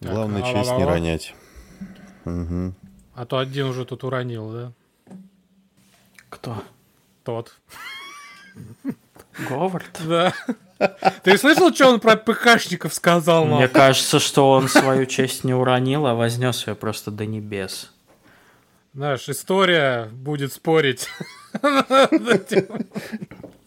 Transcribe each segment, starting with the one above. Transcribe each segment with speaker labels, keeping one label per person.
Speaker 1: Главное, честь не ронять. Угу.
Speaker 2: А то один уже тут уронил, да?
Speaker 3: Кто?
Speaker 2: Тот.
Speaker 3: Говард?
Speaker 2: Да. Ты слышал, что он про ПКшников сказал?
Speaker 3: Мне кажется, что он свою честь не уронил, а вознес ее просто до небес.
Speaker 2: Знаешь, история будет спорить.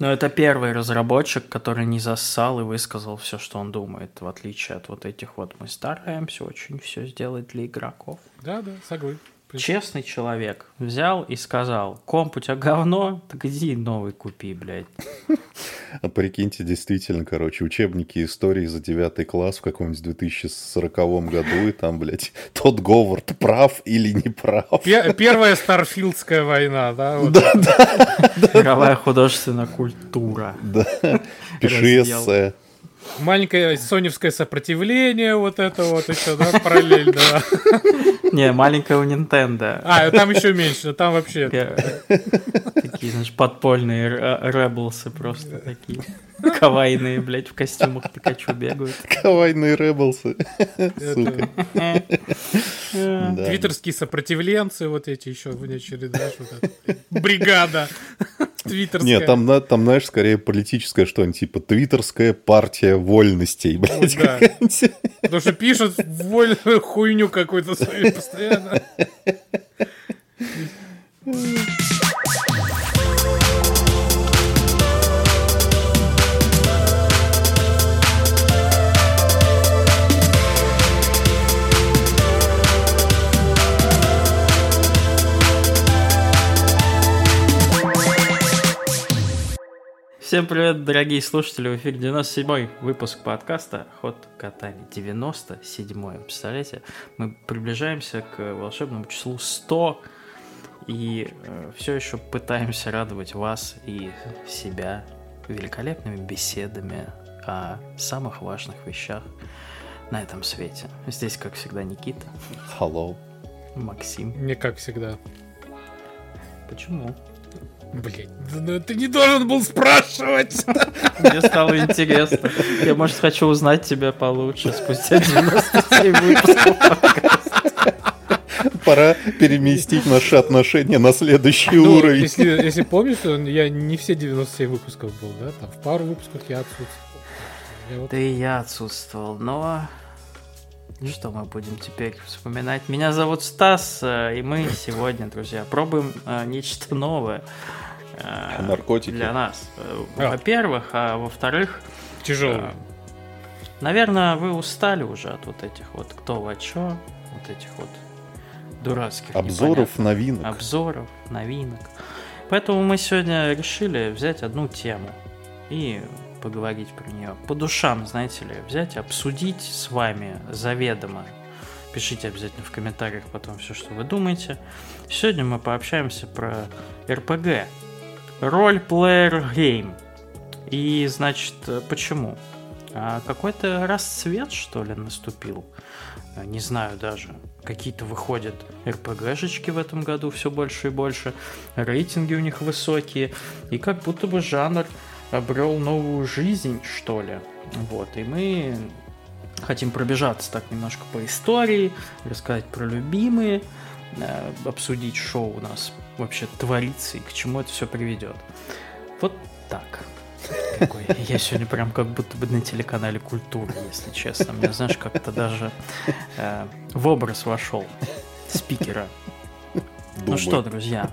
Speaker 3: Но это первый разработчик, который не зассал и высказал все, что он думает, в отличие от вот этих вот. Мы стараемся очень все сделать для игроков.
Speaker 2: Да, да, согласен.
Speaker 3: Честный человек взял и сказал, комп у тебя говно, так иди новый купи, блядь.
Speaker 1: А прикиньте, действительно, короче, учебники истории за девятый класс в каком-нибудь 2040 году, и там, блядь, тот Говард прав или не прав.
Speaker 2: Первая Старфилдская война, да? Вот.
Speaker 1: Да, да.
Speaker 3: Мировая художественная культура.
Speaker 1: Да. Пиши эссе.
Speaker 2: Маленькое соневское сопротивление, вот это вот еще, да, параллельно.
Speaker 3: Не, маленькое у Nintendo.
Speaker 2: А, там еще меньше, там вообще...
Speaker 3: Такие, знаешь, подпольные ребелсы просто такие. Кавайные, блядь, в костюмах Пикачу бегают.
Speaker 1: Кавайные ребелсы. Сука.
Speaker 2: Твиттерские сопротивленцы вот эти еще в очередной. Бригада. Твиттерская.
Speaker 1: Нет, там, там, знаешь, скорее политическое что-нибудь, типа Твиттерская партия вольностей, блядь.
Speaker 2: Да. Потому что пишут вольную хуйню какую-то свою постоянно.
Speaker 3: Всем привет, дорогие слушатели, в эфире 97-й выпуск подкаста «Ход катания». 97-й, представляете? Мы приближаемся к волшебному числу 100 и э, все еще пытаемся радовать вас и себя великолепными беседами о самых важных вещах на этом свете. Здесь, как всегда, Никита.
Speaker 1: Hello.
Speaker 3: Максим.
Speaker 2: Мне как всегда.
Speaker 3: Почему?
Speaker 2: Блять, ну ты не должен был спрашивать.
Speaker 3: Мне стало интересно. Я, может, хочу узнать тебя получше спустя 97 выпусков.
Speaker 1: Пора переместить наши отношения на следующий
Speaker 2: ну,
Speaker 1: уровень.
Speaker 2: Если, если помнишь, я не все 97 выпусков был, да? Там в пару выпусков я отсутствовал.
Speaker 3: Я вот... Да и я отсутствовал, но что мы будем теперь вспоминать? Меня зовут Стас, э, и мы сегодня, друзья, пробуем э, нечто новое.
Speaker 1: Э, Наркотики.
Speaker 3: Для нас. А. Во-первых, а во-вторых...
Speaker 2: Тяжело.
Speaker 3: Наверное, вы устали уже от вот этих вот кто во чё, вот этих вот дурацких
Speaker 1: Обзоров новинок.
Speaker 3: Обзоров, новинок. Поэтому мы сегодня решили взять одну тему и поговорить про нее. По душам, знаете ли, взять, обсудить с вами заведомо. Пишите обязательно в комментариях потом все, что вы думаете. Сегодня мы пообщаемся про RPG. Player Game. И, значит, почему? А какой-то расцвет, что ли, наступил? Не знаю даже. Какие-то выходят РПГшечки в этом году все больше и больше. Рейтинги у них высокие. И как будто бы жанр обрел новую жизнь, что ли. Вот, и мы хотим пробежаться так немножко по истории, рассказать про любимые, э, обсудить, что у нас вообще творится и к чему это все приведет. Вот так. Какой. Я сегодня прям как будто бы на телеканале культуры, если честно. Мне, знаешь, как-то даже э, в образ вошел спикера. Думаю. Ну что, друзья,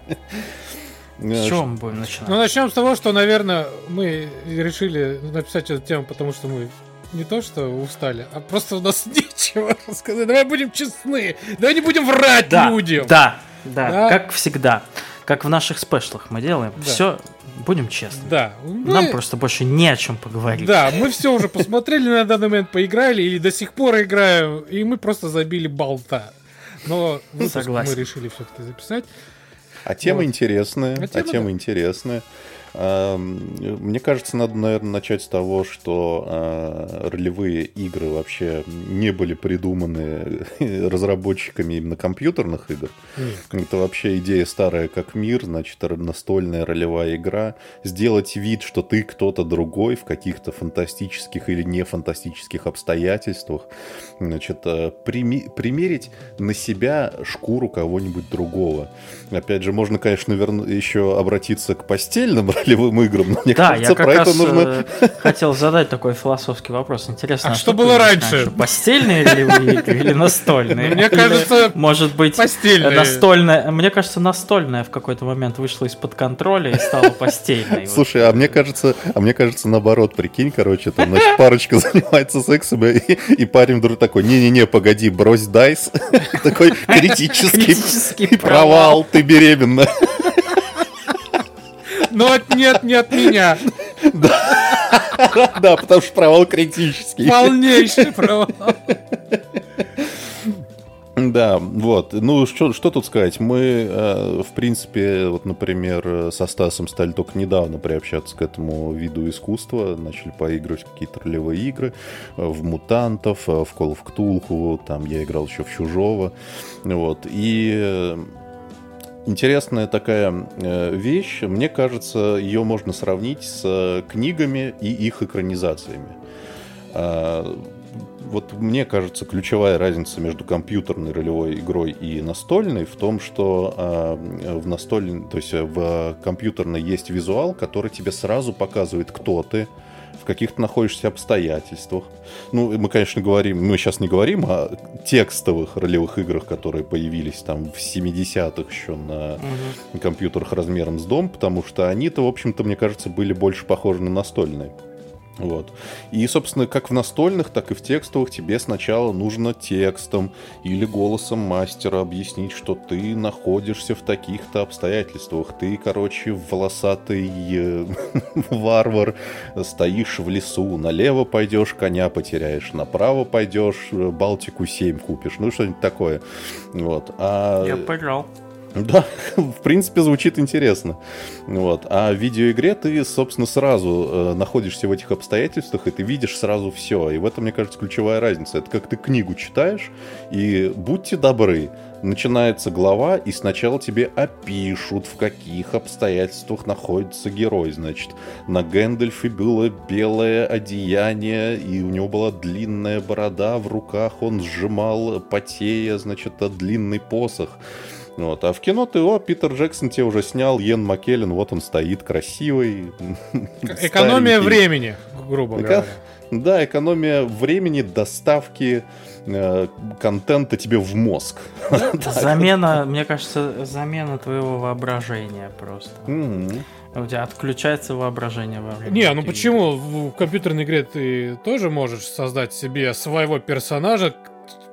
Speaker 3: с чего мы будем начинать?
Speaker 2: Ну, начнем с того, что, наверное, мы решили написать эту тему, потому что мы не то что устали, а просто у нас нечего рассказать. Давай будем честны. Давай не будем врать
Speaker 3: да,
Speaker 2: людям.
Speaker 3: Да, да, да, как всегда. Как в наших спешлах мы делаем. Да. Все, будем честны.
Speaker 2: Да.
Speaker 3: Мы... Нам просто больше не о чем поговорить.
Speaker 2: Да, мы все уже посмотрели на данный момент, поиграли или до сих пор играем, и мы просто забили болта. Но выпуск мы решили все-таки записать.
Speaker 1: А тема вот. интересная. А тема, а тема да. интересная. Мне кажется, надо, наверное, начать с того, что а, ролевые игры вообще не были придуманы разработчиками именно компьютерных игр. Mm. Это вообще идея старая как мир, значит, настольная ролевая игра. Сделать вид, что ты кто-то другой в каких-то фантастических или не фантастических обстоятельствах. Значит, а, прими примерить на себя шкуру кого-нибудь другого. Опять же, можно, конечно, верну еще обратиться к постельным ролевым играм, но мне
Speaker 3: да,
Speaker 1: кажется,
Speaker 3: я как
Speaker 1: про
Speaker 3: раз
Speaker 1: это нужно...
Speaker 3: э, хотел задать такой философский вопрос. Интересно,
Speaker 2: А
Speaker 3: а
Speaker 2: что
Speaker 3: ты
Speaker 2: было раньше?
Speaker 3: Наша, Постельные ролевые игры или настольные?
Speaker 2: Мне кажется,
Speaker 3: может быть,
Speaker 2: постельные.
Speaker 3: настольная... Мне кажется, настольная в какой-то момент вышла из-под контроля и стала постельной.
Speaker 1: Слушай, а мне кажется, а мне кажется, наоборот, прикинь, короче, там, значит, парочка занимается сексом, и, и парень вдруг такой, не-не-не, погоди, брось дайс. Такой критический провал, ты беременна.
Speaker 2: но от- нет, не от меня.
Speaker 1: Да, потому что провал критический.
Speaker 2: Полнейший провал.
Speaker 1: Да, вот. Ну, что, что тут сказать? Мы, э, в принципе, вот, например, со Стасом стали только недавно приобщаться к этому виду искусства, начали поигрывать в какие-то ролевые игры, э, в Мутантов, э, в Call of Cthulhu, там я играл еще в Чужого, вот. И э, интересная такая вещь, мне кажется, ее можно сравнить с книгами и их экранизациями. Вот мне кажется, ключевая разница между компьютерной ролевой игрой и настольной в том, что э, в настольной, то есть в компьютерной есть визуал, который тебе сразу показывает, кто ты, в каких ты находишься обстоятельствах. Ну, мы, конечно, говорим, мы сейчас не говорим о текстовых ролевых играх, которые появились там в 70-х еще на
Speaker 3: Мгм.
Speaker 1: компьютерах размером с дом, потому что они-то, в общем-то, мне кажется, были больше похожи на настольные. Вот. И, собственно, как в настольных, так и в текстовых тебе сначала нужно текстом или голосом мастера объяснить, что ты находишься в таких-то обстоятельствах. Ты, короче, волосатый э, варвар, стоишь в лесу, налево пойдешь, коня потеряешь, направо пойдешь, э, Балтику 7 купишь, ну что-нибудь такое. Вот. А...
Speaker 3: Я поиграл.
Speaker 1: Да, в принципе, звучит интересно. Вот. А в видеоигре ты, собственно, сразу э, находишься в этих обстоятельствах, и ты видишь сразу все. И в этом, мне кажется, ключевая разница. Это как ты книгу читаешь, и будьте добры, начинается глава, и сначала тебе опишут, в каких обстоятельствах находится герой. Значит, на Гэндальфе было белое одеяние, и у него была длинная борода, в руках он сжимал, потея, значит, а, длинный посох. Вот. А в кино ты, о, Питер Джексон тебе уже снял, Йен Маккеллен, вот он стоит, красивый.
Speaker 2: Экономия времени, грубо
Speaker 1: Эко-
Speaker 2: говоря.
Speaker 1: Да, экономия времени, доставки э, контента тебе в мозг.
Speaker 3: Замена, мне кажется, замена твоего воображения просто. У тебя отключается воображение во время.
Speaker 2: Не, ну почему? В компьютерной игре ты тоже можешь создать себе своего персонажа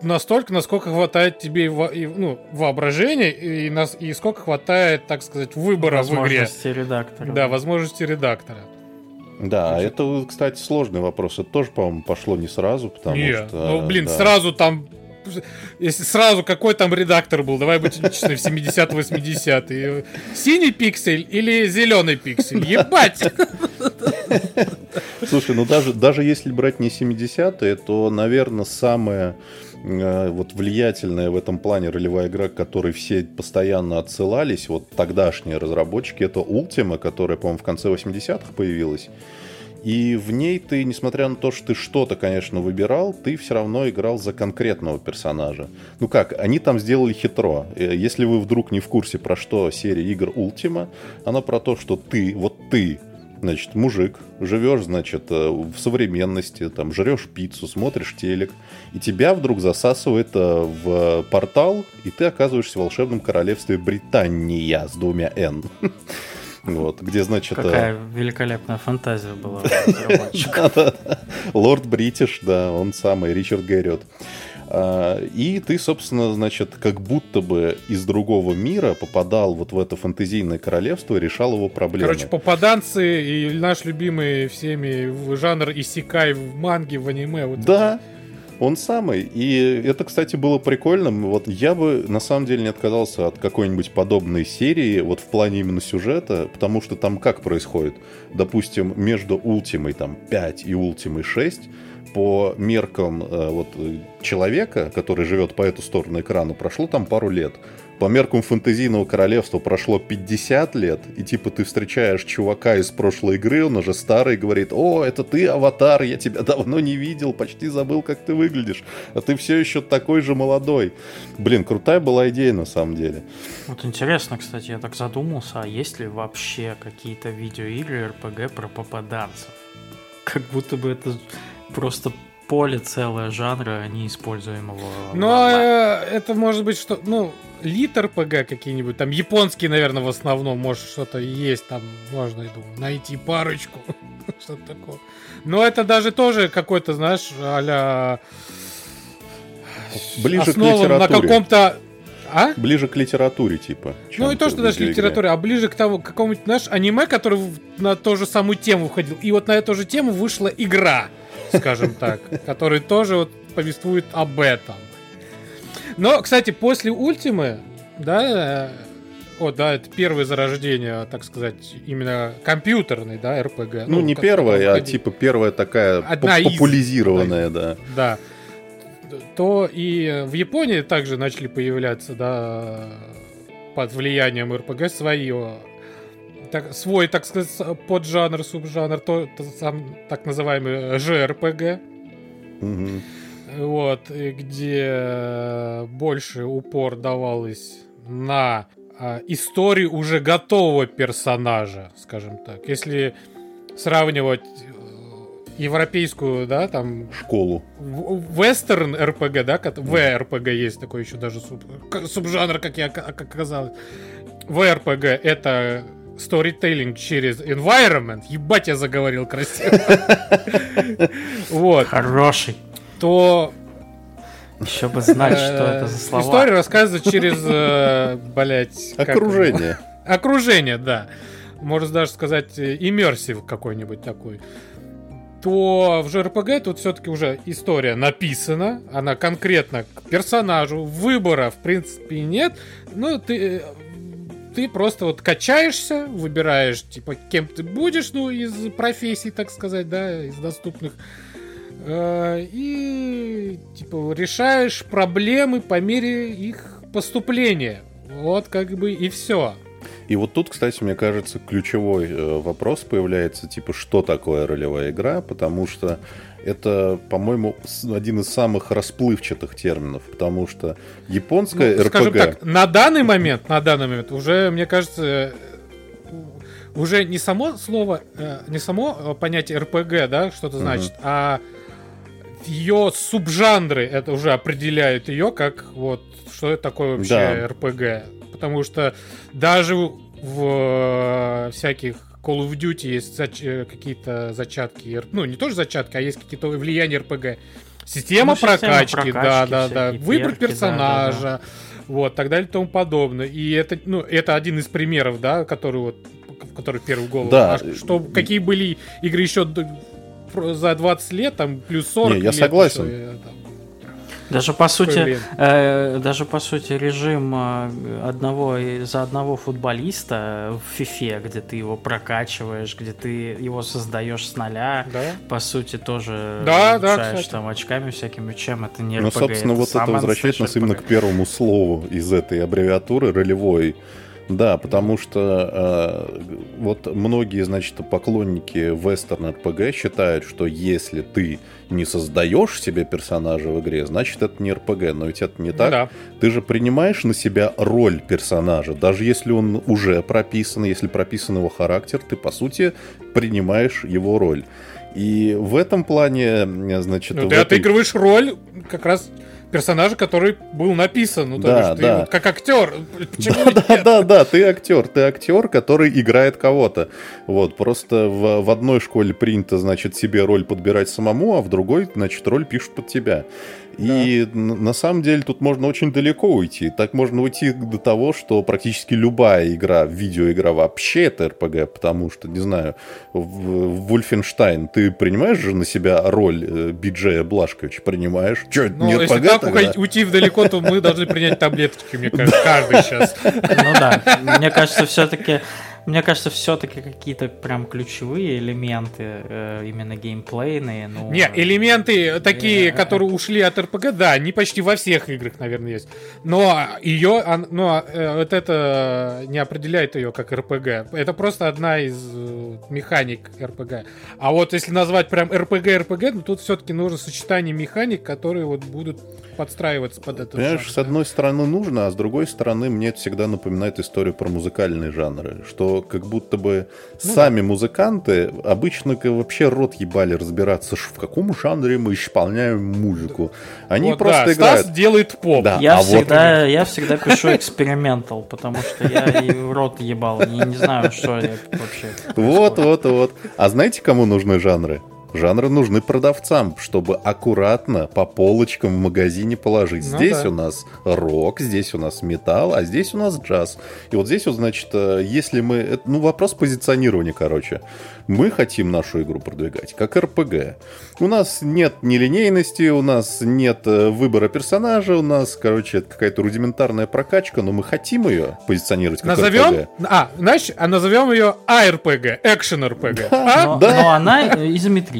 Speaker 2: настолько, насколько хватает тебе во- и, ну, воображения и, нас, и сколько хватает, так сказать, выбора в игре.
Speaker 3: Возможности редактора.
Speaker 2: Да, возможности редактора.
Speaker 1: Да, это, кстати, сложный вопрос. Это тоже, по-моему, пошло не сразу, потому
Speaker 2: Не,
Speaker 1: что...
Speaker 2: ну, блин,
Speaker 1: да.
Speaker 2: сразу там... Если сразу какой там редактор был, давай быть честны, в 70-80-е. Синий пиксель или зеленый пиксель? Ебать!
Speaker 1: Слушай, ну даже, даже если брать не 70-е, то, наверное, самая э, вот влиятельная в этом плане ролевая игра, к которой все постоянно отсылались, вот тогдашние разработчики, это Ultima, которая, по-моему, в конце 80-х появилась. И в ней ты, несмотря на то, что ты что-то, конечно, выбирал, ты все равно играл за конкретного персонажа. Ну как, они там сделали хитро. Э, Если вы вдруг не в курсе, про что серия игр Ultima, она про то, что ты, вот ты, значит, мужик, живешь, значит, э, в современности, там, жрешь пиццу, смотришь телек, и тебя вдруг засасывает э, в портал, и ты оказываешься в волшебном королевстве Британия с двумя «Н». Вот, где, значит... э,
Speaker 3: Какая великолепная фантазия была у.
Speaker 1: Лорд Бритиш, да, он самый, Ричард Гэрриот. А, И ты, собственно, значит, как будто бы из другого мира попадал вот в это фантазийное королевство и решал его проблемы.
Speaker 2: Короче, попаданцы и наш любимый всеми жанр исекай в манге, в аниме. Вот
Speaker 1: Да, Он самый. И это, кстати, было прикольным. Вот я бы, на самом деле, не отказался от какой-нибудь подобной серии, вот в плане именно сюжета, потому что там как происходит? Допустим, между Ultimate там 5 и Ultimate 6 по меркам э, вот, человека, который живет по эту сторону экрана, прошло там пару лет по меркам фэнтезийного королевства прошло 50 лет, и типа ты встречаешь чувака из прошлой игры, он уже старый, говорит, о, это ты, аватар, я тебя давно не видел, почти забыл, как ты выглядишь, а ты все еще такой же молодой. Блин, крутая была идея на самом деле.
Speaker 3: Вот интересно, кстати, я так задумался, а есть ли вообще какие-то видеоигры РПГ про попаданцев? Как будто бы это просто поле целое жанра неиспользуемого.
Speaker 2: Ну, а, это может быть что... Ну, лит РПГ какие-нибудь, там японские, наверное, в основном, может, что-то есть, там можно, я думаю, найти парочку, что-то такое. Но это даже тоже какой-то, знаешь, а
Speaker 1: Ближе к литературе.
Speaker 2: на каком-то
Speaker 1: а? Ближе к литературе, типа.
Speaker 2: Ну и то, что даже литературе, а ближе к тому, к какому-нибудь, знаешь, аниме, который на ту же самую тему входил. И вот на эту же тему вышла игра, скажем так, который тоже вот повествует об этом. Но, кстати, после Ультимы, да, о, да, это первое зарождение, так сказать, именно компьютерной, да, РПГ.
Speaker 1: Ну, ну не первое, а типа первая такая Одна популяризированная, из, да.
Speaker 2: Да. То и в Японии также начали появляться, да, под влиянием РПГ свои так, свой, так сказать, поджанр, субжанр, то, то сам так называемый ЖРПГ. Угу. Вот, где больше упор давалось на а, историю уже готового персонажа, скажем так. Если сравнивать э, европейскую, да, там...
Speaker 1: Школу.
Speaker 2: Вестерн РПГ, да, ВРПГ есть такой еще даже суб, субжанр, как я как оказалось. ВРПГ это storytelling через environment. Ебать, я заговорил красиво.
Speaker 3: Вот. Хороший
Speaker 2: то...
Speaker 3: Еще бы знать, что это за слова.
Speaker 2: История рассказывается через, э, блять...
Speaker 1: Окружение.
Speaker 2: Окружение, да. Можно даже сказать, иммерсив какой-нибудь такой то в JRPG тут все-таки уже история написана, она конкретно к персонажу, выбора в принципе нет, ну ты ты просто вот качаешься, выбираешь типа кем ты будешь, ну из профессий, так сказать, да, из доступных Э, и типа решаешь проблемы по мере их поступления. Вот как бы и все.
Speaker 1: И вот тут, кстати, мне кажется, ключевой э, вопрос появляется, типа, что такое ролевая игра, потому что это, по-моему, один из самых расплывчатых терминов, потому что японская ну, РПГ... Скажем так,
Speaker 2: на данный момент, на данный момент уже, мне кажется, уже не само слово, э, не само понятие РПГ, да, что-то значит, угу. а ее субжанры это уже определяют ее как вот что это такое вообще да. РПГ. Потому что даже в э, всяких Call of Duty есть зач- э, какие-то зачатки, ну не тоже зачатки, а есть какие-то влияния РПГ. Система ну, прокачки, да, да, да, выбор перки, персонажа, да, да, да. вот, так далее и тому подобное. И это, ну, это один из примеров, да, который вот, который первый голову. Да. А что, какие были игры еще за 20 лет, там, плюс 40 Не,
Speaker 1: я
Speaker 2: лет,
Speaker 1: согласен.
Speaker 2: Еще, там,
Speaker 3: даже по сути, э, даже по сути режим э, одного за одного футболиста в FIFA, где ты его прокачиваешь, где ты его создаешь с нуля, да? по сути тоже
Speaker 2: да, да,
Speaker 3: там очками всякими, чем это не
Speaker 1: Ну, собственно, это вот это возвращает нас именно к первому слову из этой аббревиатуры ролевой да, потому что э, вот многие, значит, поклонники вестерн РПГ считают, что если ты не создаешь себе персонажа в игре, значит это не РПГ. Но ведь это не так. Да. Ты же принимаешь на себя роль персонажа. Даже если он уже прописан, если прописан его характер, ты по сути принимаешь его роль. И в этом плане, значит...
Speaker 2: Ну, ты
Speaker 1: этой...
Speaker 2: отыгрываешь роль как раз персонажа, который был написан. Ну, то да, есть, да. Ты, вот, как актер.
Speaker 1: Да, да, да, да, ты актер. Ты актер, который играет кого-то. Вот, просто в, в одной школе принято, значит, себе роль подбирать самому, а в другой, значит, роль пишут под тебя. И на самом деле тут можно очень далеко уйти. Так можно уйти до того, что практически любая игра, видеоигра вообще это РПГ, потому что, не знаю, в Вульфенштайн ты принимаешь же на себя роль э, Биджея Блашковича? Принимаешь?
Speaker 2: Че, ну, не если так тогда? уйти вдалеко, то мы должны принять таблеточки, мне кажется, каждый сейчас.
Speaker 3: Ну да, мне кажется, все-таки мне кажется, все-таки какие-то прям ключевые элементы э, именно геймплейные. Ну,
Speaker 2: Не, элементы такие, э, которые ушли от РПГ, да, они почти во всех играх, наверное, есть. Но ее, но э, вот это не определяет ее как РПГ. Это просто одна из э, механик РПГ. А вот если назвать прям РПГ РПГ, ну тут все-таки нужно сочетание механик, которые вот будут подстраиваться под это.
Speaker 1: Понимаешь, жанр, с одной стороны нужно, а с другой стороны мне это всегда напоминает историю про музыкальные жанры, что как будто бы ну, сами да. музыканты обычно вообще рот ебали разбираться, в каком жанре мы исполняем музыку. Они вот, просто да, играют.
Speaker 2: Стас делает поп.
Speaker 3: Да, я, а всегда, вот... я всегда пишу экспериментал, потому что я и рот ебал, и не знаю, что я вообще.
Speaker 1: Вот, вот, вот. А знаете, кому нужны жанры? Жанры нужны продавцам, чтобы аккуратно по полочкам в магазине положить. Ну, здесь да. у нас рок, здесь у нас металл, а здесь у нас джаз. И вот здесь вот, значит, э, если мы... Ну, вопрос позиционирования, короче. Мы хотим нашу игру продвигать как РПГ. У нас нет нелинейности, у нас нет э, выбора персонажа, у нас, короче, это какая-то рудиментарная прокачка, но мы хотим ее позиционировать как
Speaker 2: назовем, РПГ. А, знаешь, а назовем ее АРПГ, экшен РПГ.
Speaker 3: Да, а? да. но она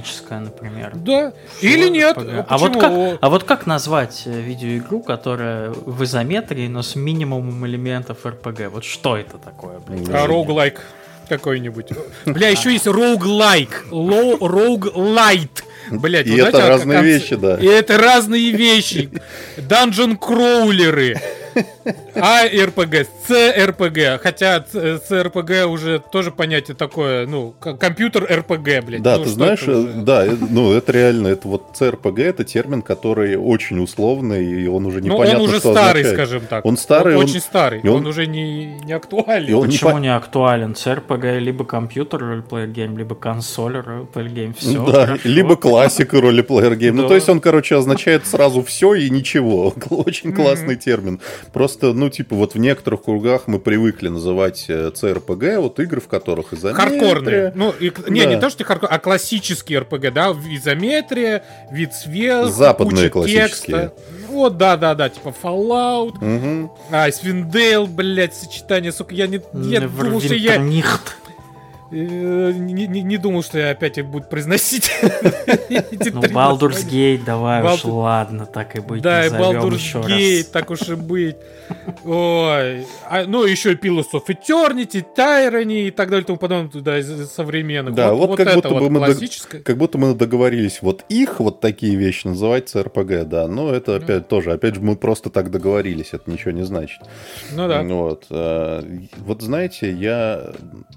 Speaker 3: изометрическая, например.
Speaker 2: Да. Или нет. А,
Speaker 3: а, вот как, а вот как назвать э, видеоигру, которая в изометрии, но с минимумом элементов РПГ? Вот что это такое?
Speaker 2: А, роуглайк какой-нибудь. Бля, еще есть роуглайк, роуглайт.
Speaker 1: Блять, и это разные вещи, да.
Speaker 2: И это разные вещи. Данжен кроулеры. А RPG, CRPG. Хотя CRPG уже тоже понятие такое, ну, computer RPG, блядь.
Speaker 1: Да,
Speaker 2: ну,
Speaker 1: ты знаешь, уже... да, ну, это реально, это вот CRPG, это термин, который очень условный, и он уже непонятно,
Speaker 2: Но он уже
Speaker 1: что
Speaker 2: старый,
Speaker 1: означает.
Speaker 2: скажем так.
Speaker 1: Он старый.
Speaker 2: Он, он... очень старый, он... он уже не, не актуален.
Speaker 3: он Почему не, по... не актуален? CRPG либо computer role-playing game, либо console role-playing game, все.
Speaker 1: Да, хорошо. либо classic role-playing game. Ну, то есть он, короче, означает сразу все и ничего. Очень классный термин. Просто, ну, типа, вот в некоторых кругах мы привыкли называть CRPG, э, вот игры, в которых изометрия...
Speaker 2: Хардкорные. Ну, и, не, да. не то, что хардкор, а классические RPG, да, изометрия, вид света,
Speaker 1: Западные классические. Текста.
Speaker 2: Вот, да-да-да, типа Fallout, угу. Icewind Dale, блядь, сочетание, сука, я не... Я думал, что я... не, не, не думал, что я опять буду произносить.
Speaker 3: Ну, Baldur's Gate, давай уж, ладно, так и быть.
Speaker 2: Да, и Baldur's Gate, так уж и быть. Ой. А, ну, еще и Pillars of Eternity, Tyranny и так далее, тому подобное, да, современных.
Speaker 1: Да, вот, вот, как, будто бы мы как будто мы договорились, вот их, вот такие вещи называть CRPG, да, но это опять тоже, опять же, мы просто так договорились, это ничего не значит.
Speaker 2: Ну да.
Speaker 1: Вот, э, вот знаете, я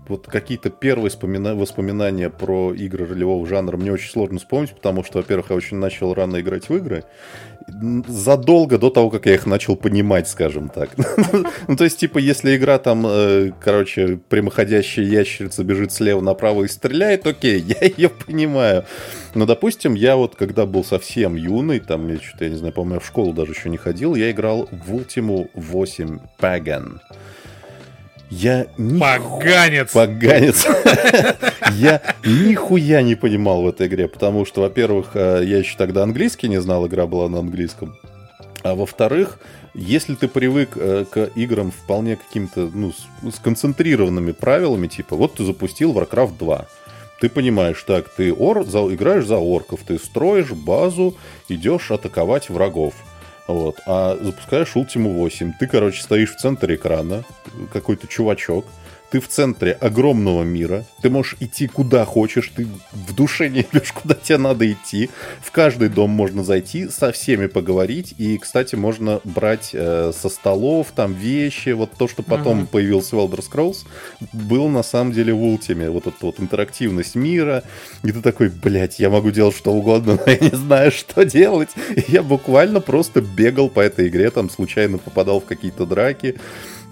Speaker 1: вот какие-то первые воспоминания про игры ролевого жанра мне очень сложно вспомнить, потому что, во-первых, я очень начал рано играть в игры, задолго до того, как я их начал понимать, скажем так. ну, то есть, типа, если игра там, э, короче, прямоходящая ящерица бежит слева направо и стреляет, окей, я ее понимаю. Но, допустим, я вот, когда был совсем юный, там, я что-то, я не знаю, по-моему, в школу даже еще не ходил, я играл в Ultimu 8 Pagan. Я
Speaker 2: ни Поганец!
Speaker 1: Поганец! Я нихуя не понимал в этой игре, потому что, во-первых, э, я еще тогда английский не знал, игра была на английском. А во-вторых, если ты привык э, к играм вполне каким-то, ну, сконцентрированными правилами, типа, вот ты запустил Warcraft 2, ты понимаешь, так, ты ор, за, играешь за орков, ты строишь базу, идешь атаковать врагов. Вот. А запускаешь Ultima 8. Ты, короче, стоишь в центре экрана, какой-то чувачок, ты в центре огромного мира, ты можешь идти куда хочешь, ты в душе не идешь, куда тебе надо идти. В каждый дом можно зайти, со всеми поговорить. И, кстати, можно брать э, со столов там вещи. Вот то, что потом uh-huh. появился в Elder Scrolls, был на самом деле в Ultimate. Вот эта вот интерактивность мира. И ты такой, блядь, я могу делать что угодно, но я не знаю, что делать. И я буквально просто бегал по этой игре, там случайно попадал в какие-то драки.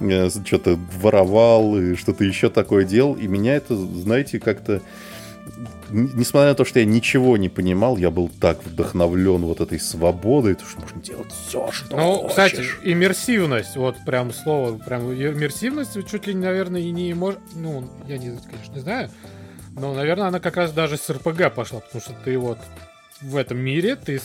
Speaker 1: Э, что-то воровал и что-то еще такое делал. И меня это, знаете, как-то несмотря на то, что я ничего не понимал, я был так вдохновлен вот этой свободой, то, что можно делать все, что
Speaker 2: Ну,
Speaker 1: хочешь.
Speaker 2: кстати, иммерсивность, вот прям слово, прям иммерсивность чуть ли, наверное, и не может, ну, я не, конечно, не знаю, но, наверное, она как раз даже с РПГ пошла, потому что ты вот в этом мире, ты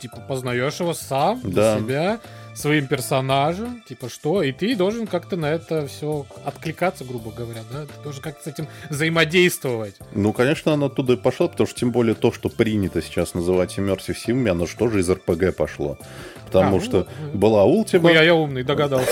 Speaker 2: типа познаешь его сам,
Speaker 1: Да.
Speaker 2: себя, своим персонажем, типа что, и ты должен как-то на это все откликаться, грубо говоря, да, ты должен как-то с этим взаимодействовать.
Speaker 1: Ну, конечно, она оттуда и пошла, потому что тем более то, что принято сейчас называть Immersive Sim, оно же тоже из RPG пошло. Потому
Speaker 2: А, ну
Speaker 1: что
Speaker 2: вот.
Speaker 1: была Ultima,
Speaker 2: Ой, я, я умный, догадался.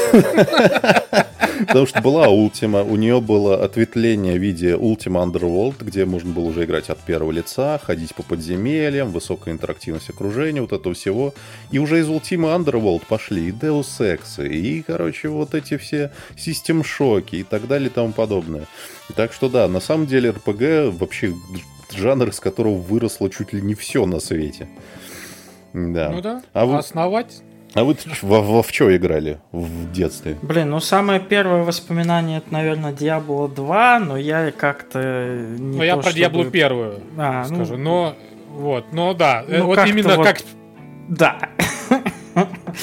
Speaker 1: потому что была Ultima, у нее было ответвление в виде Ultima Underworld, где можно было уже играть от первого лица, ходить по подземельям, высокая интерактивность окружения, вот этого всего. И уже из Ultima Underworld пошли и Deus Ex, и, короче, вот эти все систем-шоки и так далее и тому подобное. Так что да, на самом деле RPG вообще жанр, из которого выросло чуть ли не все на свете. Да.
Speaker 2: Ну да,
Speaker 1: А вы-
Speaker 2: основать.
Speaker 1: А вы во, во в что играли в детстве?
Speaker 3: Блин, ну самое первое воспоминание это, наверное, Diablo 2, но я как-то не
Speaker 2: Ну, я про Диаблу
Speaker 3: чтобы-
Speaker 2: первую
Speaker 3: А, ну,
Speaker 2: скажу. Но вот, но да, э,
Speaker 3: Ну,
Speaker 2: вот
Speaker 3: как-то
Speaker 2: именно
Speaker 3: вот-
Speaker 2: как.
Speaker 3: Да.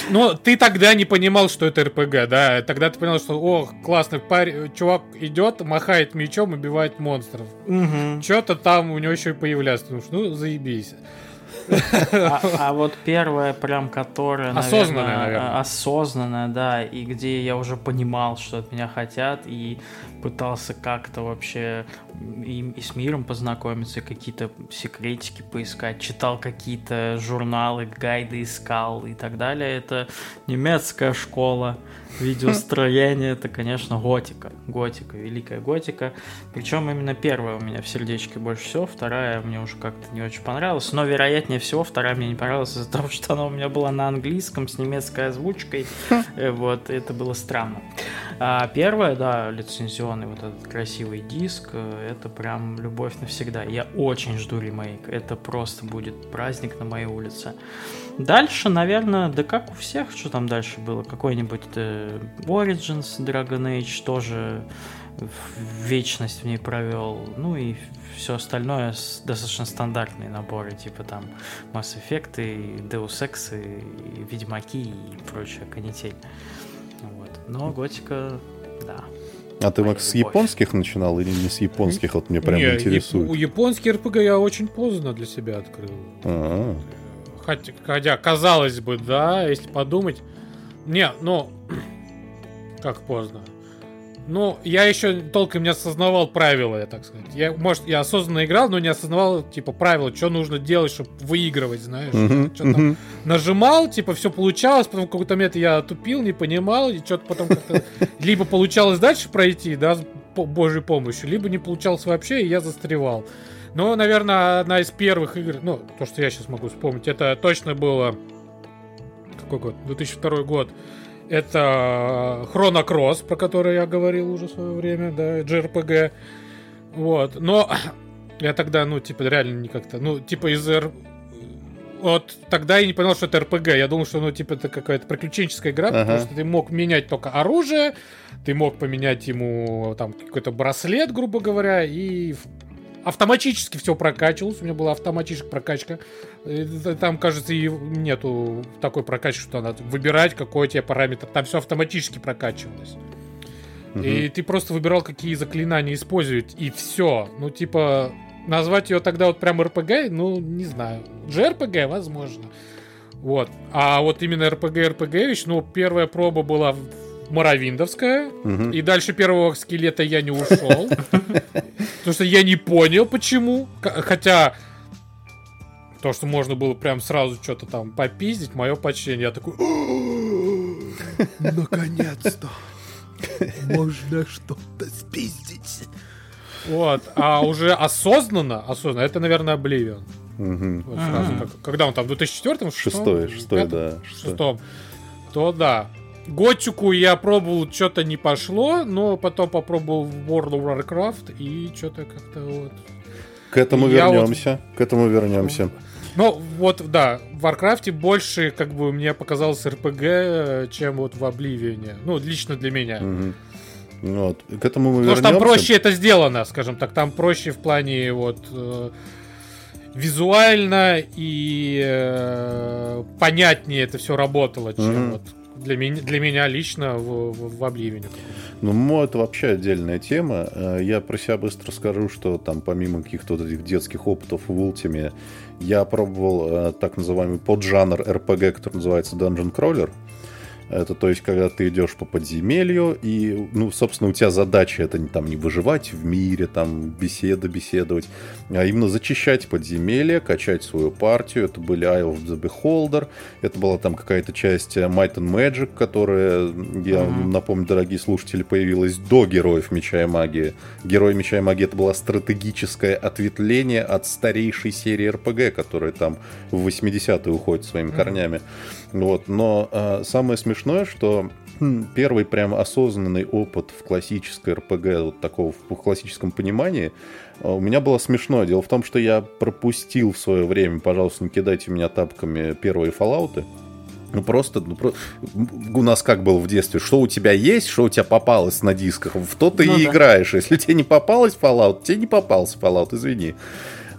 Speaker 2: Ну, ты тогда не понимал, что это РПГ, да? Тогда ты понял, что, о, классный парень, чувак идет, махает мечом, убивает монстров.
Speaker 3: Мгм.
Speaker 2: Что-то там у него еще и появляется. Думаешь, ну, заебись.
Speaker 3: А, а вот первая, прям, которая,
Speaker 2: Осознанная,
Speaker 3: наверное,
Speaker 2: наверное.
Speaker 3: осознанная, да, и где я уже понимал, что от меня хотят, и пытался как-то вообще и, и с миром познакомиться, какие-то секретики поискать, читал какие-то журналы, гайды искал и так далее. Это немецкая школа видеостроения, это, конечно, готика. Готика, великая готика. Причем именно первая у меня в сердечке больше всего, вторая мне уже как-то не очень понравилась. Но, вероятнее всего, вторая мне не понравилась из-за того, что она у меня была на английском с немецкой озвучкой. Э, Вот, это было странно. А первая, да, лицензионный вот этот красивый диск, э, это прям любовь навсегда. Я очень жду ремейк. Это просто будет праздник на моей улице. Дальше, наверное, да как у всех, что там дальше было? Какой-нибудь э, Origins Dragon Age тоже вечность в ней провел. Ну и все остальное достаточно стандартные наборы, типа там Mass Effect, и Deus Ex, и Ведьмаки и прочая канитель. Вот. Но Готика, да.
Speaker 1: А ты, Макс, с японских начинал или не с японских? Вот мне прям
Speaker 2: Не,
Speaker 1: интересует.
Speaker 2: яп- японский РПГ я очень поздно для себя открыл.
Speaker 1: А,
Speaker 2: Хотя, хотя, казалось бы, да, если подумать. Не, ну, как поздно. Ну, я еще толком не осознавал правила, я так сказать. Я, может, я осознанно играл, но не осознавал, типа, правила, что нужно делать, чтобы выигрывать, знаешь.
Speaker 1: мгм,
Speaker 2: Что там
Speaker 1: мгм.
Speaker 2: нажимал, типа, все получалось, потом в какой-то момент я тупил, не понимал, и что-то потом как-то либо получалось дальше пройти, да, с божьей помощью, либо не получалось вообще, и я застревал. Но, наверное, одна из первых игр, ну, то, что я сейчас могу вспомнить, это точно было... Какой год? 2002 год. Это Chrono Cross, про который я говорил уже в свое время, да, JRPG. Вот, но я тогда, ну, типа, реально не как-то, ну, типа из R... Вот тогда я не понял, что это РПГ. Я думал, что, ну, типа, это какая-то приключенческая игра,
Speaker 1: Ага.
Speaker 2: потому что ты мог менять только оружие, ты мог поменять ему, там, какой-то браслет, грубо говоря, и автоматически все прокачивалось. У меня была автоматическая прокачка. И Там, кажется, и нету такой прокачки, что надо выбирать, какой у тебя параметр. Там все автоматически прокачивалось. И ты просто выбирал, какие заклинания использовать, и все. Ну, типа, назвать ее тогда вот прям РПГ, ну, не знаю. JRPG, возможно. Вот. А вот именно РПГ, РПГ ну, первая проба была Моровиндовская,
Speaker 1: Мгм.
Speaker 2: и дальше первого скелета я не ушел. Потому что я не понял, почему. Хотя то, что можно было прям сразу что-то там попиздить, мое почтение. Я такой... Наконец-то! Можно что-то спиздить. Вот, а уже осознанно, осознанно, это, наверное. Вот сразу, как- когда он там, в 2004
Speaker 1: Шестой, шестой, да.
Speaker 2: шестом, то да. Готику я пробовал, что-то не пошло, но потом попробовал в World of Warcraft и что-то как-то вот...
Speaker 1: К этому
Speaker 2: вот-
Speaker 1: вернемся. К этому вернемся.
Speaker 2: Ну, вот, да, в Варкрафте больше, как бы, мне показалось РПГ, э, чем вот в Обливионе. Ну, лично для меня.
Speaker 1: Мгм. Вот. К этому мы
Speaker 2: Потому
Speaker 1: вернемся.
Speaker 2: что там проще это сделано, скажем так. Там проще в плане вот э, визуально и э, понятнее это все работало, чем
Speaker 1: Мгм.
Speaker 2: вот для меня, для меня лично в, в, в Обливине.
Speaker 1: Ну, мо это вообще отдельная тема. Э, Я про себя быстро скажу, что там помимо каких-то вот этих детских опытов в Ultimate, я пробовал э, так называемый поджанр RPG, который называется Dungeon Crawler. Это то есть, когда ты идешь по подземелью, и, ну, собственно, у тебя задача это не, там не выживать в мире, там беседа, беседовать, а именно зачищать подземелье, качать свою партию. Это были Isle of the Beholder, это была там какая-то часть Might and Magic, которая, я
Speaker 3: Мгм.
Speaker 1: напомню, дорогие слушатели, появилась до Героев Меча и Магии. Герой Меча и Магии это было стратегическое ответвление от старейшей серии РПГ, которая там в 80-е уходит своими
Speaker 2: Мгм.
Speaker 1: корнями. Вот. Но а, самое смешное, что хм, первый прям осознанный опыт в классической РПГ, вот такого в классическом понимании, а, у меня было смешно. Дело в том, что я пропустил в свое время, пожалуйста, не кидайте меня тапками первые фоллауты. Ну просто, ну, про- у нас как было в детстве, что у тебя есть, что у тебя попалось на дисках, в то ты
Speaker 3: Ну
Speaker 1: и
Speaker 3: да.
Speaker 1: играешь. Если тебе не попалось Fallout, тебе не попался Fallout, извини.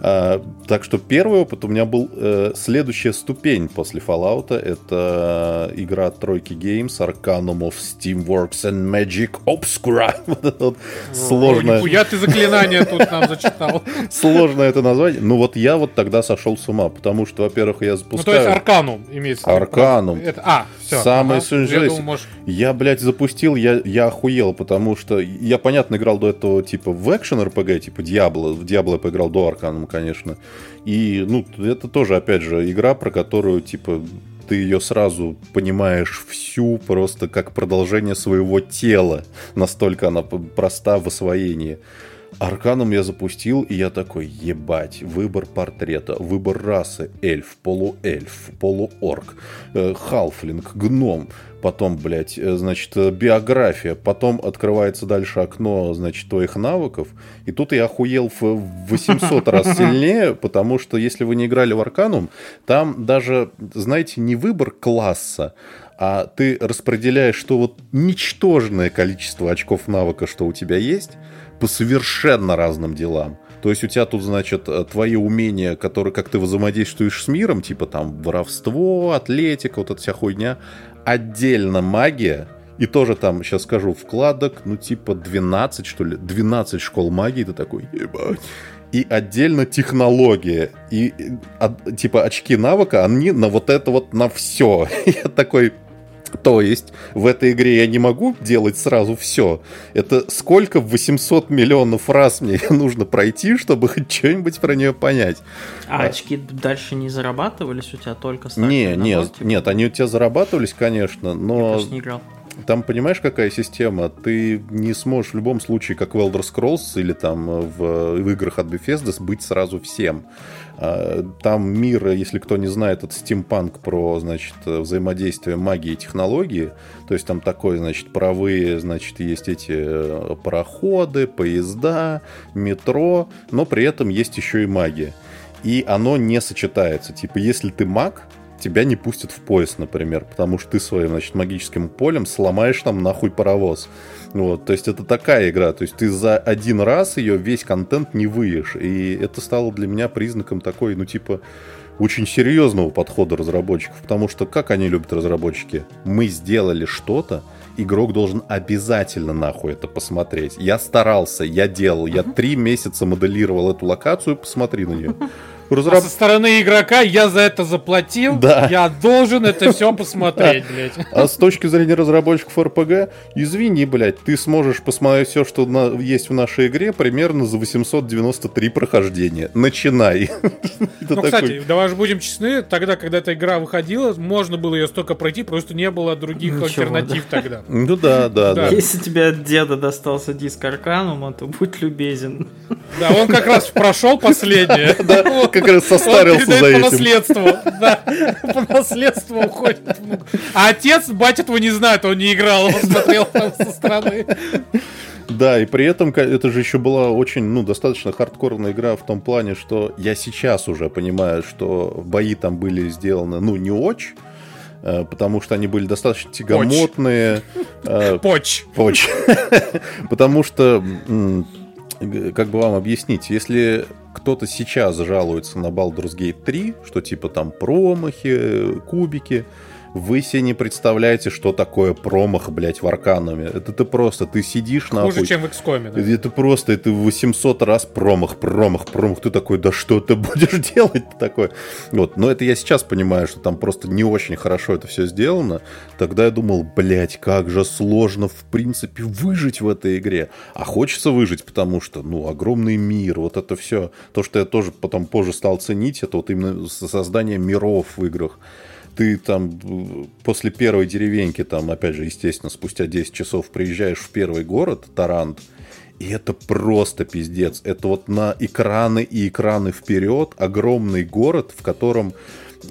Speaker 1: А, так что первый опыт у меня был э, следующая ступень после Fallout. Это игра от тройки Games Arcanum of Steamworks and Magic Obscura. Вот сложное,
Speaker 2: нихуя ты заклинание тут нам зачитал.
Speaker 1: сложное это название. Ну вот я вот тогда сошел с ума, потому что, во-первых, я
Speaker 2: Ну, то есть
Speaker 1: запускаю...
Speaker 2: Арканум имеется. в виду.
Speaker 1: Арканум.
Speaker 2: А, все.
Speaker 1: Самый
Speaker 2: Я
Speaker 1: сюжет.
Speaker 2: думал, может,
Speaker 1: Я, блядь, запустил, я, я охуел, потому что я, понятно, играл до этого, типа, в экшен РПГ, типа, Диабло. В Диабло я поиграл до Арканума, конечно. И, ну, это тоже, опять же, игра, про которую, типа, ты ее сразу понимаешь всю просто как продолжение своего тела. Настолько она проста в освоении. Арканом я запустил, и я такой, ебать, выбор портрета, выбор расы, эльф, полуэльф, полуорк, э, халфлинг, гном, потом, блядь, э, значит, э, биография, потом открывается дальше окно, значит, твоих навыков, и тут я охуел в 800 раз сильнее, потому что если вы не играли в Арканум, там даже, знаете, не выбор класса, а ты распределяешь, что вот ничтожное количество очков навыка, что у тебя есть, по совершенно разным делам. То есть у тебя тут, значит, э, твои умения, которые, как ты взаимодействуешь с миром, типа там воровство, атлетика, вот эта вся хуйня. Отдельно магия, и тоже там, сейчас скажу, вкладок, ну типа 12, что ли, 12 школ магии, ты такой, ебать. И отдельно технология. И, э, от- типа очки навыка, они на вот это вот на все. Я такой, то есть в этой игре я не могу делать сразу все. Это сколько в 800 миллионов раз мне нужно пройти, чтобы хоть что-нибудь про нее понять?
Speaker 3: А
Speaker 1: А.
Speaker 3: очки дальше не зарабатывались у тебя только
Speaker 1: Не,
Speaker 3: набор, типа?
Speaker 1: нет, они у тебя зарабатывались, конечно,
Speaker 3: Я
Speaker 1: но
Speaker 3: просто не играл.
Speaker 1: там понимаешь, какая система? Ты не сможешь в любом случае, как в Elder Scrolls или там э, в, в играх от Bethesda, быть сразу всем. А, Там мир, если кто не знает, это стимпанк про, значит, взаимодействие магии и технологии. То есть там такое, значит, правые, значит, есть эти э, пароходы, поезда, метро, но при этом есть еще и магия. И оно не сочетается. Типа, если ты маг, тебя не пустят в поезд, например, потому что ты своим, значит, магическим полем сломаешь там нахуй паровоз. Вот, то есть это такая игра, то есть ты за один раз ее весь контент не выешь, и это стало для меня признаком такой, ну типа, очень серьезного подхода разработчиков, потому что как они любят разработчики? Мы сделали что-то, игрок должен обязательно нахуй это посмотреть. Я старался, я делал, я три месяца моделировал эту локацию, посмотри на нее.
Speaker 2: А
Speaker 1: Разраб...
Speaker 2: со стороны игрока я за это заплатил,
Speaker 1: Да.
Speaker 2: я должен это все посмотреть, блядь.
Speaker 1: А с точки зрения разработчиков РПГ, извини, блядь, ты сможешь посмотреть все, что на- есть в нашей игре, примерно за 893 прохождения. Начинай.
Speaker 2: Ну, кстати, давай же будем честны, тогда, когда эта игра выходила, можно было ее столько пройти, просто не было других альтернатив тогда.
Speaker 1: Ну да, да, да.
Speaker 2: Да.
Speaker 3: Если тебе от деда достался диск Арканума, то будь любезен.
Speaker 2: Да, он как раз прошел последнее.
Speaker 1: Как раз состарился за
Speaker 2: по
Speaker 1: этим.
Speaker 2: наследству. Да, по наследству уходит. А отец, батя этого не знает, он не играл, он смотрел там со стороны.
Speaker 1: Да, и при этом это же еще была очень, ну, достаточно хардкорная игра в том плане, что я сейчас уже понимаю, что бои там были сделаны, ну, не очень, э, потому что они были достаточно тягомотные.
Speaker 2: Э, Поч.
Speaker 1: Поч. Потому что, как бы вам объяснить, если кто-то сейчас жалуется на Baldur's Gate 3, что типа там промахи, кубики, вы себе не представляете, что такое промах, блядь, в Аркануме. Это ты просто, ты сидишь на
Speaker 2: Хуже, чем в XCOM, да?
Speaker 1: Это просто, это 800 раз промах, промах, промах. Ты такой, да что ты будешь делать такое? Вот, но это я сейчас понимаю, что там просто не очень хорошо это все сделано. Тогда я думал, блядь, как же сложно, в принципе, выжить в этой игре. А хочется выжить, потому что, ну, огромный мир, вот это все. То, что я тоже потом позже стал ценить, это вот именно создание миров в играх ты там после первой деревеньки, там, опять же, естественно, спустя 10 часов приезжаешь в первый город, Тарант, и это просто пиздец. Это вот на экраны и экраны вперед огромный город, в котором,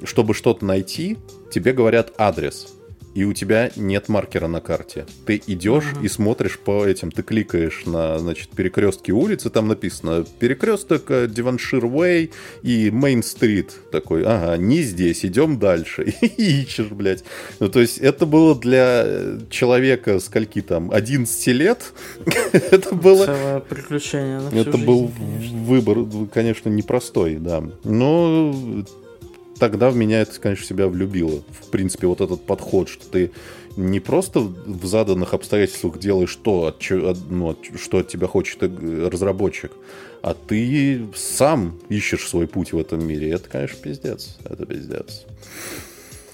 Speaker 1: чтобы что-то найти, тебе говорят адрес и у тебя нет маркера на карте. Ты идешь uh-huh. и смотришь по этим, ты кликаешь на, значит, перекрестки улицы, там написано перекресток Диваншир Уэй и Мейн Стрит. Такой, ага, не здесь, идем дальше. И ищешь, блядь. Ну, то есть это было для человека, скольки там, 11 лет. это было...
Speaker 3: Целое приключение
Speaker 1: Это был выбор, конечно, непростой, да. Но тогда в меня это, конечно, себя влюбило. В принципе, вот этот подход, что ты не просто в заданных обстоятельствах делаешь то, от, ну, что от тебя хочет разработчик, а ты сам ищешь свой путь в этом мире. Это, конечно, пиздец. Это пиздец.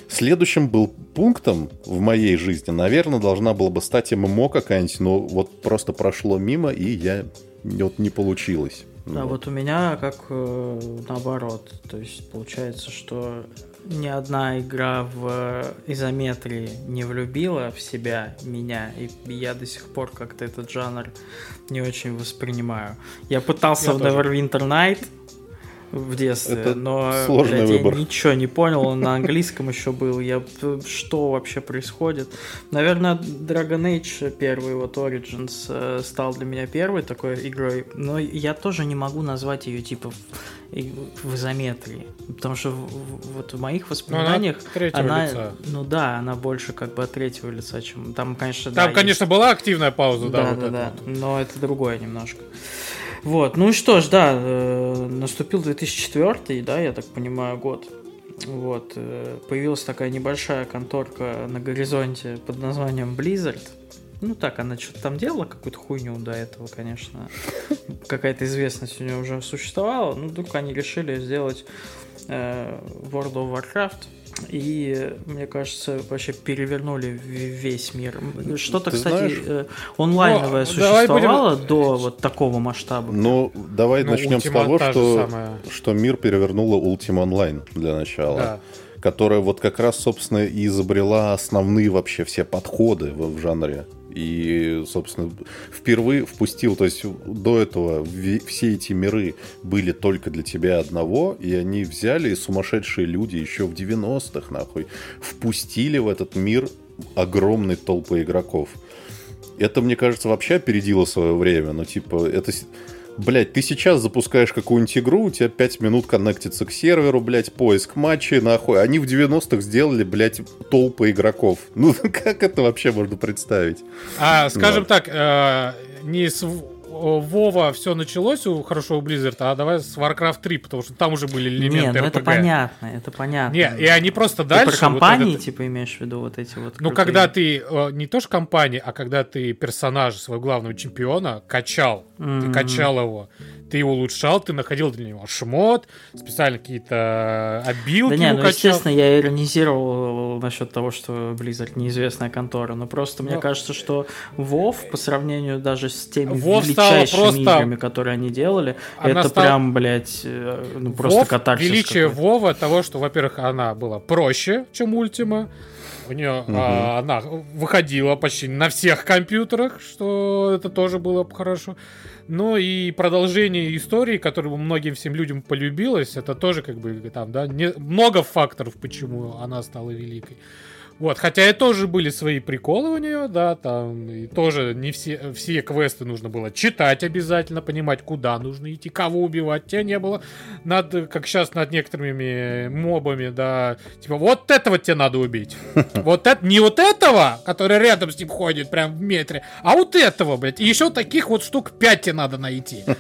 Speaker 1: Следующим был пунктом в моей жизни, наверное, должна была бы стать ММО какая-нибудь, но вот просто прошло мимо, и я вот не получилось.
Speaker 3: Да, вот. вот у меня как э, наоборот. То есть получается, что ни одна игра в изометрии не влюбила в себя меня, и я до сих пор как-то этот жанр не очень воспринимаю. Я пытался я в Neverwinter Night, в детстве, Это но
Speaker 1: сложный блядь, выбор.
Speaker 3: я ничего не понял, он на английском еще был, я что вообще происходит. Наверное, Dragon Age первый, вот Origins, э, стал для меня первой такой игрой, но я тоже не могу назвать ее типа в изометрии, потому что вот в моих воспоминаниях
Speaker 2: ну, она,
Speaker 3: она
Speaker 2: лица.
Speaker 3: ну да, она больше как бы от третьего лица, чем там, конечно,
Speaker 2: там,
Speaker 3: да,
Speaker 2: конечно, есть... была активная пауза, да,
Speaker 3: да,
Speaker 2: вот
Speaker 3: да, да, вот. но это другое немножко. Вот, ну и что ж, да, э, наступил 2004, да, я так понимаю, год. Вот, э, появилась такая небольшая конторка на горизонте под названием Blizzard. Ну так, она что-то там делала, какую-то хуйню до этого, конечно. Какая-то известность у нее уже существовала. Ну, вдруг они решили сделать э, World of Warcraft и, мне кажется, вообще перевернули весь мир. Что-то, Ты кстати, знаешь, э, онлайновое ну, существовало будем... до вот такого масштаба.
Speaker 1: Ну, давай ну, начнем с того, что, что мир перевернула Ultima Online для начала. Да которая вот как раз, собственно, и изобрела основные вообще все подходы в, в жанре и, собственно, впервые впустил, то есть до этого все эти миры были только для тебя одного, и они взяли, сумасшедшие люди еще в 90-х, нахуй, впустили в этот мир огромные толпы игроков. Это, мне кажется, вообще опередило свое время, но, типа, это Блять, ты сейчас запускаешь какую-нибудь игру, у тебя 5 минут коннектится к серверу, блять, поиск матчей, нахуй. Они в 90-х сделали, блять, толпы игроков. Ну, как это вообще можно представить?
Speaker 2: А, скажем вот. так, э, не с Вова все началось у хорошо у Blizzard, а давай с Warcraft 3, потому что там уже были элементы Не, ну
Speaker 3: RPG. это понятно, это понятно.
Speaker 2: Не, и они просто
Speaker 3: ты
Speaker 2: дальше...
Speaker 3: про компании, вот этот... типа, имеешь в виду вот эти вот...
Speaker 2: Ну, когда ты, э, не то что компании, а когда ты персонажа своего главного чемпиона качал, mm-hmm. ты качал его, ты его улучшал, ты находил для него шмот, специально какие-то обилки
Speaker 3: Да не, ну, естественно, я иронизировал насчет того, что Blizzard неизвестная контора, но просто но... мне кажется, что WoW по сравнению даже с теми WoW величайшими просто... играми, которые они делали, она это стала... прям, блядь, э, ну просто WoW, катарсис
Speaker 2: величие Вова того, что, во-первых, она была проще, чем Ультима, у нее угу. а, она выходила почти на всех компьютерах, что это тоже было хорошо. Ну и продолжение истории, которое многим всем людям полюбилось, это тоже как бы там, да, не, много факторов, почему она стала великой. Вот, хотя и тоже были свои приколы у нее, да, там, и тоже не все, все квесты нужно было читать обязательно, понимать, куда нужно идти, кого убивать. Тебя не было над, как сейчас над некоторыми мобами, да, типа, вот этого тебе надо убить. Вот это, не вот этого, который рядом с ним ходит, прям в метре, а вот этого, блядь. И еще таких вот штук 5 тебе надо найти.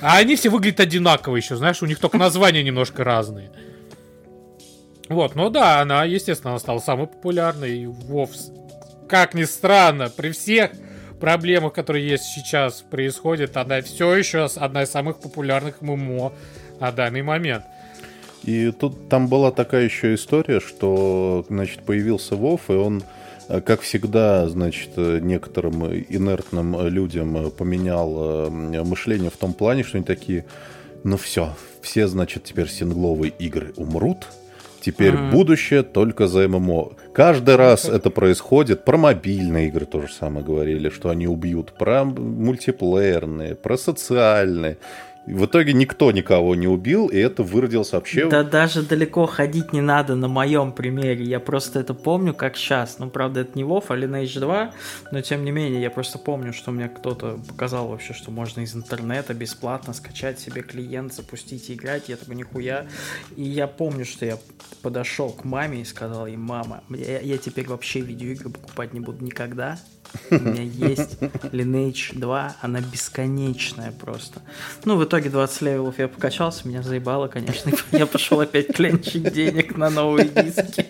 Speaker 2: А они все выглядят одинаково еще, знаешь, у них только названия немножко разные. Вот, ну да, она, естественно, стала самой популярной. И Вов, как ни странно, при всех проблемах, которые есть сейчас происходят, она все еще одна из самых популярных ММО на данный момент.
Speaker 1: И тут там была такая еще история, что, значит, появился Вов, и он, э, как всегда, значит, некоторым инертным людям поменял э, мышление в том плане, что они такие, ну все, все, значит, теперь сингловые игры умрут, Теперь mm-hmm. будущее только за ММО. Каждый раз это происходит. Про мобильные игры то же самое говорили, что они убьют. Про мультиплеерные, про социальные. В итоге никто никого не убил, и это выродилось вообще...
Speaker 3: Да даже далеко ходить не надо на моем примере. Я просто это помню как сейчас. Ну, правда, это не WoW, а Lineage 2, но тем не менее, я просто помню, что мне кто-то показал вообще, что можно из интернета бесплатно скачать себе клиент, запустить и играть. Я такой, нихуя. И я помню, что я подошел к маме и сказал ей, мама, я, я теперь вообще видеоигры покупать не буду никогда. У меня есть Lineage 2, она бесконечная просто. Ну, в итоге 20 левелов я покачался, меня заебало, конечно. Я пошел опять кленчить денег на новые диски.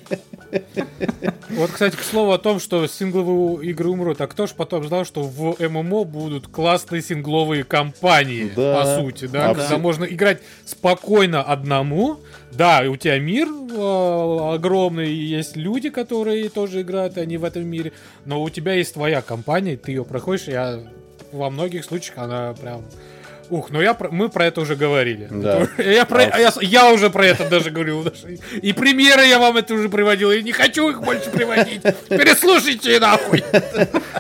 Speaker 2: Вот, кстати, к слову о том, что сингловые игры умрут. А кто ж потом знал, что в ММО будут классные сингловые кампании, да. по сути, да? А когда можно играть спокойно одному, да, у тебя мир э, огромный, есть люди, которые тоже играют, они в этом мире, но у тебя есть твоя компания, ты ее проходишь, я во многих случаях она прям Ух, ну я мы про это уже говорили. Да. Я, про, а... я, я уже про это даже говорил. И примеры я вам это уже приводил. И не хочу их больше приводить. Переслушайте нахуй.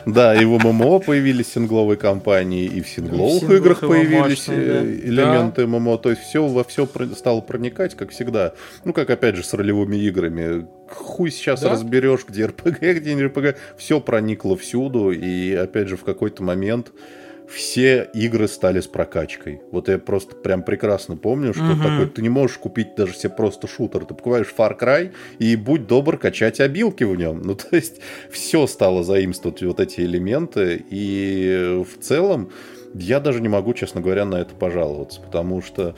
Speaker 1: Да, и в ММО появились сингловые кампании, и в сингловых играх появились э, элементы. ММО. То есть все во все стало проникать, как всегда. Ну, как опять же с ролевыми играми. Хуй сейчас разберешь, где РПГ, где не РПГ. Все проникло всюду. И опять же в какой-то момент все игры стали с прокачкой. Вот я просто прям прекрасно помню, что угу. такой, ты не можешь купить даже себе просто шутер. Ты покупаешь Far Cry и будь добр качать обилки в нем. Ну, то есть все стало заимствовать вот эти элементы. И в целом я даже не могу, честно говоря, на это пожаловаться, потому что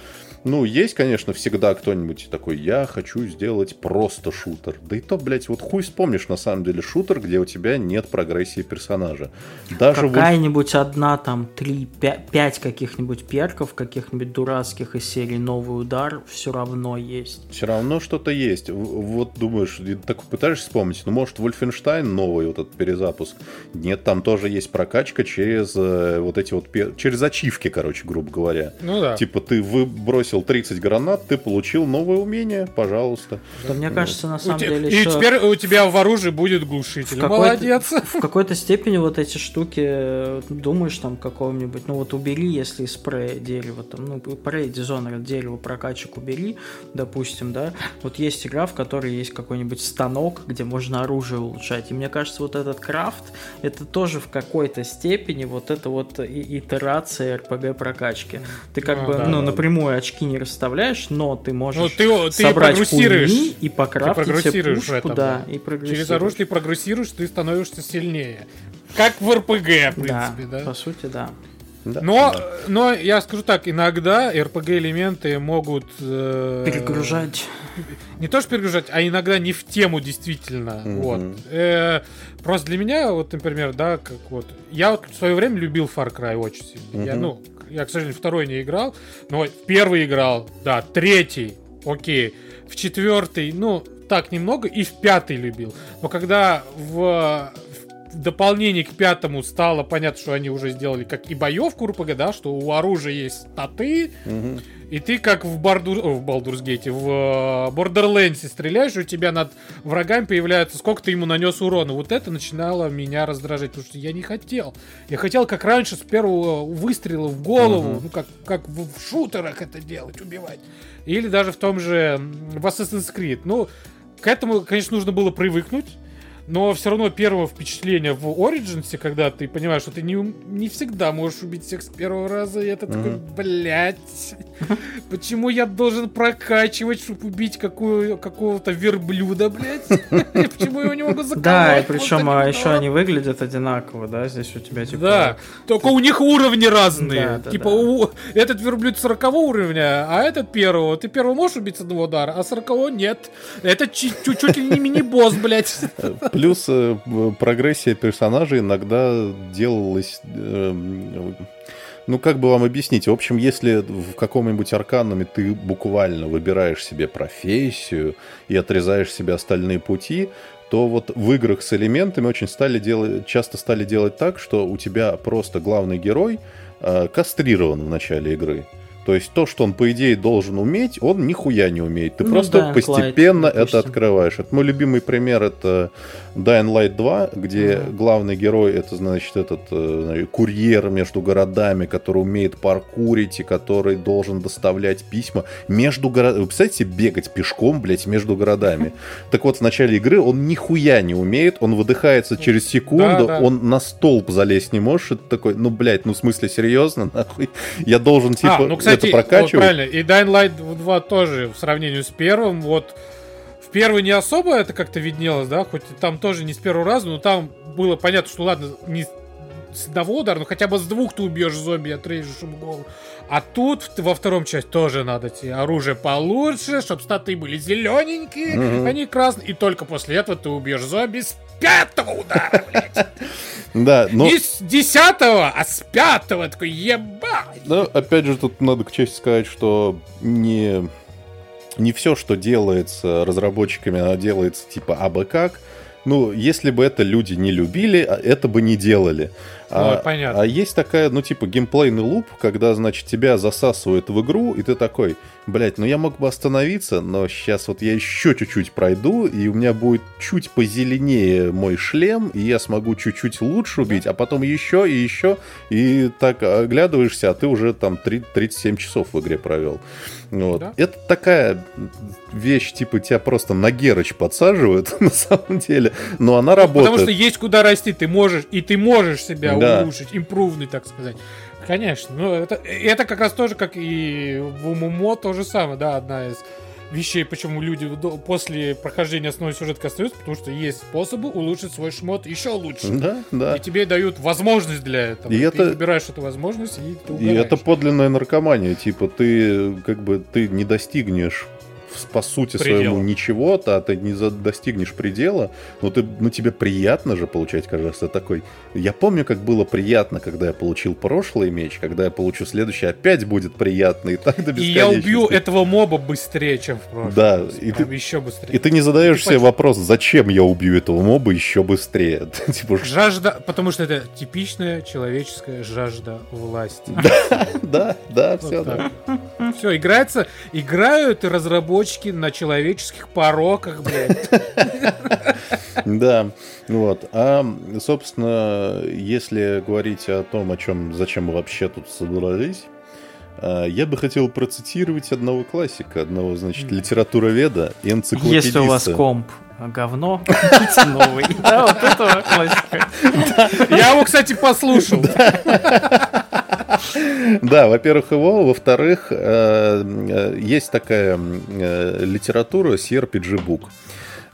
Speaker 1: ну, есть, конечно, всегда кто-нибудь такой, я хочу сделать просто шутер. Да и то, блядь, вот хуй вспомнишь на самом деле шутер, где у тебя нет прогрессии персонажа.
Speaker 3: Даже Какая-нибудь вот... одна там, три, пять, пять каких-нибудь перков, каких-нибудь дурацких из серии «Новый удар» все равно есть.
Speaker 1: Все равно что-то есть. Вот думаешь, так пытаешься вспомнить, ну, может, Вольфенштайн новый вот этот перезапуск. Нет, там тоже есть прокачка через э, вот эти вот, через ачивки, короче, грубо говоря.
Speaker 2: Ну да.
Speaker 1: Типа ты выбросил выбросил 30 гранат, ты получил новое умение, пожалуйста.
Speaker 3: Что мне кажется, на самом
Speaker 2: у
Speaker 3: деле
Speaker 2: И еще... теперь у тебя в оружии будет глушитель. В Молодец.
Speaker 3: В какой-то степени вот эти штуки, думаешь там какого-нибудь, ну вот убери, если спрей дерева, там, ну, спрей дизонер дерева прокачек убери, допустим, да, вот есть игра, в которой есть какой-нибудь станок, где можно оружие улучшать. И мне кажется, вот этот крафт, это тоже в какой-то степени вот это вот итерация RPG прокачки. Ты как ну, бы, да, ну, да. напрямую очки не расставляешь, но ты можешь ну, ты, ты собрать хуйни и покрафтить ты прогрессируешь пушку, этом, да,
Speaker 2: и Через оружие ты прогрессируешь, ты становишься сильнее. Как в РПГ, в принципе, да?
Speaker 3: да? по сути, да.
Speaker 2: Да, но, да. но я скажу так, иногда RPG элементы могут э,
Speaker 3: перегружать.
Speaker 2: Не то что перегружать, а иногда не в тему действительно. Mm-hmm. Вот. Э, просто для меня, вот, например, да, как вот. Я вот в свое время любил Far Cry очень сильно. Mm-hmm. Я, ну, я, к сожалению, второй не играл, но первый играл, да, третий, окей, в четвертый, ну, так немного, и в пятый любил. Но когда в, дополнение к пятому стало понятно, что они уже сделали как и боевку РПГ, да, что у оружия есть статы, угу. И ты как в, Барду... в Baldur's Gate, в э, Borderlands стреляешь, у тебя над врагами появляется, сколько ты ему нанес урона. Вот это начинало меня раздражать, потому что я не хотел. Я хотел, как раньше, с первого выстрела в голову, uh-huh. ну, как, как в, в шутерах это делать, убивать. Или даже в том же в Assassin's Creed. Ну, к этому, конечно, нужно было привыкнуть. Но все равно первое впечатление в Origins, когда ты понимаешь, что ты не, не всегда можешь убить всех с первого раза, и это такой, блядь, почему я должен прокачивать, чтобы убить какую, какого-то верблюда, блядь? Почему я его не могу заколоть?
Speaker 3: Да, и причем а еще они выглядят одинаково, да, здесь у тебя типа...
Speaker 2: Да, только у них уровни разные. Типа этот верблюд 40 уровня, а этот первого. Ты первого можешь убить с одного удара, а 40 нет. Это чуть-чуть ли не мини-босс, блядь.
Speaker 1: Плюс э, прогрессия персонажей иногда делалась... Эм, ну, как бы вам объяснить? В общем, если в каком-нибудь аркануме ты буквально выбираешь себе профессию и отрезаешь себе остальные пути, то вот в играх с элементами очень стали делать, часто стали делать так, что у тебя просто главный герой э, кастрирован в начале игры. То есть то, что он, по идее, должен уметь, он нихуя не умеет. Ты ну, просто да, постепенно Клайд, это открываешь. Это мой любимый пример, это Dying Light 2, где mm-hmm. главный герой, это, значит, этот э, курьер между городами, который умеет паркурить и который должен доставлять письма между городами. Вы представляете, бегать пешком, блядь, между городами? Так вот, в начале игры он нихуя не умеет, он выдыхается через секунду, да, да. он на столб залезть не может. Это такой, ну, блядь, ну, в смысле, серьезно, нахуй? Я должен, а, типа... А, ну, кстати, это прокачивать. Вот, правильно,
Speaker 2: и Dying Light 2 тоже в сравнении с первым, вот в первый не особо это как-то виднелось, да, хоть там тоже не с первого раза, но там было понятно, что ладно, не с одного удара, но хотя бы с двух ты убьешь зомби, отрежешь ему голову. А тут во втором часть тоже надо тебе оружие получше, чтобы статы были зелененькие, угу. а не красные. И только после этого ты убьешь зомби с пятого удара, блядь.
Speaker 1: Да, но...
Speaker 2: Не с десятого, а с пятого. Такой, ебать.
Speaker 1: Да, опять же, тут надо к чести сказать, что не, не все, что делается разработчиками, оно делается типа абы как. Ну, если бы это люди не любили, а это бы не делали. А, понятно. А есть такая, ну, типа, геймплейный луп, когда, значит, тебя засасывают в игру, и ты такой, блядь, ну я мог бы остановиться, но сейчас вот я еще чуть-чуть пройду, и у меня будет чуть позеленее мой шлем, и я смогу чуть-чуть лучше убить, а потом еще и еще, и так оглядываешься, а ты уже там 3, 37 часов в игре провел. Вот. Да? Это такая вещь, типа, тебя просто на Герыч подсаживают, на самом деле, но она работает.
Speaker 2: Потому что есть куда расти, ты можешь, и ты можешь себя да. улучшить, импрувный, так сказать. Конечно, ну это, это как раз тоже, как и в ММО, то же самое, да, одна из вещей, почему люди после прохождения основной сюжетки остаются, потому что есть способы улучшить свой шмот еще лучше.
Speaker 1: Да, да.
Speaker 2: И тебе дают возможность для этого. И, и это... ты выбираешь эту возможность, и ты
Speaker 1: И это подлинная наркомания, типа ты как бы ты не достигнешь по сути Предел. своему ничего-то, а ты не достигнешь предела, но ты, ну тебе приятно же получать, кажется, такой. Я помню, как было приятно, когда я получил прошлый меч, когда я получу следующий, опять будет приятно, и так до
Speaker 2: И я убью этого моба быстрее, чем в прошлом.
Speaker 1: Да, и ты, еще быстрее. И ты не задаешь себе вопрос, зачем я убью этого моба еще быстрее.
Speaker 2: типа, жажда, потому что это типичная человеческая жажда власти.
Speaker 1: Да, да, да, все, да.
Speaker 2: Все, играется, играют и разработчики на человеческих пороках, блядь.
Speaker 1: Да, вот. А, собственно, если говорить о том, о чем, зачем мы вообще тут собрались, а, я бы хотел процитировать одного классика, одного, значит, литературоведа и энциклопедиста.
Speaker 3: Если у вас комп говно, новый. Да, вот этого классика.
Speaker 2: Я его, кстати, послушал.
Speaker 1: Да, во-первых, его. Во-вторых, э, э, есть такая э, литература CRPG Book.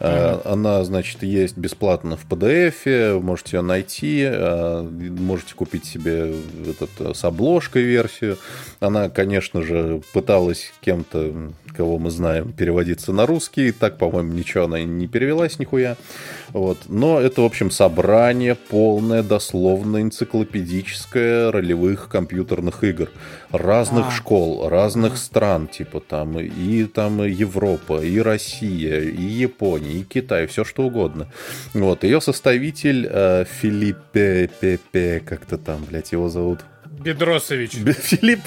Speaker 1: Mm-hmm. Она, значит, есть бесплатно в PDF, можете ее найти, можете купить себе этот, с обложкой версию. Она, конечно же, пыталась кем-то кого мы знаем, переводиться на русский. Так, по-моему, ничего она не перевелась нихуя. Вот. Но это, в общем, собрание полное, дословно энциклопедическое ролевых компьютерных игр. Разных а. школ, разных стран, типа там и там Европа, и Россия, и Япония, и Китай, все что угодно. Вот. Ее составитель э, Филиппе Пепе, как-то там, блядь, его зовут.
Speaker 2: Бедросович.
Speaker 1: Филипп.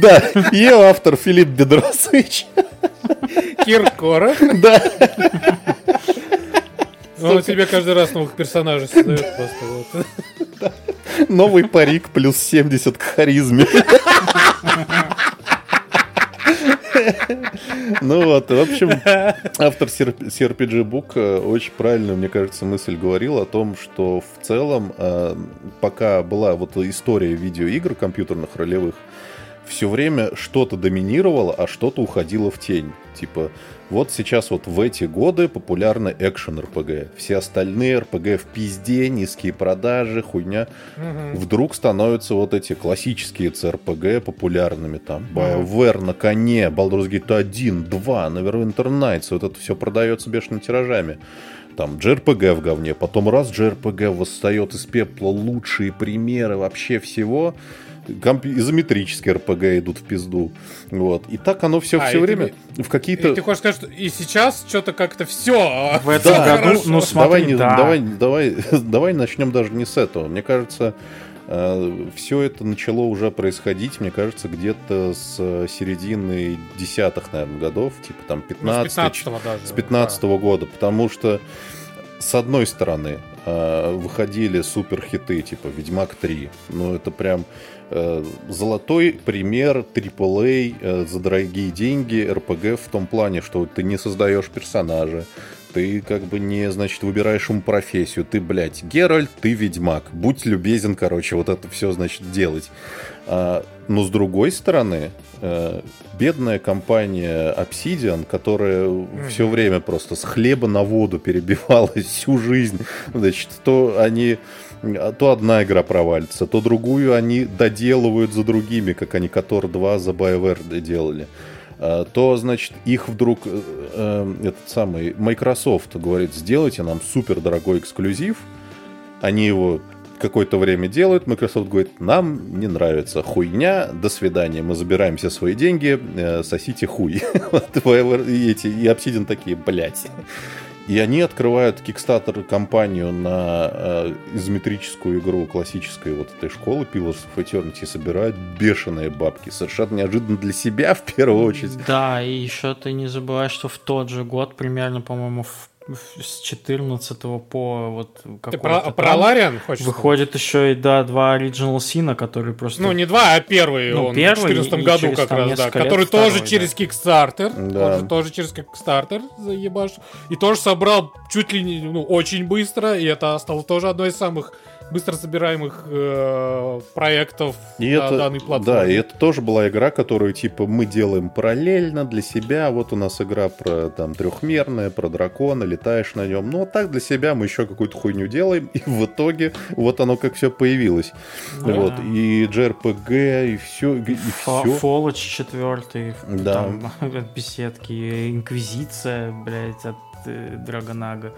Speaker 1: Да, ее автор Филипп Бедросович.
Speaker 2: Киркоров.
Speaker 1: Да.
Speaker 2: Он тебе каждый раз новых персонажей создает просто. Вот.
Speaker 1: Новый парик плюс 70 к харизме. Ну вот, в общем, автор CRPG Book э, очень правильно, мне кажется, мысль говорил о том, что в целом, э, пока была вот история видеоигр компьютерных ролевых, все время что-то доминировало, а что-то уходило в тень. Типа, вот сейчас вот в эти годы популярны экшен РПГ. Все остальные РПГ в пизде, низкие продажи, хуйня. Угу. Вдруг становятся вот эти классические CRPG популярными. Там BioWare угу. на коне, Baldur's Gate 1, 2, Neverwinter Nights. Вот это все продается бешеными тиражами там JRPG в говне, потом раз JRPG восстает из пепла лучшие примеры вообще всего. Изометрические РПГ идут в пизду. Вот. И так оно все, а, все время ты, в какие-то...
Speaker 2: И ты хочешь сказать, что и сейчас что-то как-то все
Speaker 3: в этом да, году, хорошо. ну смотри,
Speaker 1: давай, да. давай, давай, давай начнем даже не с этого. Мне кажется, э, все это начало уже происходить, мне кажется, где-то с середины десятых, наверное, годов, типа там 15 ну, с 15 даже. С 15 -го да. года, потому что с одной стороны, э, выходили супер хиты, типа Ведьмак 3. Ну, это прям Э, золотой пример AAA э, за дорогие деньги РПГ в том плане, что ты не создаешь персонажа, ты как бы не, значит, выбираешь ему профессию. Ты, блядь, Геральт, ты ведьмак. Будь любезен, короче, вот это все, значит, делать. А, но с другой стороны, э, бедная компания Obsidian, которая mm-hmm. все время просто с хлеба на воду перебивалась всю жизнь, значит, то они то одна игра провалится, то другую они доделывают за другими, как они Котор 2 за BioWare делали. А, то, значит, их вдруг э, э, этот самый Microsoft говорит, сделайте нам супер дорогой эксклюзив. Они его какое-то время делают, Microsoft говорит, нам не нравится хуйня, до свидания, мы забираем все свои деньги, э, сосите хуй. и, эти, и Obsidian такие, блядь. И они открывают Kickstarter компанию на э, изометрическую игру классической вот этой школы Pillars of Eternity собирают бешеные бабки. Совершенно неожиданно для себя в первую очередь.
Speaker 3: Да, и еще ты не забываешь, что в тот же год, примерно, по-моему, в с 14 по вот
Speaker 2: Ты про, про Лариан хочешь
Speaker 3: Выходит сказать? еще и, да, два Original Сина, которые просто...
Speaker 2: Ну, не два, а первый ну, он первый в 14 году как раз, да. Который тоже второй, через да. Kickstarter. Да. Тоже, тоже через Kickstarter заебаш. И тоже собрал чуть ли не, ну, очень быстро, и это стало тоже одной из самых быстро собираемых э, проектов
Speaker 1: и на это, данной платформе. Да, и это тоже была игра, которую типа мы делаем параллельно для себя. Вот у нас игра про там трехмерная, про дракона, летаешь на нем. Ну, а так для себя мы еще какую-то хуйню делаем, и в итоге вот оно как все появилось. Да. Вот, и JRPG, и все. И
Speaker 3: все. Fallout 4, да. там, беседки, Инквизиция, блядь, от э, Драгонага.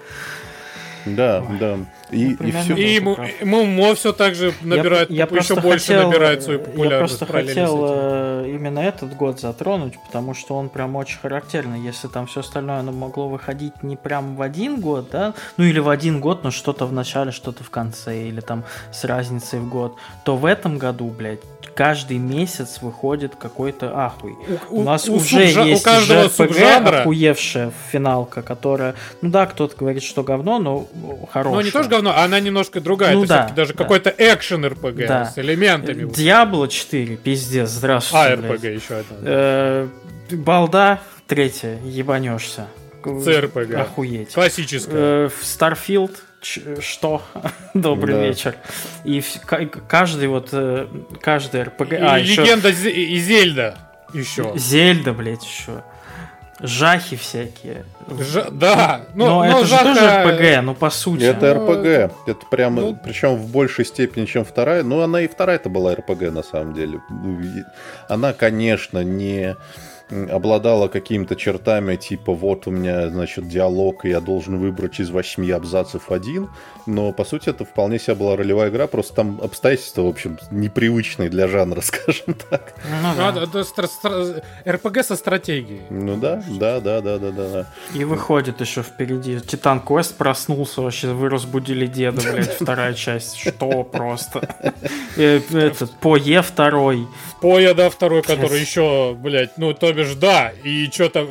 Speaker 1: Да, Ой. да. И,
Speaker 2: ну,
Speaker 1: и все.
Speaker 2: И ему, ему все так же набирает, я, я еще больше хотел, набирает свою популярность.
Speaker 3: Я просто хотел э, именно этот год затронуть, потому что он прям очень характерный. Если там все остальное оно могло выходить не прям в один год, да, ну или в один год, но что-то в начале, что-то в конце, или там с разницей в год, то в этом году, блядь, каждый месяц выходит какой-то ахуй. У, у нас у уже субжа... есть у каждого субжанра... охуевшая финалочка, которая, ну да, кто-то говорит, что говно, но хорошая.
Speaker 2: Ну не тоже говно, она немножко другая. Ну, Это да, даже да. какой-то экшен РПГ да. с элементами.
Speaker 3: Диабло 4, пиздец, здравствуйте.
Speaker 2: А, РПГ еще один.
Speaker 3: Э, балда третья, ебанешься.
Speaker 2: CRPG.
Speaker 3: Охуеть.
Speaker 2: Классическая.
Speaker 3: Старфилд что? Добрый да. вечер. И каждый вот, э, каждый РПГ...
Speaker 2: А, и еще... Легенда и Зельда еще.
Speaker 3: Зельда, блядь, еще. Жахи всякие.
Speaker 2: Ж... Да,
Speaker 3: но, но, но это Жаха... же тоже РПГ, ну по сути.
Speaker 1: Это РПГ. Это прямо, ну... причем в большей степени, чем вторая. Ну, она и вторая-то была РПГ на самом деле. Ну, она, конечно, не обладала какими-то чертами, типа вот у меня, значит, диалог, и я должен выбрать из восьми абзацев один, но, по сути, это вполне себе была ролевая игра, просто там обстоятельства, в общем, непривычные для жанра, скажем так.
Speaker 2: Ну, да. это стра- стра- РПГ со стратегией.
Speaker 1: Ну да, да, да, да, да, да.
Speaker 3: И выходит еще впереди. Титан Квест проснулся, вообще вы разбудили деда, блядь, вторая часть. Что просто? Э, этот, по Е второй.
Speaker 2: По Е, да, второй, который еще, блядь, ну, то бишь, да, и что-то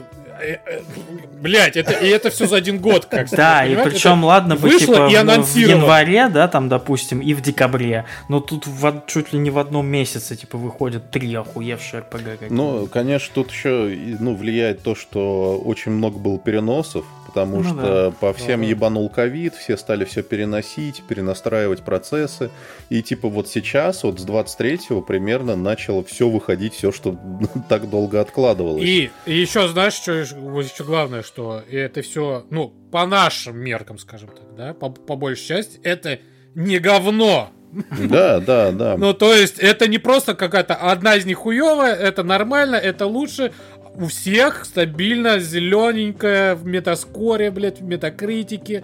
Speaker 2: Блять, это, и это все за один год, как
Speaker 3: Да, и причем,
Speaker 2: это
Speaker 3: ладно бы,
Speaker 2: вышло
Speaker 3: типа,
Speaker 2: и
Speaker 3: в, январе, да, там, допустим, и в декабре, но тут в чуть ли не в одном месяце, типа, выходят три охуевшие РПГ.
Speaker 1: Ну, конечно, тут еще ну, влияет то, что очень много было переносов, потому
Speaker 3: Ну
Speaker 1: что по всем
Speaker 2: Ага.
Speaker 1: ебанул ковид, все стали все переносить, перенастраивать процессы. И типа вот сейчас, вот с 23-го примерно начало все выходить, все, что так долго откладывалось.
Speaker 2: И, и еще, знаешь, что еще главное, что это все, ну, по нашим меркам, скажем так, да, по, по большей части, это не говно.
Speaker 1: Да, да, да.
Speaker 2: Ну, то есть, это не просто какая-то одна из них хуевая, это нормально, это лучше. У всех стабильно зелененькая в метаскоре, блядь, в метакритике.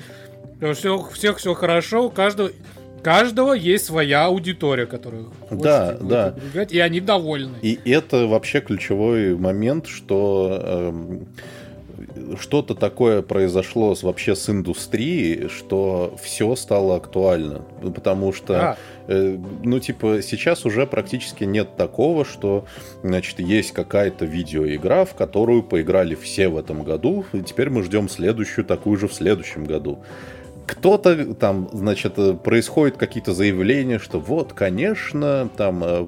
Speaker 2: Все, всех все хорошо, у каждого, каждого есть своя аудитория, которая хочет
Speaker 1: Да, да.
Speaker 2: играть, и они довольны.
Speaker 1: И это вообще ключевой момент, что эм, что-то такое произошло с, вообще с индустрией, что все стало актуально. Потому что,
Speaker 2: Да.
Speaker 1: э, ну, типа, сейчас уже практически нет такого, что, значит, есть какая-то видеоигра, в которую поиграли все в этом году, и теперь мы ждем следующую такую же в следующем году кто-то там, значит, э, происходят какие-то заявления, что вот, конечно, там э,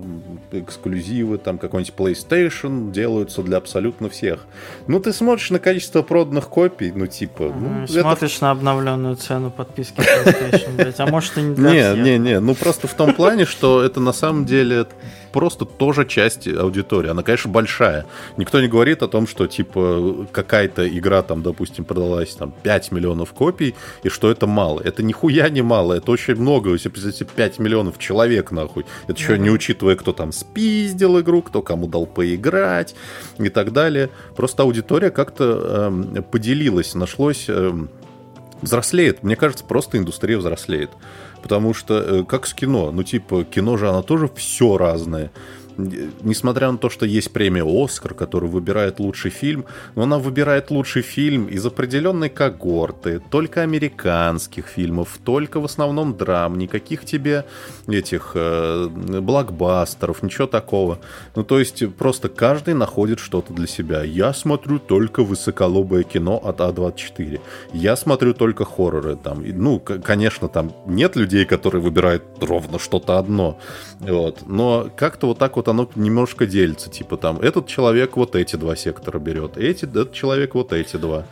Speaker 1: эксклюзивы, там какой-нибудь PlayStation делаются для абсолютно всех. Ну, ты смотришь на количество проданных копий, ну, типа, ну,
Speaker 3: Мгм,
Speaker 1: это
Speaker 3: Смотришь на обновленную цену подписки PlayStation, блядь, а может и не для
Speaker 1: Не, не, не, ну просто в том плане, что это на самом деле просто тоже часть аудитории. Она, конечно, большая. Никто не говорит о том, что, типа, какая-то игра, там, допустим, продалась там 5 миллионов копий, и что это мало. Это нихуя не мало, это очень много. Если представьте, 5 миллионов человек, нахуй. Это еще не учитывая, кто там спиздил игру, кто кому дал поиграть и так далее. Просто аудитория как-то эм, поделилась, нашлось... эм, взрослеет. Мне кажется, просто индустрия взрослеет. Потому что, э, как с кино, ну, типа, кино же, оно тоже все разное. Несмотря на то, что есть премия «Оскар», которая выбирает лучший фильм, но она выбирает лучший фильм из определенной когорты, только американских фильмов, только в основном драм, никаких тебе этих э, блокбастеров, ничего такого. Ну, то есть, просто каждый находит что-то для себя. Я смотрю только высоколобое кино от А24. Я смотрю только хорроры. Там. Ну, конечно, там нет людей, которые выбирают ровно что-то одно. Вот. Но как-то вот так вот оно немножко делится. Типа там, этот человек вот эти два сектора берет, эти, этот человек вот эти два.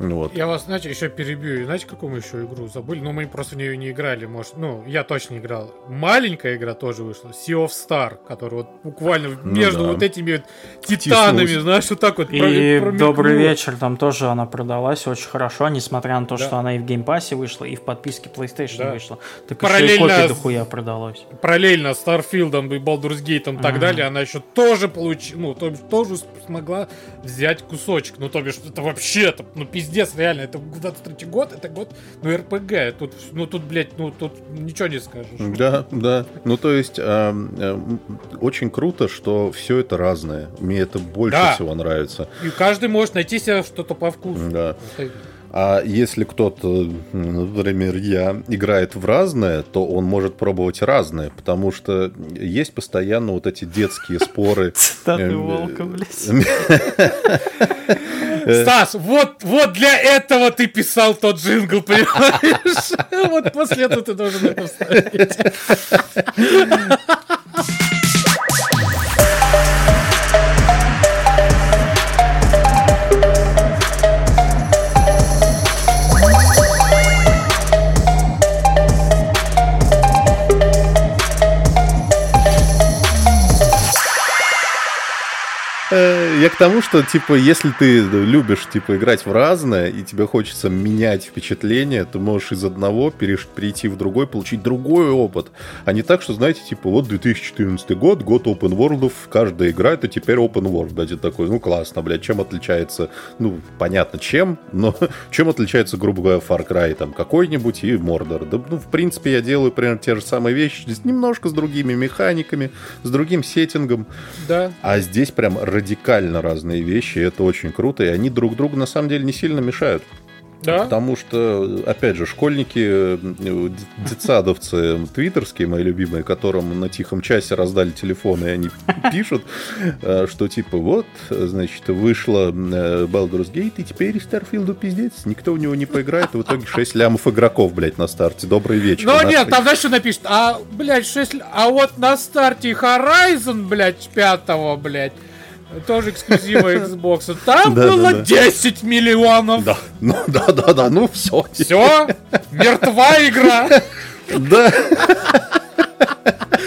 Speaker 1: Вот.
Speaker 2: Я вас, знаете, еще перебью. И Знаете, какую мы еще игру забыли? Ну, мы просто в нее не играли, может. Ну, я точно не играл. Маленькая игра тоже вышла. Sea of Stars, которая вот буквально
Speaker 1: Ну
Speaker 2: между
Speaker 1: да.
Speaker 2: вот этими вот титанами,
Speaker 1: Втиснулась.
Speaker 2: знаешь, вот так вот
Speaker 3: И добрый вечер, там тоже она продалась очень хорошо, несмотря на то,
Speaker 2: Да.
Speaker 3: что она и в Game Pass е вышла, и в подписке PlayStation
Speaker 2: Да.
Speaker 3: вышла. Так еще и
Speaker 2: Параллельно с-
Speaker 3: дохуя продалось.
Speaker 2: Параллельно с Starfield и Baldur's Gate и так
Speaker 3: Ага.
Speaker 2: далее, она еще тоже получила, ну, то, бишь, тоже смогла взять кусочек. Ну, то бишь, это вообще, это, ну, пиздец, реально, это 23 год, это год, ну, РПГ, тут, ну, тут, блядь, ну, тут ничего не скажешь.
Speaker 1: Да, да. Ну, то есть, эм, эм, очень круто, что все это разное. Мне это больше
Speaker 2: Да.
Speaker 1: всего нравится.
Speaker 2: И каждый может найти себе что-то по вкусу.
Speaker 1: Да.
Speaker 2: Это-
Speaker 1: А если кто-то, например, я, играет в разное, то он может пробовать разное, потому что есть постоянно вот эти детские споры.
Speaker 3: Цитаты волка, блядь.
Speaker 1: Э,
Speaker 2: Стас, вот, вот для этого ты писал тот джингл, понимаешь? Вот после этого ты должен это вставить.
Speaker 1: Я к тому, что, типа, если ты любишь, типа, играть в разное, и тебе хочется менять впечатление, ты можешь из одного перейти в другой, получить другой опыт. А не так, что, знаете, типа, вот 2014 год, год open world, каждая игра это теперь open world. Да, ты такой, ну, классно, блядь, чем отличается, ну, понятно, чем, но чем отличается, грубо говоря, Far Cry, там, какой-нибудь и Mordor. Да, ну, в принципе, я делаю примерно те же самые вещи, немножко с другими механиками, с другим сеттингом.
Speaker 2: Да.
Speaker 1: А здесь прям радикально разные вещи, и это очень круто, и они друг другу на самом деле не сильно мешают. Да? Потому что, опять же, школьники, э, детсадовцы твиттерские, мои любимые, которым на тихом часе раздали телефоны, и они пишут, э, что типа вот, значит, вышла э, Baldur's Gate, и теперь Старфилду пиздец, никто в него не поиграет, и в итоге 6 лямов игроков, блядь, на старте. Добрый вечер.
Speaker 2: Ну нет, там дальше напишет, а, блядь, 6 а вот на старте Horizon, блядь, пятого, блядь, тоже эксклюзива Xbox. Там да, было да, да. 10 миллионов.
Speaker 1: Да, ну, да, да, да, ну все.
Speaker 2: Все, мертва игра.
Speaker 1: Да.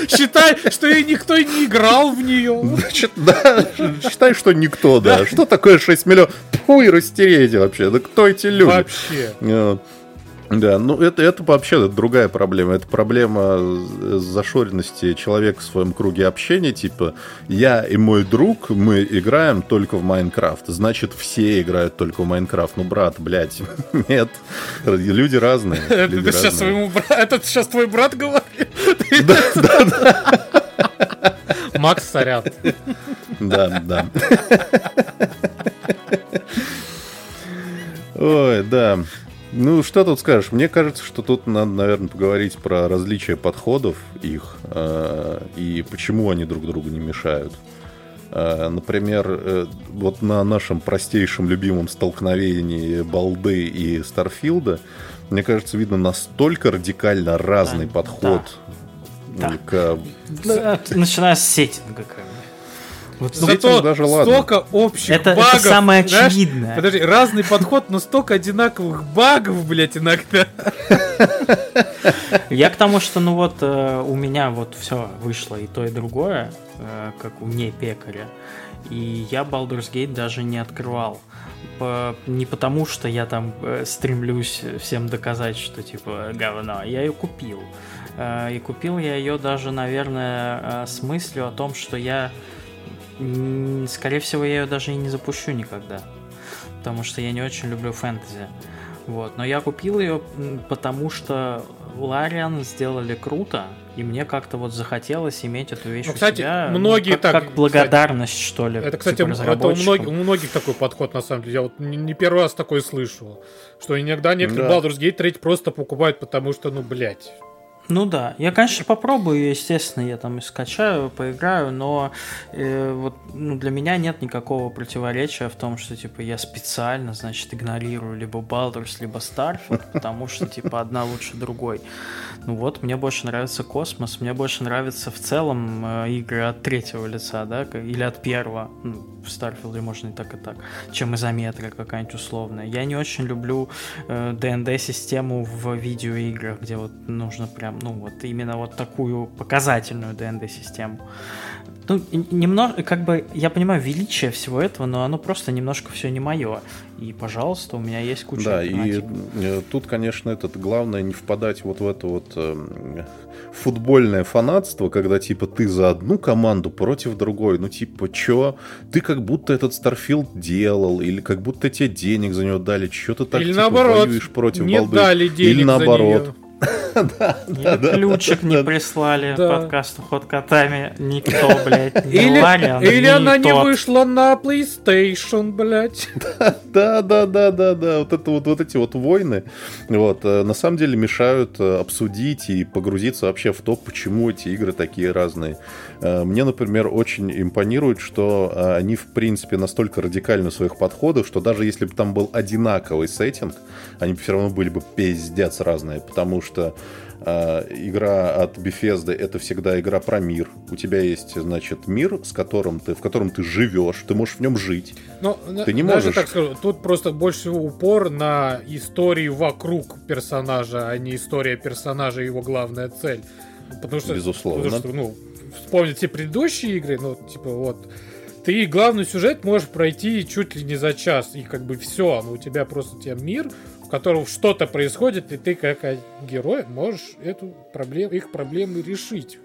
Speaker 2: Считай, что и никто не играл в нее.
Speaker 1: Значит, да, считай, что никто, да. Что такое 6 миллионов? Фу, и растереть вообще. Да кто эти люди?
Speaker 2: Вообще.
Speaker 1: Да, ну это, это вообще другая проблема. Это проблема зашоренности человека в своем круге общения. Типа, я и мой друг, мы играем только в Майнкрафт. Значит, все играют только в Майнкрафт. Ну, брат, блядь, нет. Люди разные.
Speaker 2: Это сейчас своему Это сейчас твой брат говорит? Да, да, да. Макс Сорян.
Speaker 1: Да, да. Ой, да. Ну, что тут скажешь? Мне кажется, что тут надо, наверное, поговорить про различия подходов их э, и почему они друг другу не мешают. Э, например, э, вот на нашем простейшем любимом столкновении Балды и Старфилда, мне кажется, видно настолько радикально разный да, подход
Speaker 3: да. к... Да, начиная с сеттинга, как
Speaker 2: вот Зато даже столько общих
Speaker 3: это,
Speaker 2: багов.
Speaker 3: Это самое очевидное. Знаешь,
Speaker 2: подожди, разный подход, но столько одинаковых багов, блядь, иногда.
Speaker 3: Я к тому, что, ну вот, э, у меня вот все вышло и то, и другое, э, как у не пекаря. И я Baldur's Gate даже не открывал. По, не потому, что я там э, стремлюсь всем доказать, что типа говно. Я ее купил. И купил я ее даже, наверное, с мыслью о том, что я Скорее всего, я ее даже и не запущу никогда. Потому что я не очень люблю фэнтези. Вот. Но я купил ее, потому что Лариан сделали круто, и мне как-то вот захотелось иметь эту вещь ну,
Speaker 2: кстати,
Speaker 3: у себя.
Speaker 2: Ну, многие
Speaker 3: ну, как,
Speaker 2: так,
Speaker 3: как благодарность, кстати, что ли.
Speaker 2: Это, кстати, типа это у, многих, у многих такой подход, на самом деле. Я вот не, не первый раз такой слышал. Что иногда некоторые да. Baldur's Gate 3 просто покупают, потому что, ну, блядь,
Speaker 3: ну да, я, конечно, попробую, естественно, я там и скачаю, поиграю, но э, вот ну, для меня нет никакого противоречия в том, что типа я специально, значит, игнорирую либо Baldur's, либо Starfield, потому что типа одна лучше другой. Ну вот, мне больше нравится космос, мне больше нравятся в целом э, игры от третьего лица, да, или от первого. Ну, в Starfield можно и так, и так, чем изометрия какая-нибудь условная. Я не очень люблю э, DND-систему в видеоиграх, где вот нужно прям, ну вот именно вот такую показательную DND-систему. Ну, немного, как бы, я понимаю величие всего этого, но оно просто немножко все не мое. И, пожалуйста, у меня есть куча
Speaker 1: Да, и э, тут, конечно, этот главное не впадать вот в это вот э, футбольное фанатство, когда, типа, ты за одну команду против другой. Ну, типа, чё? Ты как будто этот Старфилд делал, или как будто тебе денег за него дали, чё ты так, или
Speaker 2: типа, наоборот,
Speaker 1: воюешь против
Speaker 2: не
Speaker 1: балды
Speaker 2: дали денег
Speaker 1: Или наоборот.
Speaker 2: За нее.
Speaker 3: Да, ключик не прислали подкасту ход котами. Никто, блядь, не или,
Speaker 2: или она не вышла на PlayStation, блядь.
Speaker 1: Да, да, да, да, да. Вот это вот, вот эти вот войны, вот, э, на самом деле мешают э, обсудить и погрузиться вообще в то, почему эти игры такие разные. Э, мне, например, очень импонирует, что они, в принципе, настолько радикальны в своих подходах, что даже если бы там был одинаковый сеттинг, они все равно были бы пиздец разные, потому что э, игра от Bethesda это всегда игра про мир. У тебя есть, значит, мир, с которым ты, в котором ты живешь, ты можешь в нем жить.
Speaker 2: Но, ты не можешь. так скажу, тут просто больше всего упор на историю вокруг персонажа, а не история персонажа и его главная цель. Потому что,
Speaker 1: Безусловно.
Speaker 2: Потому что, ну, вспомнить все предыдущие игры, ну, типа, вот, ты главный сюжет можешь пройти чуть ли не за час, и как бы все, ну, у тебя просто у тебя мир, котором что-то происходит, и ты как герой можешь эту проблему, их проблемы решить.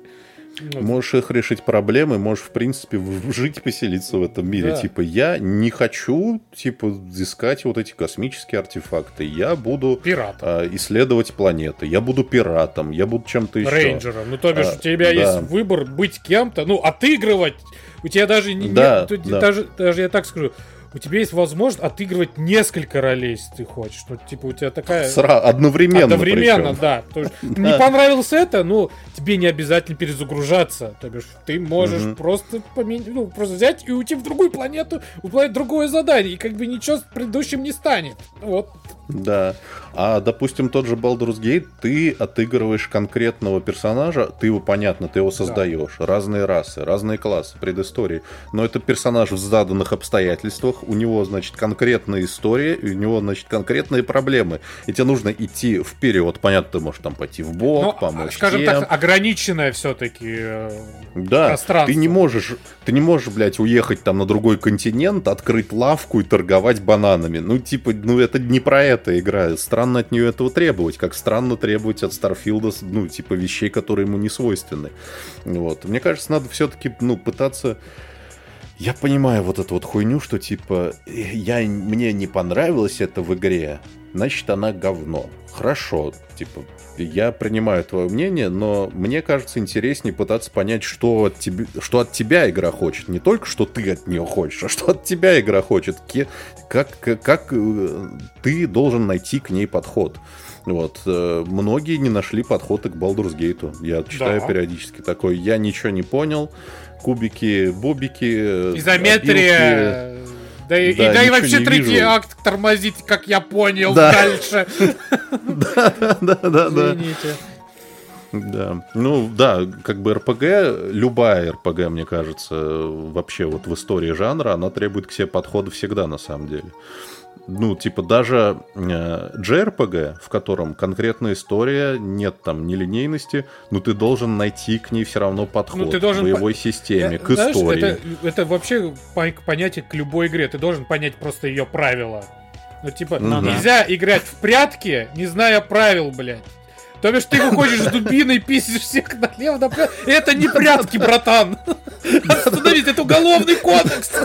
Speaker 1: Вот. Можешь их решить проблемы, можешь, в принципе, жить, поселиться в этом мире. Да. Типа, я не хочу, типа, искать вот эти космические артефакты. Я буду
Speaker 2: пиратом.
Speaker 1: Э, исследовать планеты. Я буду пиратом. Я буду чем-то еще.
Speaker 2: Рейнджером. Ну, то бишь, а, у тебя да. есть выбор быть кем-то. Ну, отыгрывать. У тебя даже не,
Speaker 1: да,
Speaker 2: нет,
Speaker 1: да.
Speaker 2: даже, даже я так скажу, у тебя есть возможность отыгрывать несколько ролей, если ты хочешь. Ну, типа, у тебя такая...
Speaker 1: Сра... Одновременно
Speaker 2: Одновременно,
Speaker 1: причем.
Speaker 2: да. То есть, Не понравилось это, ну, тебе не обязательно перезагружаться. То бишь, ты можешь просто поменять, ну, просто взять и уйти в другую планету, выполнять другое задание, и как бы ничего с предыдущим не станет. Вот.
Speaker 1: Да. А, допустим, тот же Baldur's Gate, ты отыгрываешь конкретного персонажа, ты его, понятно, ты его создаешь. Разные расы, разные классы, предыстории. Но это персонаж в заданных обстоятельствах, у него, значит, конкретная история, у него, значит, конкретные проблемы. И тебе нужно идти вперед. Понятно, ты можешь там пойти в бок,
Speaker 2: Но,
Speaker 1: помочь
Speaker 2: скажем
Speaker 1: тем.
Speaker 2: так, ограниченное все-таки.
Speaker 1: Да,
Speaker 2: пространство.
Speaker 1: ты не можешь, ты не можешь, блядь, уехать там на другой континент, открыть лавку и торговать бананами. Ну, типа, ну это не про это игра. Странно от нее этого требовать, как странно требовать от Старфилда, ну, типа, вещей, которые ему не свойственны. Вот. Мне кажется, надо все-таки, ну, пытаться... Я понимаю вот эту вот хуйню, что типа я, мне не понравилось это в игре, значит она говно. Хорошо, типа я принимаю твое мнение, но мне кажется интереснее пытаться понять, что от, тебе, что от тебя игра хочет. Не только, что ты от нее хочешь, а что от тебя игра хочет. Как, как, как э, ты должен найти к ней подход. Вот. э, Многие не нашли подхода к Baldur's Gate. Я читаю
Speaker 2: Да.
Speaker 1: периодически такой, я ничего не понял. Кубики, бобики, обилки.
Speaker 2: Да, и,
Speaker 1: Да,
Speaker 2: и, да и вообще третий
Speaker 1: вижу.
Speaker 2: акт тормозит, как я понял,
Speaker 1: Да.
Speaker 2: дальше.
Speaker 1: Да, да, да, да.
Speaker 2: Извините.
Speaker 1: Да, ну да, как бы РПГ, любая РПГ, мне кажется, вообще вот в истории жанра, она требует к себе подхода всегда на самом деле. Ну, типа даже э, JRPG, в котором конкретная история, нет там нелинейности, но ты должен найти к ней все равно подход
Speaker 2: Ну, ты должен
Speaker 1: к боевой системе,
Speaker 2: Э,
Speaker 1: к
Speaker 2: знаешь,
Speaker 1: истории.
Speaker 2: Это, это вообще по- понятие к любой игре. Ты должен понять просто ее правила. Ну, типа,
Speaker 1: да.
Speaker 2: нельзя играть в прятки, не зная правил, блядь. То бишь, ты выходишь с дубиной, пиздишь всех налево, направо. Это не прятки, братан. Остановись, это уголовный кодекс.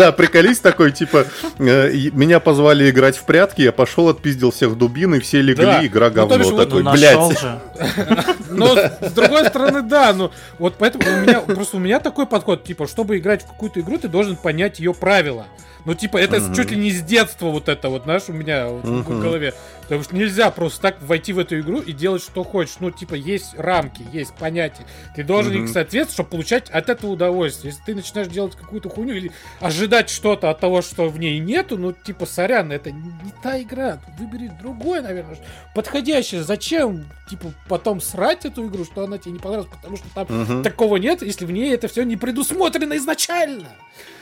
Speaker 1: Да, приколись такой, типа, э, меня позвали играть в прятки, я пошел, отпиздил всех дубин, и все легли, игра
Speaker 2: Ну,
Speaker 1: говно. такой,
Speaker 3: Ну,
Speaker 1: блядь.
Speaker 2: Но с другой стороны, да, ну вот поэтому у меня просто у меня такой подход, типа, чтобы играть в какую-то игру, ты должен понять ее правила. Ну, типа, это чуть ли не с детства вот это вот, знаешь, у меня в голове. Потому что нельзя просто так войти в эту игру и делать, что хочешь. Ну, типа, есть рамки, есть понятия. Ты должен
Speaker 1: Мгм.
Speaker 2: их соответствовать, чтобы получать от этого удовольствие. Если ты начинаешь делать какую-то хуйню или ожидать что-то от того, что в ней нету, ну, типа, сорян, это не та игра. Выбери другое, наверное, подходящее. Зачем, типа, потом срать эту игру, что она тебе не понравилась, потому что там
Speaker 1: Мгм.
Speaker 2: такого нет, если в ней это все не предусмотрено изначально.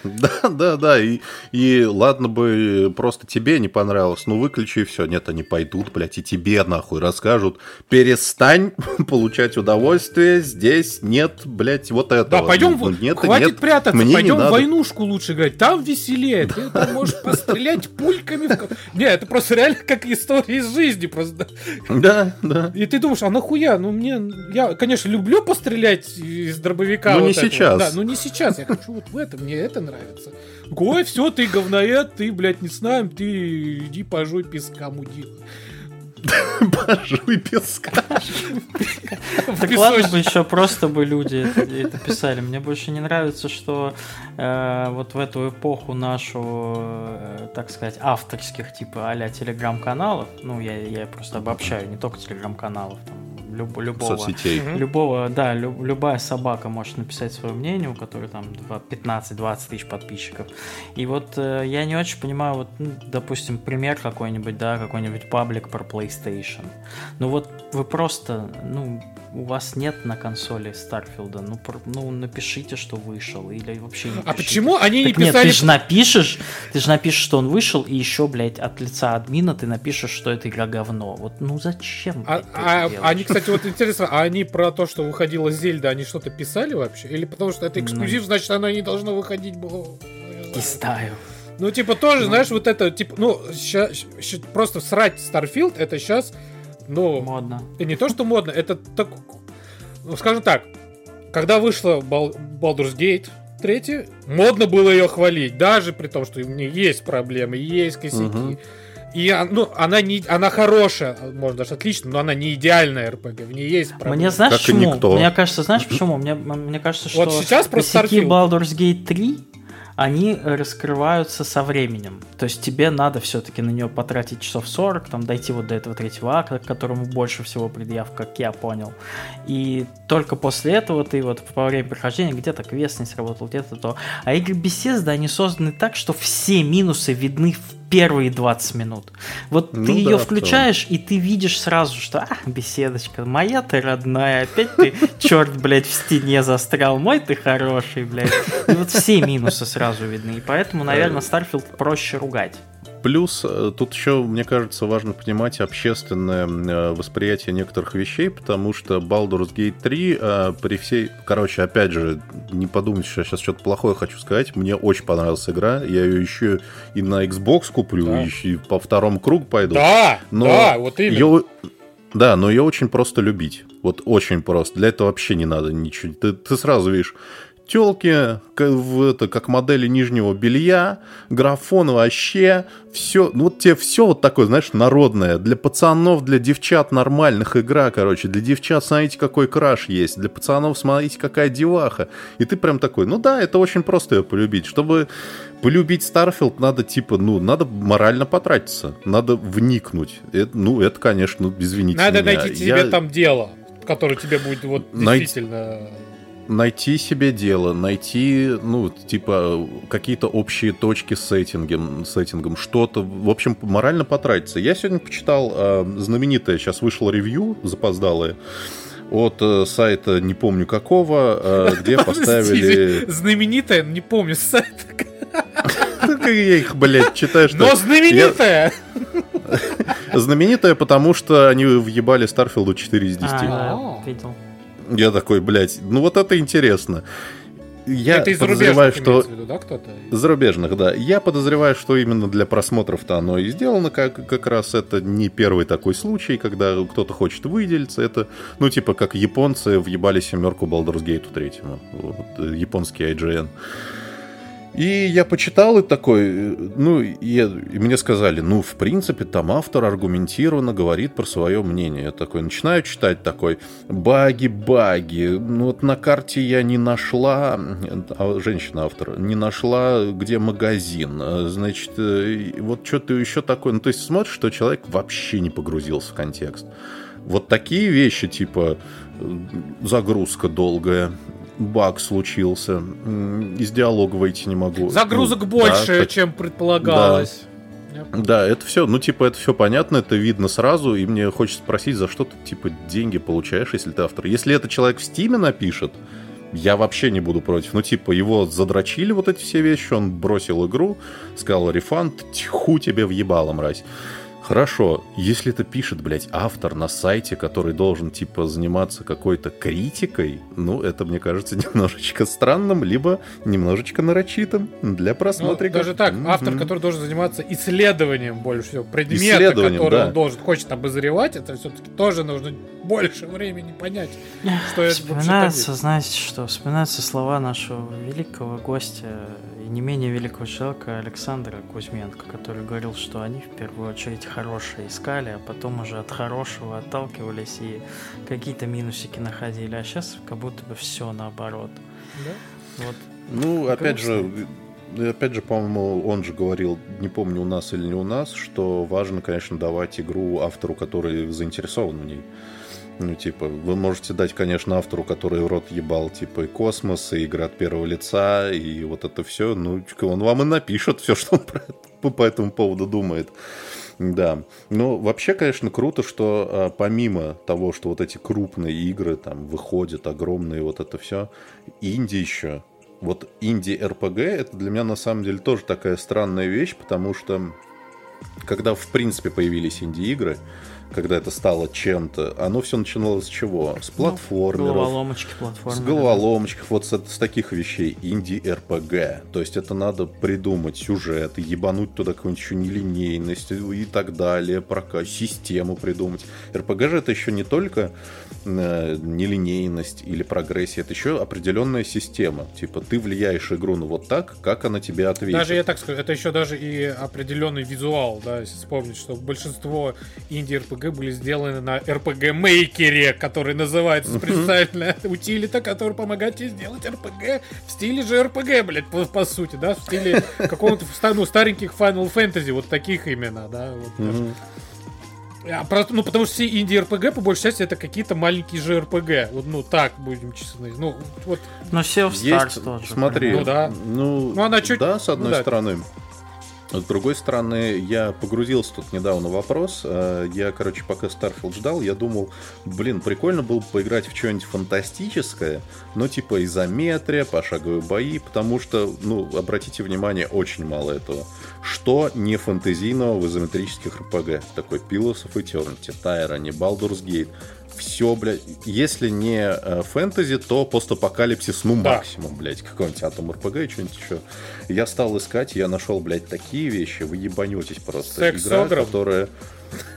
Speaker 1: Да, да, да. И, и ладно бы просто тебе не понравилось, ну выключи и все. Нет, они пойдут, блядь, и тебе нахуй расскажут. Перестань получать удовольствие, здесь нет, блядь, вот этого.
Speaker 2: Да, пойдем,
Speaker 1: Ну, нет,
Speaker 2: хватит
Speaker 1: нет,
Speaker 2: прятаться,
Speaker 1: мне не
Speaker 2: пойдем в войнушку лучше играть, там веселее, ты там можешь пострелять пульками. в Не, это просто реально как история из жизни просто.
Speaker 1: Да, да.
Speaker 2: И ты думаешь, а нахуя? Ну мне, я, конечно, люблю пострелять из дробовика.
Speaker 1: Но
Speaker 2: вот
Speaker 1: не
Speaker 2: этого.
Speaker 1: сейчас.
Speaker 2: Да, но не сейчас, я хочу вот в этом, мне это нравится. Ой, все, ты говноед, ты, блядь, не с нами, ты иди пожуй песка, мудила.
Speaker 1: Пожуй песка.
Speaker 3: Так ладно бы еще просто бы люди это, писали. Мне больше не нравится, что э, вот в эту эпоху нашу, э, так сказать, авторских типа а-ля телеграм-каналов, ну я, я просто обобщаю, не только телеграм-каналов, там, люб- любого.
Speaker 1: Соцсетей.
Speaker 3: Любого, да, лю- любая собака может написать свое мнение, у которой там два- 15-20 тысяч подписчиков. И вот э, я не очень понимаю, вот, ну, допустим, пример какой-нибудь, да, какой-нибудь паблик про PlayStation. Ну вот вы просто, ну, у вас нет на консоли Старфилда, ну, ну напишите, что вышел, или вообще не
Speaker 2: А почему они не
Speaker 3: Так нет,
Speaker 2: писали...
Speaker 3: ты же напишешь, ты же напишешь, что он вышел, и еще, блядь, от лица админа ты напишешь, что это игра говно. Вот, ну зачем?
Speaker 2: А,
Speaker 3: блядь,
Speaker 2: а-
Speaker 3: делаешь?
Speaker 2: они, кстати, вот интересно, а они про то, что выходила Зельда, они что-то писали вообще? Или потому что это эксклюзив, значит, оно не должно выходить было?
Speaker 3: Не знаю.
Speaker 2: Ну, типа, тоже, знаешь, вот это, типа, ну, ща- ща- просто срать Starfield, это сейчас, ну,
Speaker 3: Модно.
Speaker 2: и не то, что модно, это так, ну, скажем так, когда вышла Бал- Baldur's Gate 3, модно было ее хвалить, даже при том, что у нее есть проблемы, есть косяки.
Speaker 1: Мгм.
Speaker 2: И а, ну, она не, она хорошая, может даже отлично, но она не идеальная РПГ, в ней есть проблемы.
Speaker 3: Мне знаешь
Speaker 1: Как
Speaker 3: почему?
Speaker 1: никто.
Speaker 3: Мне кажется, знаешь почему? Мне, мне кажется, что
Speaker 2: Вот сейчас про
Speaker 3: косяки
Speaker 2: Starfield.
Speaker 3: Baldur's Gate 3, они раскрываются со временем. То есть тебе надо все-таки на нее потратить часов 40, там дойти вот до этого третьего акта, к которому больше всего предъяв, как я понял. И только после этого ты вот во время прохождения где-то квест не сработал, где-то то. А игры Bethesda, они созданы так, что все минусы видны в первые 20 минут. Вот ну ты да, ее включаешь, и ты видишь сразу, что, а, беседочка, моя ты родная, опять ты, черт, блядь, в стене застрял, мой ты хороший, блядь. И вот все минусы сразу видны, и поэтому, наверное, Старфилд проще ругать.
Speaker 1: Плюс э, тут еще, мне кажется, важно понимать общественное э, восприятие некоторых вещей, потому что Baldur's Gate 3 э, при всей... Короче, опять же, не подумайте, что я сейчас что-то плохое хочу сказать. Мне очень понравилась игра. Я ее еще и на Xbox куплю, да. еще и по второму кругу пойду.
Speaker 2: Да, но да, вот именно. Ее...
Speaker 1: Да, но ее очень просто любить. Вот очень просто. Для этого вообще не надо ничего. Ты, ты сразу видишь, телки, это, как модели нижнего белья, графон вообще, все, ну вот тебе все вот такое, знаешь, народное. Для пацанов, для девчат нормальных игра, короче. Для девчат, смотрите, какой краш есть. Для пацанов, смотрите, какая деваха. И ты прям такой, ну да, это очень просто ее полюбить. Чтобы полюбить Старфилд, надо типа, ну, надо морально потратиться. Надо вникнуть. Это, ну, это, конечно, извините
Speaker 2: Надо
Speaker 1: меня.
Speaker 2: найти тебе Я... там дело, которое тебе будет вот действительно...
Speaker 1: Найти найти себе дело, найти, ну, типа, какие-то общие точки с сеттингом, сеттингом что-то, в общем, морально потратиться. Я сегодня почитал э, знаменитое, сейчас вышло ревью запоздалое, от э, сайта не помню какого, э, где поставили...
Speaker 2: Знаменитое, не помню сайт.
Speaker 1: Я их, блядь, читаю, что...
Speaker 2: Но знаменитая!
Speaker 1: Знаменитая, потому что они въебали Старфилду 4 из 10. А, видел. Я такой, блядь, ну вот это интересно. Я это из подозреваю, что... Виду, да, кто-то? Зарубежных, да. Я подозреваю, что именно для просмотров-то оно и сделано, как, как раз это не первый такой случай, когда кто-то хочет выделиться. Это, ну, типа, как японцы въебали семерку Baldur's Gate третьему. Вот, японский IGN. И я почитал и такой, ну, и, и мне сказали, ну, в принципе, там автор аргументированно говорит про свое мнение. Я такой начинаю читать такой, баги, баги, ну вот на карте я не нашла, а, женщина-автор, не нашла, где магазин, значит, э, вот что-то еще такое. Ну, то есть смотришь, что человек вообще не погрузился в контекст. Вот такие вещи, типа э, загрузка долгая, баг случился. Из диалога выйти не могу.
Speaker 2: Загрузок ну, больше, да, чем предполагалось.
Speaker 1: Да. да, это все, ну, типа, это все понятно, это видно сразу, и мне хочется спросить, за что ты, типа, деньги получаешь, если ты автор. Если это человек в Стиме напишет, я вообще не буду против. Ну, типа, его задрочили вот эти все вещи, он бросил игру, сказал рефанд, тьху тебе въебало, мразь. Хорошо, если это пишет, блядь, автор на сайте, который должен, типа, заниматься какой-то критикой, ну, это, мне кажется, немножечко странным, либо немножечко нарочитым для просмотра.
Speaker 2: Ну, даже так, mm-hmm. автор, который должен заниматься исследованием больше всего, предмета, который да. он должен, хочет обозревать, это все-таки тоже нужно больше времени понять,
Speaker 3: что это Вспоминается, знаете что, вспоминаются слова нашего великого гостя не менее великого человека Александра Кузьменко, который говорил, что они в первую очередь хорошее искали, а потом уже от хорошего отталкивались и какие-то минусики находили, а сейчас как будто бы все наоборот.
Speaker 1: Да? Вот. Ну, опять же, опять же, по-моему, он же говорил, не помню, у нас или не у нас, что важно, конечно, давать игру автору, который заинтересован в ней. Ну, типа, вы можете дать, конечно, автору, который в рот ебал, типа, и космос, и игра от первого лица, и вот это все. Ну, он вам и напишет все, что он про, по этому поводу думает. Да. Ну, вообще, конечно, круто, что а, помимо того, что вот эти крупные игры там выходят, огромные, вот это все, инди еще. Вот инди-РПГ, это для меня на самом деле тоже такая странная вещь, потому что когда, в принципе, появились инди-игры, когда это стало чем-то, оно все начиналось с чего? С ну, платформеров. Ну,
Speaker 3: головоломочки, платформеры.
Speaker 1: С головоломочек, вот с, с таких вещей. Инди-РПГ. То есть это надо придумать сюжет, ебануть туда какую-нибудь еще нелинейность и так далее, прокат, систему придумать. РПГ же это еще не только нелинейность или прогрессия, это еще определенная система. Типа ты влияешь игру на вот так, как она тебе ответит.
Speaker 2: Даже я так скажу, это еще даже и определенный визуал, да, если вспомнить, что большинство инди-РПГ были сделаны на RPG Maker, который называется специально утилита, который помогает тебе сделать RPG в стиле же RPG, блядь, по, по сути, да, в стиле какого-то ну, стареньких Final Fantasy, вот таких именно, да. Вот, mm-hmm. А, просто, ну, потому что все инди-РПГ, по большей части, это какие-то маленькие же РПГ. Вот, ну, так будем честны. Ну, вот.
Speaker 3: Но of Stars Есть, тоже.
Speaker 1: Смотри, ну, да. Ну, ну, она чуть... да, с одной ну, да. стороны. С другой стороны, я погрузился тут недавно в вопрос. Э, я, короче, пока Starfield ждал, я думал, блин, прикольно было бы поиграть в что-нибудь фантастическое, но типа изометрия, пошаговые бои, потому что, ну, обратите внимание, очень мало этого. Что не фэнтезийного в изометрических RPG? Такой Pillars of Eternity, Tyranny, Baldur's Gate все, блядь, если не э, фэнтези, то постапокалипсис, ну, да. максимум, блядь, какой-нибудь Атом РПГ и что-нибудь еще. Я стал искать, я нашел, блядь, такие вещи, вы ебанетесь просто.
Speaker 2: Секс Игра, которая...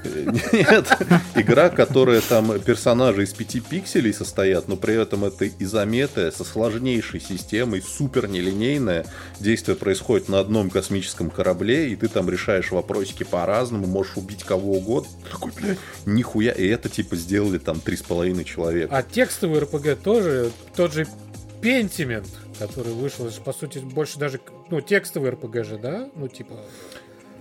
Speaker 1: Нет, игра, которая там персонажи из пяти пикселей состоят, но при этом это изометрия со сложнейшей системой, супер нелинейная. Действие происходит на одном космическом корабле, и ты там решаешь вопросики по-разному, можешь убить кого угодно. Такой, блядь, нихуя. И это типа сделали там три с половиной человека.
Speaker 2: А текстовый РПГ тоже, тот же Pentiment, который вышел, по сути, больше даже, ну, текстовый РПГ же, да? Ну, типа...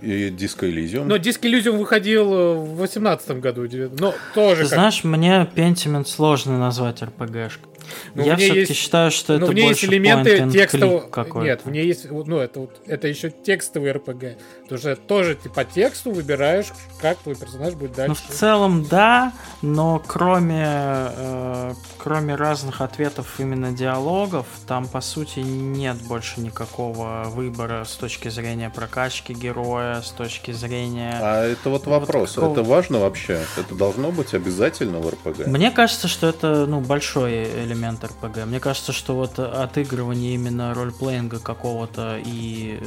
Speaker 1: И Disco Elysium.
Speaker 2: Но Disco Elysium выходил э, в 2018 году. Но тоже
Speaker 3: Ты как... знаешь, мне Pentiment сложно назвать RPG-шкой. Ну, я все-таки есть, считаю, что ну, это больше есть элементы текстового.
Speaker 2: Нет, в ней есть, ну это вот это еще текстовый РПГ. Ты уже тоже типа тексту выбираешь, как твой персонаж будет дальше.
Speaker 3: Ну в целом да, но кроме э, кроме разных ответов именно диалогов, там по сути нет больше никакого выбора с точки зрения прокачки героя, с точки зрения.
Speaker 1: А это вот вопрос, вот какого... это важно вообще? Это должно быть обязательно в РПГ?
Speaker 3: Мне кажется, что это ну большой элемент РПГ. Мне кажется, что вот отыгрывание именно ролеплеинга какого-то и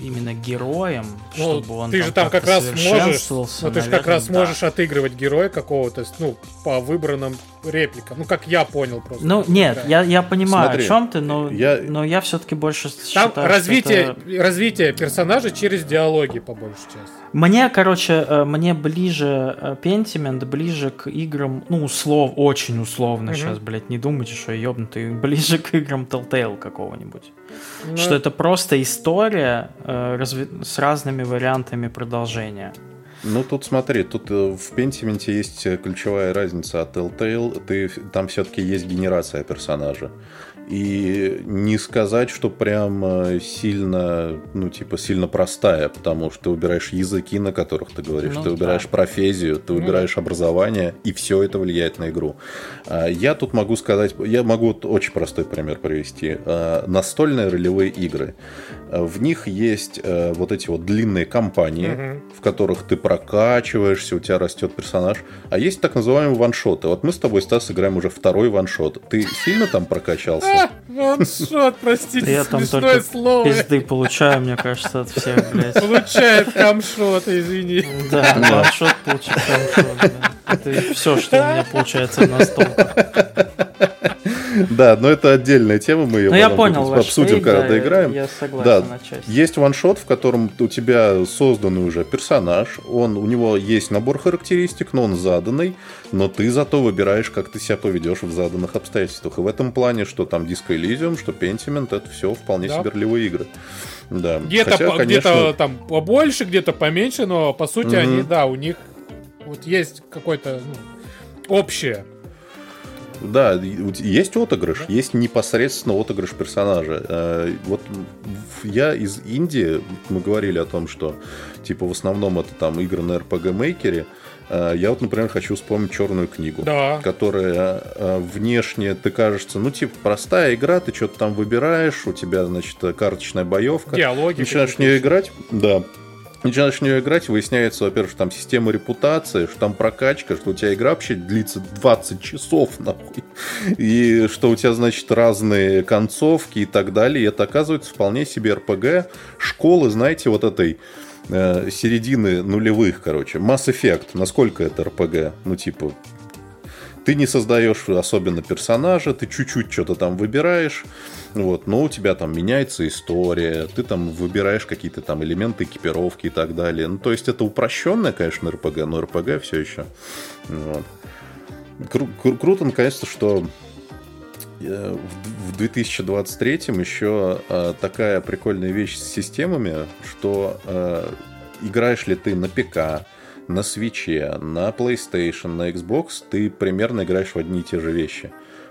Speaker 3: именно героем, ну, чтобы он
Speaker 2: ты
Speaker 3: там
Speaker 2: же там как раз можешь, ну, ты же как раз да. можешь отыгрывать героя какого-то, ну, по выбранным репликам. Ну, как я понял просто.
Speaker 3: Ну, нет, я, я понимаю, Смотри, о чем ты, но я, но я все-таки больше
Speaker 2: там считаю, развитие, это... развитие персонажа через диалоги, по большей части.
Speaker 3: Мне, короче, э, мне ближе э, Pentiment, ближе к играм, ну, услов, очень условно угу. сейчас, блядь, не думайте, что я ёбнутый, ближе к играм Telltale какого-нибудь. Ну... Что это просто история э, разви... с разными вариантами продолжения.
Speaker 1: Ну, тут смотри, тут э, в Pentiment есть ключевая разница от Telltale. Ты, там все-таки есть генерация персонажа. И не сказать, что прям э, сильно, ну, типа, сильно простая, потому что ты выбираешь языки, на которых ты говоришь, ну, ты выбираешь да. профессию, ты ну, выбираешь да. образование, и все это влияет на игру. А, я тут могу сказать, я могу очень простой пример привести. А, настольные ролевые игры. В них есть э, вот эти вот длинные кампании, угу. в которых ты прокачиваешься, у тебя растет персонаж. А есть так называемые ваншоты. Вот мы с тобой, Стас, играем уже второй ваншот. Ты сильно там прокачался?
Speaker 2: Ваншот, простите,
Speaker 3: Я там только слово. пизды получаю, мне кажется, от всех, блядь.
Speaker 2: Получает камшот, извини.
Speaker 3: Да, ваншот получает камшот, Это все, что у меня получается на стол.
Speaker 1: Да, но это отдельная тема, мы ее
Speaker 3: ну, я понял,
Speaker 1: обсудим, когда доиграем.
Speaker 3: Я согласен да,
Speaker 1: Есть ваншот, в котором у тебя созданный уже персонаж, он, у него есть набор характеристик, но он заданный, но ты зато выбираешь, как ты себя поведешь в заданных обстоятельствах. И в этом плане, что там Disco Elysium, что Pentiment, это все вполне да. себе ролевые игры. Да.
Speaker 2: Где-то, Хотя, по, конечно... где-то там побольше, где-то поменьше, но по сути mm-hmm. они, да, у них вот есть какое-то ну, общее.
Speaker 1: Да, есть отыгрыш, есть непосредственно отыгрыш персонажа. Э, вот я из Индии, мы говорили о том, что типа в основном это там игры на RPG Maker. Э, я вот, например, хочу вспомнить черную книгу,
Speaker 2: да.
Speaker 1: которая э, внешне, ты кажется, ну, типа, простая игра, ты что-то там выбираешь, у тебя, значит, карточная боевка.
Speaker 2: Диалоги.
Speaker 1: Начинаешь в нее играть, да, начинаешь в нее играть, выясняется, во-первых, что там система репутации, что там прокачка, что у тебя игра вообще длится 20 часов, нахуй. И что у тебя, значит, разные концовки и так далее. И это оказывается вполне себе РПГ. Школы, знаете, вот этой э, середины нулевых, короче. Mass Effect, насколько это РПГ? Ну, типа, ты не создаешь особенно персонажа, ты чуть-чуть что-то там выбираешь, вот, но у тебя там меняется история, ты там выбираешь какие-то там элементы экипировки и так далее. Ну, то есть это упрощенное, конечно, РПГ, но РПГ все еще. Вот. Кру- кру- круто, наконец-то, что э, в 2023 еще э, такая прикольная вещь с системами, что э, играешь ли ты на ПК, на свече, на PlayStation, на Xbox, ты примерно играешь в одни и те же вещи.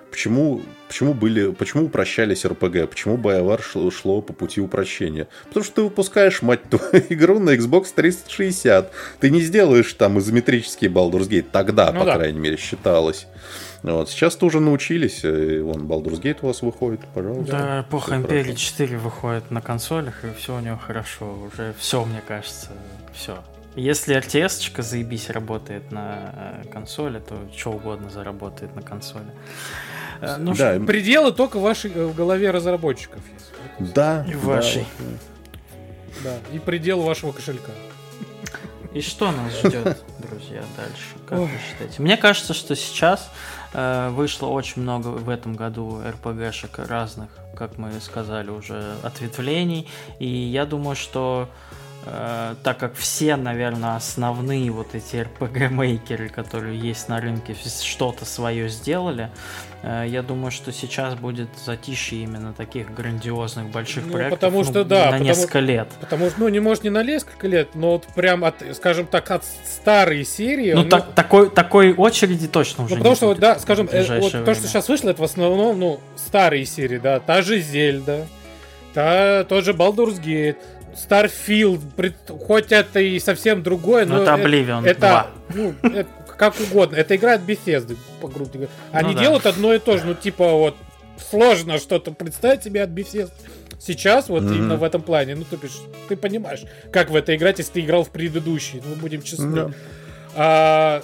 Speaker 1: Почему, почему, были, почему упрощались RPG? Почему BioWare шло, шло по пути упрощения? Потому что ты выпускаешь, мать твою, игру на Xbox 360. Ты не сделаешь там изометрический Baldur's Gate. Тогда, ну, по да. крайней мере, считалось. Вот. Сейчас-то уже научились. И вон, Baldur's Gate у вас выходит, пожалуйста.
Speaker 3: Да, эпоха Империи 4 выходит на консолях, и все у него хорошо. Уже все, мне кажется, все. Если RTS-очка заебись работает на э, консоли, то что угодно заработает на консоли.
Speaker 2: Э, ну, да. Пределы только в вашей в голове разработчиков
Speaker 1: есть. Да.
Speaker 3: И вашей.
Speaker 2: Да. И предел вашего кошелька.
Speaker 3: И что нас ждет, друзья, дальше? Как Ой. вы считаете? Мне кажется, что сейчас э, вышло очень много в этом году РПГшек разных, как мы сказали уже, ответвлений. И я думаю, что Э, так как все, наверное, основные вот эти RPG-мейкеры, которые есть на рынке, что-то свое сделали, э, я думаю, что сейчас будет затишье именно таких грандиозных больших ну, проектов
Speaker 2: потому что, ну, да, на
Speaker 3: потому, несколько лет.
Speaker 2: Потому что, ну, не может не на несколько лет, но вот прям от, скажем так, от старой серии.
Speaker 3: Ну, ну так, такой, такой очереди точно уже
Speaker 2: ну, потому что, будет да, скажем, э, вот то, что сейчас вышло, это в основном, ну, старые серии, да, та же Зельда, та, тот же Baldur's Gate, Starfield, хоть это и совсем другое, но, но
Speaker 3: это Oblivion
Speaker 2: это, 2. Ну, это как угодно. Это игра от Bethesda, по грубо говоря. Они ну, делают да. одно и то же, ну типа вот сложно что-то представить себе от Bethesda. Сейчас вот mm-hmm. именно в этом плане, ну ты бишь, ты понимаешь, как в это играть, если ты играл в предыдущий, ну будем честны. Yeah. А,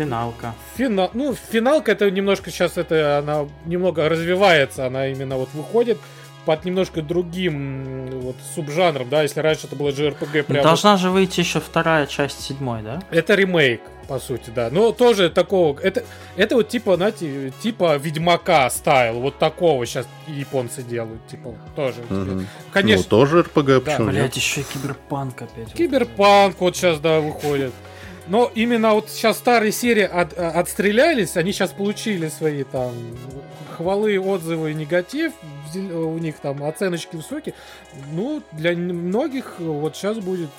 Speaker 3: Финалка.
Speaker 2: Финал, ну, финалка это немножко сейчас это она немного развивается, она именно вот выходит под немножко другим вот субжанром, да, если раньше это было JRPG
Speaker 3: прям... Должна же выйти еще вторая часть седьмой, да?
Speaker 2: Это ремейк, по сути, да. Но тоже такого... Это, это вот типа, знаете, типа Ведьмака style. Вот такого сейчас японцы делают, типа, тоже.
Speaker 1: Угу. Конечно. Ну, тоже RPG,
Speaker 3: да. Блять, еще и Киберпанк опять.
Speaker 2: Киберпанк вот сейчас, да, выходит. Но именно вот сейчас старые серии от, отстрелялись, они сейчас получили свои там хвалы, отзывы, негатив, у них там оценочки высокие. Ну, для многих вот сейчас будет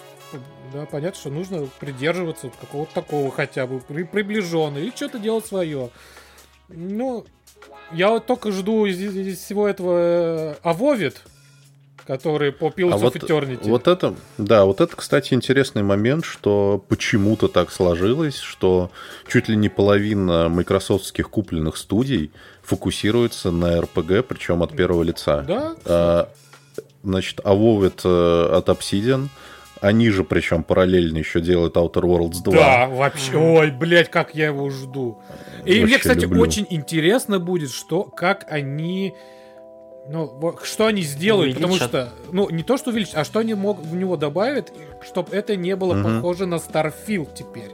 Speaker 2: да, понятно, что нужно придерживаться какого-то такого хотя бы при, приближенного или что-то делать свое. Ну, я вот только жду из, из всего этого Авовит, который по Pillars а
Speaker 1: вот,
Speaker 2: Eternity.
Speaker 1: Вот это, да, вот это, кстати, интересный момент, что почему-то так сложилось, что чуть ли не половина майкрософтских купленных студий фокусируется на RPG, причем от первого лица.
Speaker 2: Да.
Speaker 1: А, значит, Avowed э, от Obsidian. Они же, причем параллельно еще делают Outer Worlds 2.
Speaker 2: Да, вообще. Ой, блядь, как я его жду. И вообще мне, кстати, люблю. очень интересно будет, что, как они ну, что они сделают, увеличат. потому что, ну, не то, что увеличат, а что они могут в него добавить, чтобы это не было угу. похоже на Starfield теперь.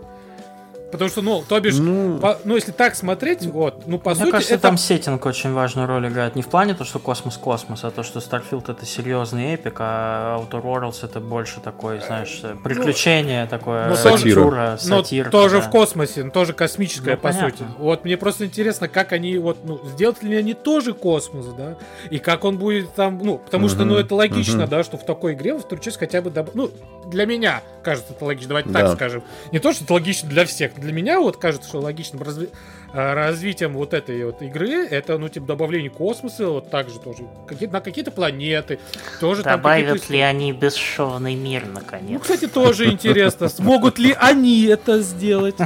Speaker 2: Потому что, ну, то бишь, ну, по, ну если так смотреть, вот, ну, по
Speaker 3: Мне
Speaker 2: сути...
Speaker 3: кажется, это... там сеттинг очень важную роль играет. Не в плане то, что космос-космос, а то, что Starfield это серьезный эпик, а Outer Worlds это больше такой, знаешь, ну, приключение ну, такое,
Speaker 1: ну, сатира.
Speaker 2: Ну, тоже да. в космосе, тоже космическое, ну, по понятно. сути. Вот мне просто интересно, как они, вот, ну, сделают ли они тоже космос, да, и как он будет там, ну, потому угу, что, ну, это логично, угу. да, что в такой игре во вторую часть хотя бы, доб... ну, для меня кажется это логично, давайте да. так скажем. Не то, что это логично для всех, для меня вот кажется, что логичным разви... А, развитием вот этой вот игры это, ну, типа, добавление космоса, вот так же тоже, какие на какие-то планеты, тоже
Speaker 3: Добавят там ли они бесшовный мир, наконец? Ну,
Speaker 2: кстати, тоже интересно, смогут ли они это сделать,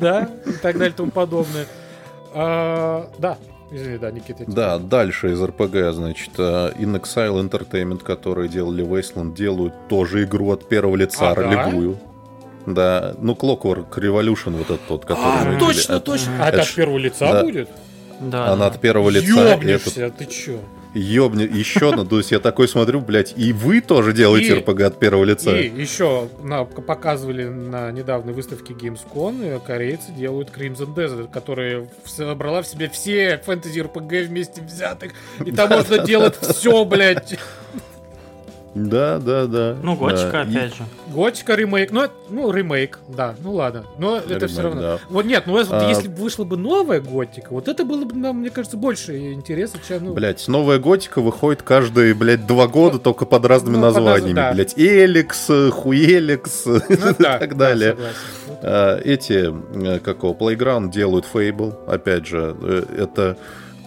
Speaker 2: да, и так далее, и тому подобное. А, да, Извини, да, Никита.
Speaker 1: Да, дальше из РПГ, значит, э, In Exile Entertainment, которые делали Wasteland, делают тоже игру от первого лица, а, ролевую. Да, ну Clockwork Revolution вот этот тот, который
Speaker 2: а, мы точно, видели. точно. А это от первого лица да. будет?
Speaker 3: Да.
Speaker 1: Она да. от первого лица.
Speaker 2: Ёбнешься, это... ты чё?
Speaker 1: Ёбни, еще, то есть я такой смотрю, блядь, и вы тоже делаете
Speaker 2: И-
Speaker 1: РПГ от первого лица?
Speaker 2: И еще на, показывали на недавней выставке Gamescom, и корейцы делают Crimson Desert, которая собрала в себе все фэнтези RPG вместе взятых. И там можно делать все, блядь.
Speaker 1: Да, да, да.
Speaker 3: Ну, готика,
Speaker 1: Да, и-
Speaker 3: опять же.
Speaker 2: Готика ремейк. Ну, это- ну, ремейк, да. Ну ладно. Но это
Speaker 1: Ремейк,
Speaker 2: все равно.
Speaker 1: да.
Speaker 2: Вот нет, ну вот
Speaker 1: А-
Speaker 2: если бы вышла бы новая готика, вот это было бы нам, мне кажется, больше интереса, чем. Ну,
Speaker 1: Блять, новая готика выходит каждые, блядь, два года, только под разными
Speaker 2: Ну, под
Speaker 1: названиями.
Speaker 2: да.
Speaker 1: Блять, Эликс, Хуеликс
Speaker 2: ну
Speaker 1: и
Speaker 2: да,
Speaker 1: так
Speaker 2: да,
Speaker 1: далее.
Speaker 2: согласен. Вот.
Speaker 1: А, Эти, э, как его, Playground делают Fable, опять же, э, это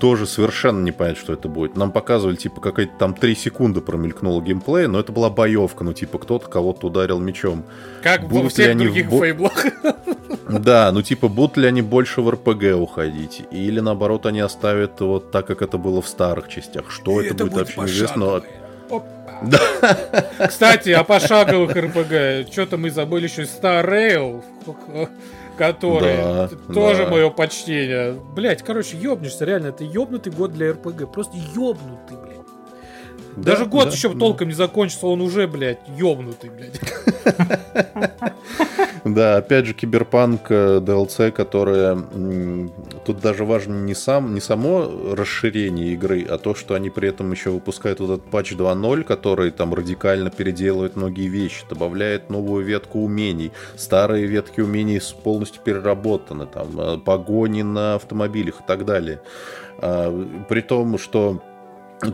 Speaker 1: тоже совершенно не понятно, что это будет. Нам показывали, типа, какая-то там 3 секунды промелькнуло геймплей, но это была боевка, ну, типа, кто-то кого-то ударил мечом.
Speaker 2: Как во
Speaker 1: будут ли
Speaker 2: всех
Speaker 1: они в
Speaker 2: других
Speaker 1: бо-
Speaker 2: фейблах.
Speaker 1: Да, ну, типа, будут ли они больше в РПГ уходить? Или, наоборот, они оставят вот так, как это было в старых частях? Что это, будет, вообще неизвестно. но-
Speaker 2: Опа. Кстати, о пошаговых РПГ. Что-то мы забыли еще Star Rail, который
Speaker 1: Да,
Speaker 2: тоже
Speaker 1: да.
Speaker 2: мое почтение. Блять, короче, ёбнешься, реально, это ёбнутый год для РПГ. Просто ёбнутый, блядь.
Speaker 1: Да,
Speaker 2: Даже год
Speaker 1: да,
Speaker 2: еще
Speaker 1: да.
Speaker 2: толком не закончился, он уже, блядь, ёбнутый, блядь.
Speaker 1: Да, опять же, Киберпанк э, DLC, которая... м, Тут даже важно не, сам, не само расширение игры, а то, что они при этом еще выпускают вот этот патч 2.0, который там радикально переделывает многие вещи, добавляет новую ветку умений. Старые ветки умений полностью переработаны, там, э, погони на автомобилях и так далее. А, При том, что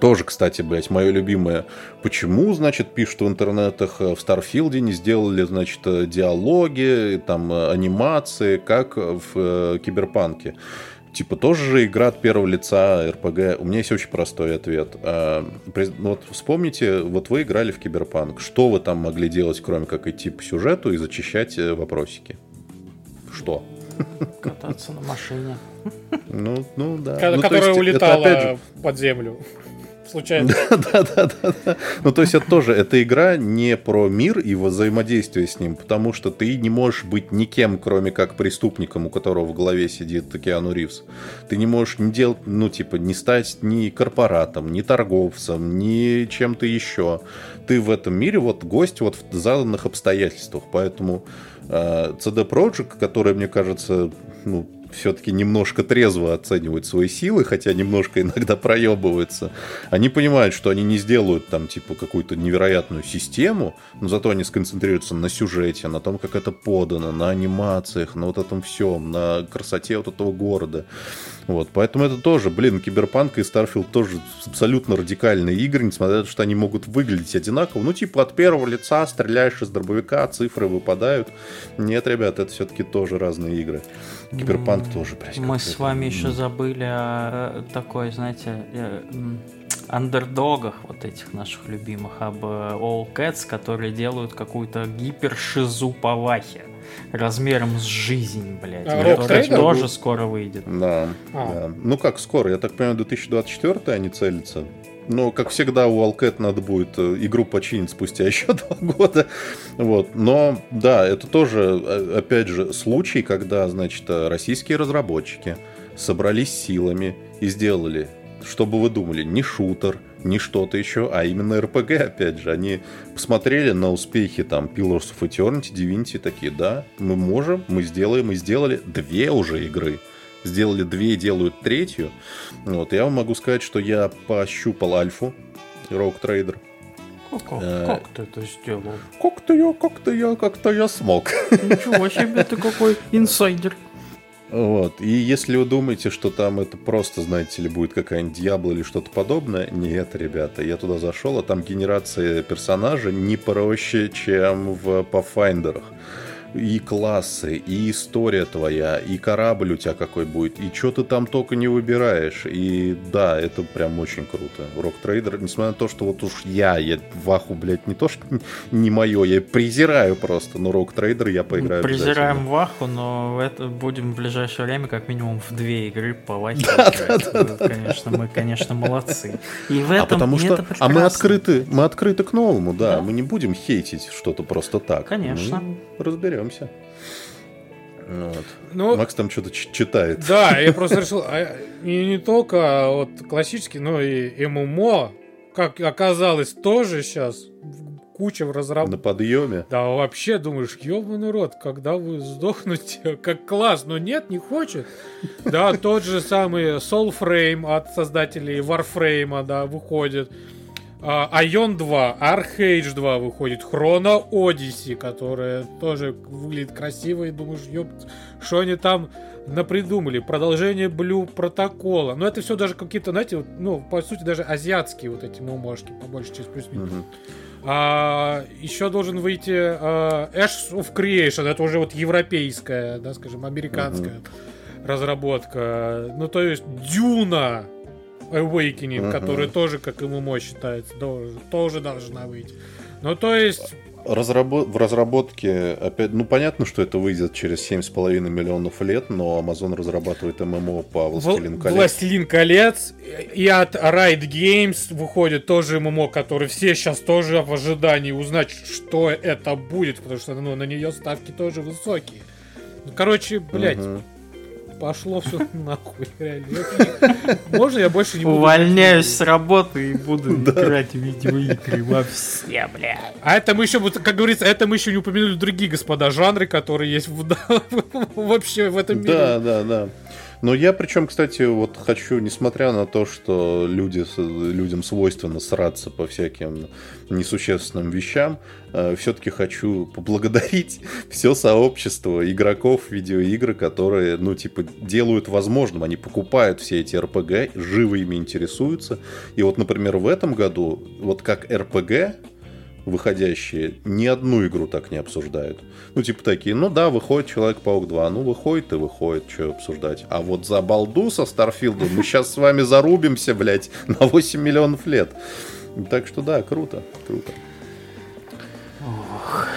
Speaker 1: тоже, кстати, блядь, мое любимое. Почему, значит, пишут в интернетах э, в Старфилде не сделали, значит, э, диалоги, там, э, анимации, как в э, Киберпанке? Типа, тоже же игра от первого лица РПГ. У меня есть очень простой ответ. А, при- Вот вспомните, вот вы играли в Киберпанк. Что вы там могли делать, кроме как идти по сюжету и зачищать вопросики? Что?
Speaker 3: Кататься на машине.
Speaker 1: Ну, ну да.
Speaker 2: Ко-
Speaker 1: Ну, то
Speaker 2: Которая
Speaker 1: есть
Speaker 2: улетала
Speaker 1: же-
Speaker 2: под землю. Случайно.
Speaker 1: да, да, да, да. Ну, то есть это тоже, эта игра не про мир и взаимодействие с ним, потому что ты не можешь быть никем, кроме как преступником, у которого в голове сидит Киану Ривз. Ты не можешь не делать, ну, типа, не стать ни корпоратом, ни торговцем, ни чем-то еще. Ты в этом мире вот гость вот в заданных обстоятельствах, поэтому э, CD Projekt, который, мне кажется, ну, все-таки немножко трезво оценивают свои силы, хотя немножко иногда проебываются. Они понимают, что они не сделают там типа какую-то невероятную систему, но зато они сконцентрируются на сюжете, на том, как это подано, на анимациях, на вот этом всем, на красоте вот этого города. Вот, поэтому это тоже, блин, Киберпанк и Старфилд тоже абсолютно радикальные игры, несмотря на то, что они могут выглядеть одинаково. Ну, типа, от первого лица стреляешь из дробовика, цифры выпадают. Нет, ребят, это все-таки тоже разные игры. Киберпанк тоже, блядь.
Speaker 3: Мы с вами еще забыли о э, такой, знаете, э, андердогах вот этих наших любимых, об э, All Cats, которые делают какую-то гипершизу по вахе размером с жизнь, блядь,
Speaker 2: А, Trader
Speaker 3: тоже
Speaker 1: был?
Speaker 3: скоро выйдет.
Speaker 1: Да,
Speaker 2: А.
Speaker 1: да. Ну как скоро? Я так понимаю, 2024 они целятся. Но, как всегда, у Alcat надо будет э, игру починить спустя еще два года. Вот. Но, да, это тоже, э, опять же, случай, когда, значит, э, российские разработчики собрались силами и сделали, что бы вы думали, не шутер, не что-то еще, а именно RPG, опять же. Они посмотрели на успехи там Pillars of Eternity, Divinity, такие, да, мы можем, мы сделаем, и сделали две уже игры сделали две, делают третью. Вот, я вам могу сказать, что я пощупал альфу Rogue Trader.
Speaker 3: Как, как-
Speaker 1: Э.
Speaker 3: как ты это сделал?
Speaker 1: Как-то я, как-то я, как-то я смог.
Speaker 3: Ничего себе, ты какой инсайдер.
Speaker 1: Вот. И если вы думаете, что там это просто, знаете ли, будет какая-нибудь Диабло или что-то подобное, нет, ребята, я туда зашел, а там генерация персонажа не проще, чем в Pathfinder. И классы, и история твоя, и корабль у тебя какой будет, и что ты там только не выбираешь. И да, это прям очень круто. Рок Трейдер, несмотря на то, что вот уж я, я Ваху, блядь, не то, что не мое, я презираю просто, но Рок Трейдер я поиграю
Speaker 3: Презираем. Ваху, но это будем в ближайшее время как минимум в две игры по Вахе играть. Это, Конечно, мы, конечно, молодцы. И в этом
Speaker 1: а потому что
Speaker 3: это
Speaker 1: а мы открыты, мы открыты к новому, да.
Speaker 3: Да.
Speaker 1: Мы не будем хейтить что-то просто так.
Speaker 3: Конечно.
Speaker 1: Мы разберемся. Вот. Ну, Макс там что-то читает.
Speaker 2: Да, я просто решил, а, и не только вот классический, но и ММО, как оказалось, тоже сейчас куча в разработке.
Speaker 1: На подъеме.
Speaker 2: Да, вообще думаешь, ебаный рот, когда вы сдохнете, как класс, но нет, не хочет. Да, тот же самый Soulframe от создателей Warframe, да, выходит. Айон 2, Archage 2 выходит, Chrono Odyssey, которая тоже выглядит красиво, и думаешь, ёпт, что они там напридумали, продолжение Blue протокола. Но это все даже какие-то, знаете, вот, ну, по сути, даже азиатские вот эти мумошки, по большей части, плюс-минус. Mm-hmm. А, еще должен выйти а, Ash of Creation, это уже вот европейская, да, скажем, американская mm-hmm. разработка. Ну, то есть Дюна Awakening, uh-huh. которая тоже, как ММО считается, тоже, должна выйти. Ну, то есть...
Speaker 1: Разработ... В разработке, опять, ну, понятно, что это выйдет через 7,5 миллионов лет, но Amazon разрабатывает ММО по Властелин колец.
Speaker 2: Властелин колец. И от Riot Games выходит тоже ММО, который все сейчас тоже в ожидании узнать, что это будет, потому что ну, на нее ставки тоже высокие. Ну, короче, блядь, uh-huh пошло все нахуй, реально. Можно я больше не
Speaker 3: буду... Увольняюсь с работы и буду играть в видеоигры во все, бля.
Speaker 2: А это мы еще, как говорится, это мы еще не упомянули другие, господа, жанры, которые есть вообще в этом мире.
Speaker 1: Да, да, да. Но я причем, кстати, вот хочу, несмотря на то, что люди, людям свойственно сраться по всяким несущественным вещам, э, все-таки хочу поблагодарить все сообщество игроков видеоигры, которые, ну, типа, делают возможным. Они покупают все эти РПГ, живо ими интересуются. И вот, например, в этом году, вот как РПГ, выходящие ни одну игру так не обсуждают. Ну, типа такие, ну да, выходит Человек-паук 2, ну выходит и выходит, что обсуждать. А вот за балду со Старфилдом мы сейчас с вами зарубимся, блядь, на 8 миллионов лет. Так что да, круто, круто. Ох.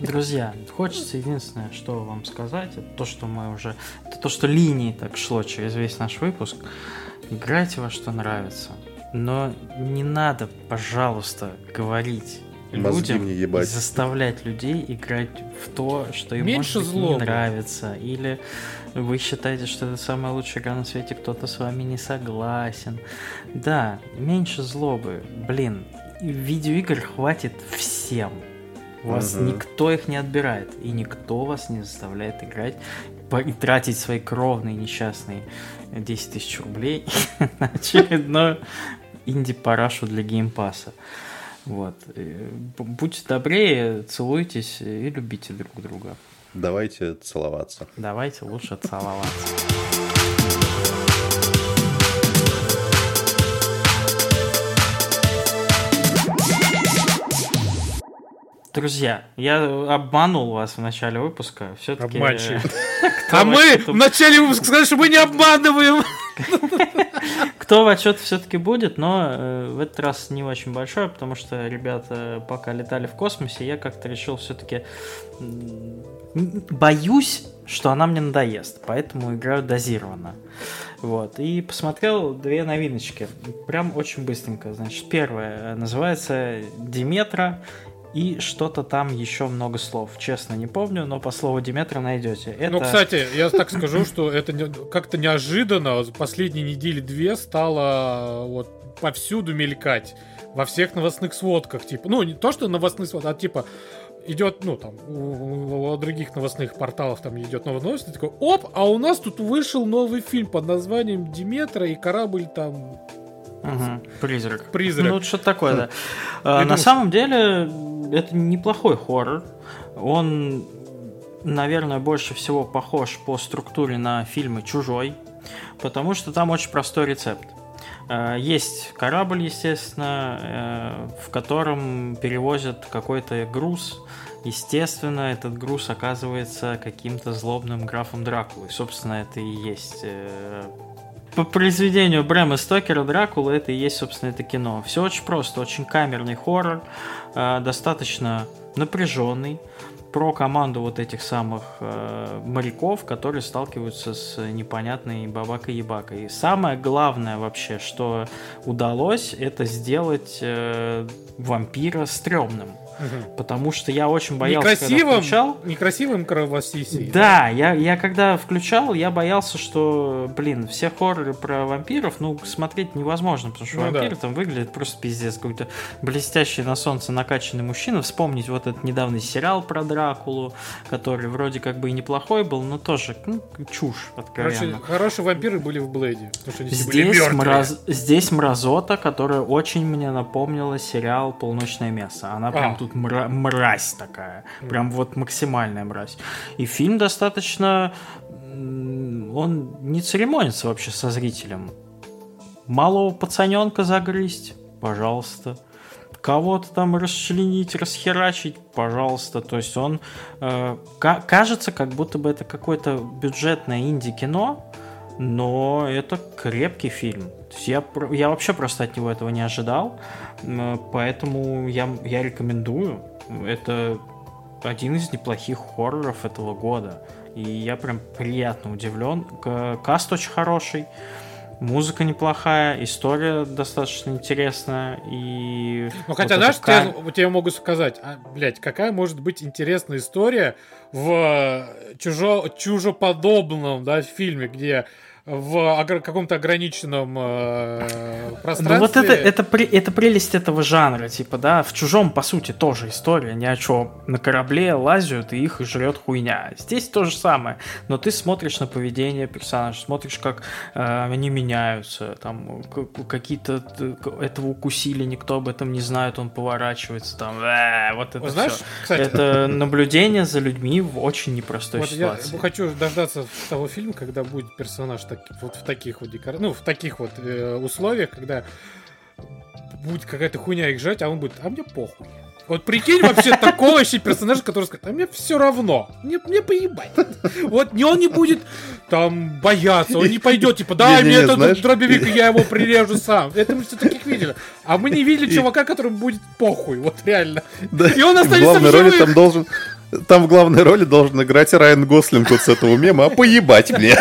Speaker 3: Друзья, хочется единственное, что вам сказать, это то, что мы уже... Это то, что линии так шло через весь наш выпуск. Играйте во что нравится. Но не надо, пожалуйста, говорить Мозги людям ебать. и заставлять людей играть в то, что им Меньше может быть, не нравится. Или вы считаете, что это самая лучшая игра на свете, кто-то с вами не согласен. Да, меньше злобы. Блин, видеоигр хватит всем. У вас угу. никто их не отбирает, и никто вас не заставляет играть и тратить свои кровные несчастные 10 тысяч рублей на очередную инди-парашу для геймпаса. Вот. Будьте добрее, целуйтесь и любите друг друга.
Speaker 1: Давайте целоваться.
Speaker 3: Давайте лучше целоваться. Друзья, я обманул вас в начале выпуска. Все-таки...
Speaker 2: Обманщик. А мы в начале выпуска сказали, что мы не обманываем.
Speaker 3: Кто в отчет все-таки будет, но э, в этот раз не очень большой, потому что ребята пока летали в космосе, я как-то решил все-таки боюсь, что она мне надоест, поэтому играю дозированно. Вот. И посмотрел две новиночки. Прям очень быстренько. Значит, первая называется Диметра и что-то там еще много слов. Честно, не помню, но по слову Диметра найдете.
Speaker 2: Это... Ну, кстати, я так скажу, что это как-то неожиданно последние недели две стало вот повсюду мелькать во всех новостных сводках. Типа, ну, не то, что новостных сводках, а типа идет, ну, там, у, у других новостных порталов там идет новая новость, и такой, оп, а у нас тут вышел новый фильм под названием Диметра, и корабль там
Speaker 3: Угу. Призрак.
Speaker 2: Призрак.
Speaker 3: Ну, что-то такое, да. А, на самом деле, это неплохой хоррор. Он, наверное, больше всего похож по структуре на фильмы «Чужой», потому что там очень простой рецепт. А, есть корабль, естественно, э, в котором перевозят какой-то груз. Естественно, этот груз оказывается каким-то злобным графом Дракулой. Собственно, это и есть э, по произведению Брэма Стокера Дракула это и есть, собственно, это кино. Все очень просто, очень камерный хоррор, э, достаточно напряженный, про команду вот этих самых э, моряков, которые сталкиваются с непонятной бабакой-ебакой. И самое главное вообще, что удалось, это сделать э, вампира стрёмным. Потому что я очень боялся,
Speaker 2: некрасивым,
Speaker 3: когда включал.
Speaker 2: Некрасивым кровосисей.
Speaker 3: Да, я, я когда включал, я боялся, что, блин, все хорроры про вампиров, ну, смотреть невозможно, потому что
Speaker 2: Ну
Speaker 3: вампиры
Speaker 2: да.
Speaker 3: там выглядят просто пиздец. Какой-то блестящий на солнце накачанный мужчина. Вспомнить вот этот недавний сериал про Дракулу, который вроде как бы и неплохой был, но тоже, ну, чушь
Speaker 2: Короче,
Speaker 3: откровенно.
Speaker 2: хорошие вампиры были в Блейде. Потому что они были
Speaker 3: Здесь,
Speaker 2: мертвые.
Speaker 3: мраз- здесь мразота, которая очень мне напомнила сериал «Полночное мясо». Она прям
Speaker 2: А.
Speaker 3: тут мра- мразь такая. Прям вот максимальная мразь. И фильм достаточно... Он не церемонится вообще со зрителем. Малого пацаненка загрызть? Пожалуйста. Кого-то там расчленить, расхерачить, пожалуйста. То есть он э, ка- кажется, как будто бы это какое-то бюджетное инди-кино, но это крепкий фильм. То есть я, я вообще просто от него этого не ожидал, поэтому я, я рекомендую. Это один из неплохих хорроров этого года. И я прям приятно удивлен. Каст очень хороший. Музыка неплохая, история достаточно интересная и...
Speaker 2: Ну, хотя,
Speaker 3: вот
Speaker 2: знаешь,
Speaker 3: эта ка-
Speaker 2: тебе, тебе могу сказать, а, блядь, какая может быть интересная история в э, чужо, чужоподобном да, фильме, где в каком-то ограниченном э, пространстве...
Speaker 3: Ну вот это, это, это прелесть этого жанра, типа, да, в чужом, по сути, тоже история, ни о чем. На корабле лазят, и их жрет хуйня. Здесь то же самое, но ты смотришь на поведение персонажа, смотришь, как э, они меняются, там, какие-то этого укусили, никто об этом не знает, он поворачивается, там, «Э, вот это
Speaker 2: знаешь,
Speaker 3: всё.
Speaker 2: кстати,
Speaker 3: Это наблюдение за людьми в очень непростой
Speaker 2: вот я
Speaker 3: ситуации.
Speaker 2: хочу дождаться того фильма, когда будет персонаж так, вот в таких вот декор... ну, в таких вот э, условиях, когда будет какая-то хуйня их жать, а он будет, а мне похуй. Вот прикинь вообще такого вообще персонажа, который скажет, а мне все равно, мне, мне поебать. Вот не он не будет там бояться, он не пойдет, типа, дай мне этот дробовик, я его прирежу сам. Это мы все таких видели. А мы не видели чувака, которому будет похуй, вот реально.
Speaker 1: Да,
Speaker 2: И он останется в
Speaker 1: роли
Speaker 2: живых.
Speaker 1: там должен... Там в главной роли должен играть Райан Гослинг вот с этого мема, а поебать мне.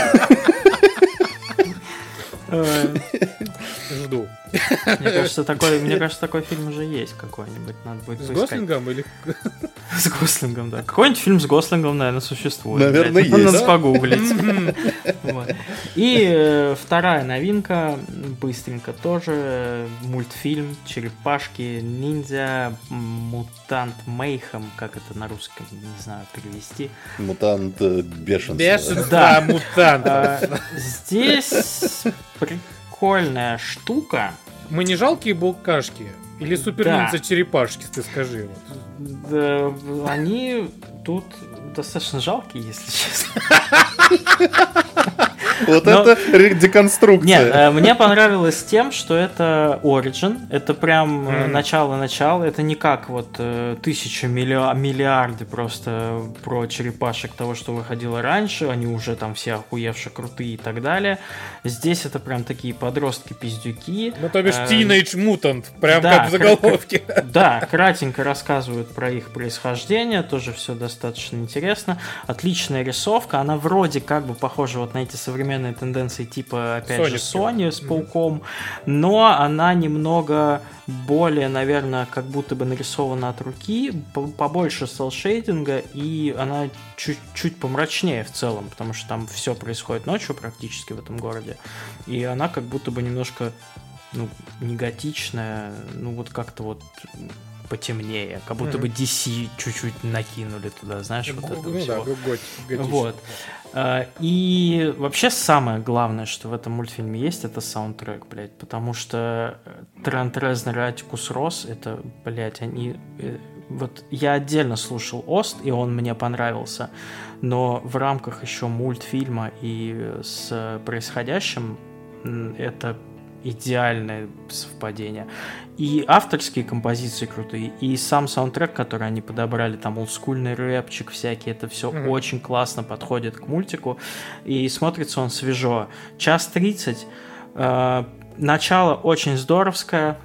Speaker 3: Э,
Speaker 2: Жду.
Speaker 3: Мне кажется, такой, мне кажется, такой фильм уже есть какой-нибудь. Надо будет
Speaker 2: С
Speaker 3: поискать.
Speaker 2: Гослингом или...
Speaker 3: С Гослингом, да. Какой-нибудь фильм с Гослингом, наверное, существует.
Speaker 1: Наверное,
Speaker 3: блядь.
Speaker 1: есть,
Speaker 3: Надо
Speaker 1: да?
Speaker 3: погуглить. Вот. И э, вторая новинка, быстренько тоже, мультфильм «Черепашки ниндзя мутант Мейхем», как это на русском, не знаю, перевести.
Speaker 1: Мутант э, бешенства.
Speaker 2: Бешенство
Speaker 3: Да.
Speaker 2: мутанта.
Speaker 3: А, Здесь прикольная штука.
Speaker 2: Мы не жалкие булкашки? Или супер
Speaker 3: Да.
Speaker 2: ниндзя черепашки, ты скажи. вот.
Speaker 3: Да, они тут достаточно жалкие, если честно.
Speaker 1: Вот
Speaker 3: Но-
Speaker 1: это деконструкция.
Speaker 3: Нет, э, мне понравилось тем, что это Origin, это прям э, начало-начало, это не как вот э, тысяча миллиа- миллиарды просто про черепашек того, что выходило раньше, они уже там все охуевшие, крутые и так далее. Здесь это прям такие подростки-пиздюки.
Speaker 2: Ну, то бишь, Teenage Mutant, прям
Speaker 3: да,
Speaker 2: как в заголовке.
Speaker 3: Да, кратенько рассказывают про их происхождение, тоже все достаточно интересно. Отличная рисовка, она вроде как бы похожа вот на эти современные тенденции типа, опять же,
Speaker 2: Соневские.
Speaker 3: Sony с пауком, но она немного более, наверное, как будто бы нарисована от руки, по- побольше селшейдинга, и она чуть-чуть помрачнее в целом, потому что там все происходит ночью практически в этом городе, и она как будто бы немножко ну, неготичная, ну вот как-то вот потемнее, как будто бы DC чуть-чуть накинули туда, знаешь, вот это
Speaker 2: Ну да, гот- готично.
Speaker 3: Вот. А, И вообще самое главное, что в этом мультфильме есть, это саундтрек, блядь, потому что э, Трент Резнер и Атикус Росс, это, блядь, они... э, Вот я отдельно слушал Ост, и он мне понравился, но в рамках еще мультфильма и э, с происходящим это идеальное совпадение. И авторские композиции крутые, и сам саундтрек, который они подобрали, там олдскульный рэпчик всякий, это все
Speaker 2: Мгм.
Speaker 3: очень классно подходит к мультику, и смотрится он свежо. Час 30, э, начало очень здоровское,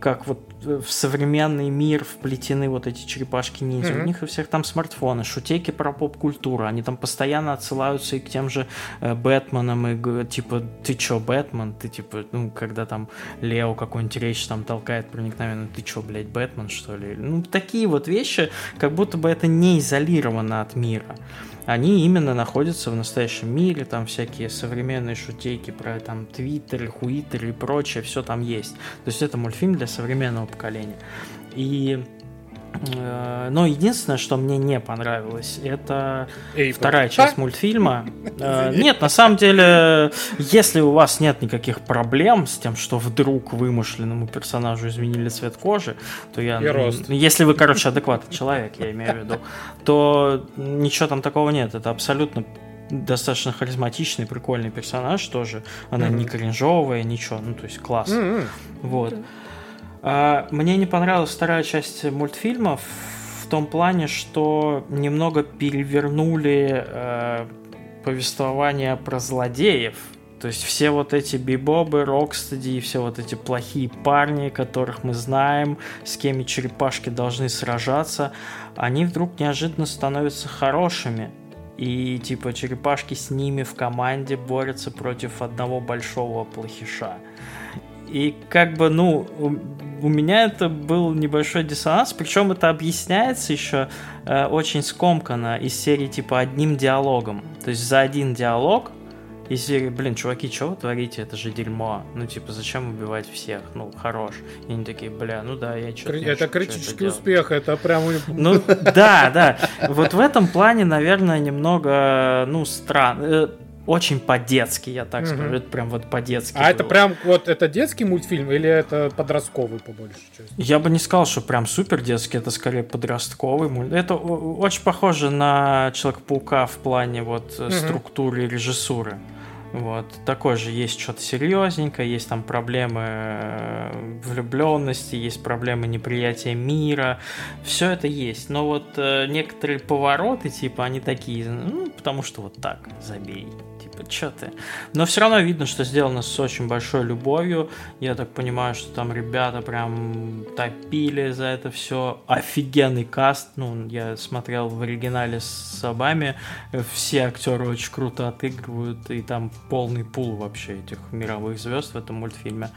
Speaker 3: как вот в современный мир вплетены вот эти черепашки-ниндзя.
Speaker 2: Мгм.
Speaker 3: У них у всех там смартфоны, шутейки про поп-культуру. Они там постоянно отсылаются и к тем же э, Бэтменам, и типа, ты чё, Бэтмен? Ты типа, ну, когда там Лео какую-нибудь речь там толкает проникновенно, ты чё, блядь, Бэтмен, что ли? Ну, такие вот вещи, как будто бы это не изолировано от мира. Они именно находятся в настоящем мире, там всякие современные шутейки про там Твиттер, Хуиттер и прочее, все там есть. То есть это мультфильм для современного поколения. И но единственное, что мне не понравилось, это
Speaker 2: Эй,
Speaker 3: вторая
Speaker 2: а?
Speaker 3: часть мультфильма. Э. Нет, на самом деле, если у вас нет никаких проблем с тем, что вдруг вымышленному персонажу изменили цвет кожи, то я...
Speaker 2: И рост.
Speaker 3: Если вы, короче, адекватный человек, я имею в виду, то ничего там такого нет. Это абсолютно достаточно харизматичный, прикольный персонаж тоже. Она не кринжовая, ничего. Ну, то есть класс.
Speaker 2: М-м.
Speaker 3: Вот. А, Мне не понравилась вторая часть мультфильма в том плане, что немного перевернули э, повествование про злодеев. То есть все вот эти бибобы, рокстеди и все вот эти плохие парни, которых мы знаем, с кем черепашки должны сражаться, они вдруг неожиданно становятся хорошими. И типа черепашки с ними в команде борются против одного большого плохиша. И как бы, ну, у, меня это был небольшой диссонанс, причем это объясняется еще э, очень скомканно из серии типа одним диалогом. То есть за один диалог из серии, блин, чуваки, что вы творите, это же дерьмо. Ну, типа, зачем убивать всех? Ну, хорош. И они такие, бля, ну да, я что-то...
Speaker 2: Это критический успех, это прям...
Speaker 3: Ну, да, да. Вот в этом плане, наверное, немного, ну, странно. Очень по-детски, я так
Speaker 2: Мгм.
Speaker 3: скажу. Это прям вот по-детски.
Speaker 2: А это
Speaker 3: было.
Speaker 2: прям вот это детский мультфильм или это подростковый по большей части?
Speaker 3: Я бы не сказал, что прям супер детский, это скорее подростковый мульт. Это очень похоже на Человека-паука в плане вот э,
Speaker 2: Мгм.
Speaker 3: структуры и режиссуры. Вот. Такой же есть что-то серьезненькое, есть там проблемы влюбленности, есть проблемы неприятия мира. Все это есть. Но вот э, некоторые повороты, типа, они такие, ну, потому что вот так, забей. Что ты? Но все равно видно, что сделано с очень большой любовью. Я так понимаю, что там ребята прям топили за это все. Офигенный каст. Ну, я смотрел в оригинале с Обами. Все актеры очень круто отыгрывают. И там полный пул вообще этих мировых звезд в этом мультфильме.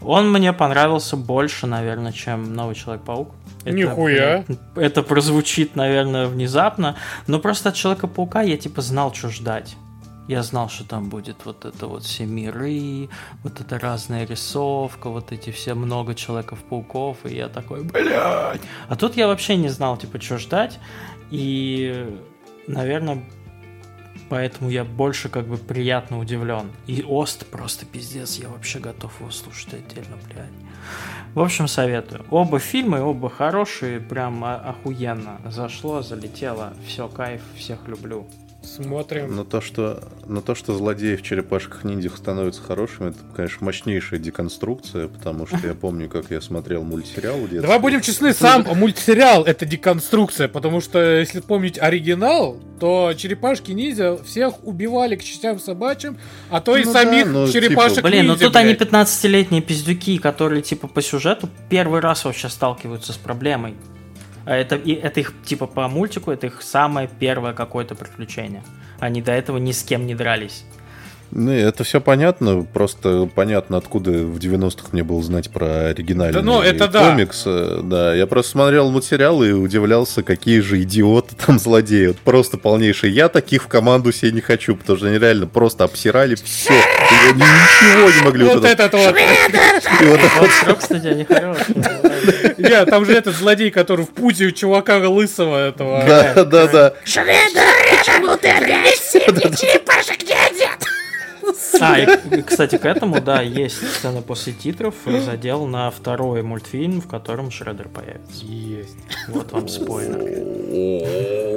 Speaker 3: Он мне понравился больше, наверное, чем Новый Человек-паук. Это,
Speaker 2: Нихуя.
Speaker 3: Это прозвучит, наверное, внезапно. Но просто от Человека-паука я типа знал, что ждать. Я знал, что там будет вот это вот все миры, вот эта разная рисовка, вот эти все много Человеков-пауков, и я такой, блядь. А тут я вообще не знал, типа, что ждать, и, наверное, поэтому я больше как бы приятно удивлен. И Ост просто пиздец, я вообще готов его слушать отдельно, блядь. В общем, советую. Оба фильма, оба хорошие, прям охуенно. Зашло, залетело, все, кайф, всех люблю.
Speaker 2: Смотрим.
Speaker 1: Но то, что, но то, что злодеи в черепашках ниндзях становятся хорошими, это, конечно, мощнейшая деконструкция, потому что я помню, как я смотрел мультсериал.
Speaker 2: Давай будем честны, сам мультсериал это деконструкция, потому что если помнить оригинал, то черепашки ниндзя всех убивали к частям собачьим, а то и
Speaker 1: Ну да,
Speaker 2: самих
Speaker 1: ну,
Speaker 2: черепашек
Speaker 1: типа-
Speaker 3: Блин, ну тут они
Speaker 2: блядь.
Speaker 3: 15-летние пиздюки, которые типа по сюжету первый раз вообще сталкиваются с проблемой. А это, и это их, типа, по мультику, это их самое первое какое-то приключение. Они до этого ни с кем не дрались.
Speaker 1: Ну, это все понятно, просто понятно, откуда в 90-х мне было знать про оригинальный
Speaker 2: Да ну, это да.
Speaker 1: комикс. э, Да, я просто смотрел мультсериал и удивлялся, какие же идиоты там злодеи. Вот просто полнейшие. Я таких в команду себе не хочу, потому что они реально просто обсирали все. И они ничего не могли
Speaker 2: Вот этот вот.
Speaker 1: И вот
Speaker 3: Вот срок, кстати, они хорошие.
Speaker 2: Не, там же этот злодей, который в пути у чувака лысого этого.
Speaker 1: Да, да, да.
Speaker 3: А, и, кстати, к этому, да, есть сцена после титров, задел на второй мультфильм, в котором Шреддер появится.
Speaker 2: Есть.
Speaker 3: Вот вам спойлер.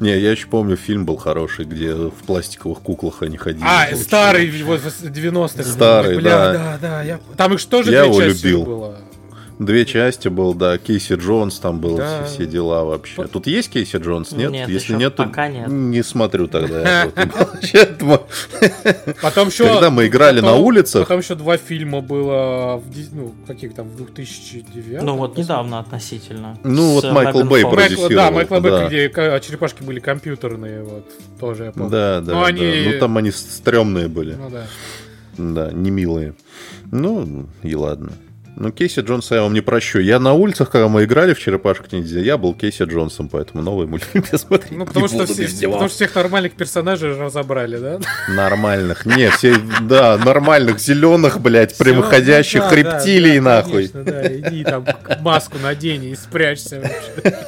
Speaker 1: Не, я еще помню, фильм был хороший, где в пластиковых куклах они ходили.
Speaker 2: А, старый, вот 90-х.
Speaker 1: Старый,
Speaker 2: Бля,
Speaker 1: да.
Speaker 2: да, да. я- Там их что же
Speaker 1: Я
Speaker 2: две
Speaker 1: его
Speaker 2: части
Speaker 1: любил.
Speaker 2: было?
Speaker 1: Две части был, да, Кейси Джонс там был,
Speaker 2: Да.
Speaker 1: все, все дела вообще. Тут есть Кейси Джонс, нет?
Speaker 3: Нет,
Speaker 1: Если нет, то
Speaker 3: пока нет.
Speaker 1: не смотрю тогда. Поэтому,
Speaker 2: Потом еще...
Speaker 1: когда мы играли на
Speaker 2: потом-
Speaker 1: улицах,
Speaker 2: Потом еще два фильма было в, ну, каких там, в 2009
Speaker 3: Ну вот недавно относительно.
Speaker 1: Ну, вот Майкл Бэй.
Speaker 2: Майкл, да,
Speaker 1: продюсировал,
Speaker 2: Майкла Бэка,
Speaker 1: да.
Speaker 2: где ка- черепашки были компьютерные, вот, тоже я помню.
Speaker 1: да, да,
Speaker 2: Ну,
Speaker 1: да.
Speaker 2: они-
Speaker 1: Ну, там они стрёмные были.
Speaker 2: Ну да.
Speaker 1: Да, не милые. Ну, и ладно. Ну, Кейси Джонса я вам не прощу. Я на улицах, когда мы играли в черепашек ниндзя, я был Кейси Джонсом, поэтому новый мультфильм я смотреть
Speaker 2: Ну, потому
Speaker 1: не
Speaker 2: что,
Speaker 1: буду
Speaker 2: все-
Speaker 1: без него.
Speaker 2: потому что всех нормальных персонажей разобрали, да?
Speaker 1: Нормальных. Не, все, да, нормальных, зеленых, блядь, прямоходящих
Speaker 2: ну да,
Speaker 1: рептилий,
Speaker 2: да, да,
Speaker 1: нахуй.
Speaker 2: конечно, да, иди там маску надень и спрячься. вообще.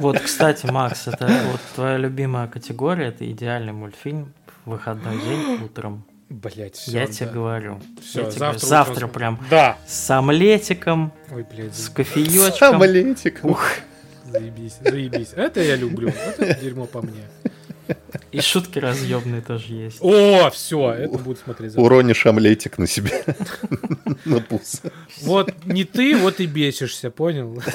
Speaker 3: Вот, кстати, Макс, это вот твоя любимая категория, это идеальный мультфильм в выходной день утром.
Speaker 2: Блять, все.
Speaker 3: Я тебе говорю.
Speaker 2: Всё,
Speaker 3: я тебе
Speaker 2: завтра
Speaker 3: говорю, завтра
Speaker 2: утром
Speaker 3: прям
Speaker 2: Да.
Speaker 3: с омлетиком,
Speaker 2: Ой, блядь,
Speaker 3: с кофеечком.
Speaker 1: Самолетик.
Speaker 3: Ух,
Speaker 2: заебись, заебись. Это я люблю. Это дерьмо по мне.
Speaker 3: и шутки разъемные тоже есть.
Speaker 2: О, все, это будет смотреть завтра.
Speaker 1: Уронишь омлетик на себя. На пус.
Speaker 2: Вот не ты, вот и бесишься, понял?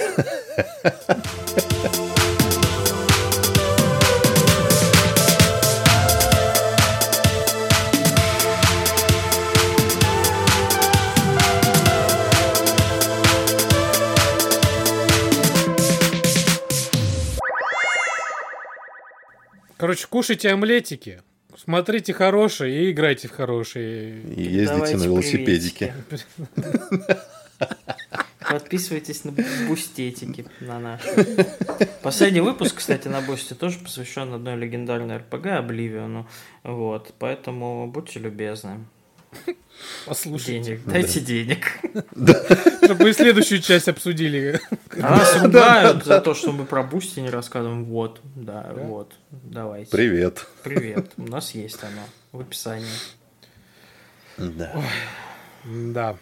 Speaker 2: Короче, кушайте омлетики, смотрите хорошие и играйте в хорошие.
Speaker 1: И ездите
Speaker 3: Давайте
Speaker 1: на велосипедике.
Speaker 3: Подписывайтесь на бустетики на наш. Последний выпуск, кстати, на бусте тоже посвящен одной легендарной РПГ Обливиону. Вот, поэтому будьте любезны.
Speaker 2: Послушайте.
Speaker 3: Денег, дайте денег.
Speaker 2: Чтобы мы следующую часть обсудили.
Speaker 3: А нас ругают за то, что мы про бусти не рассказываем. Вот, да, вот, давайте.
Speaker 1: Привет.
Speaker 3: Привет. У нас есть оно в описании.
Speaker 1: Да.
Speaker 2: Да.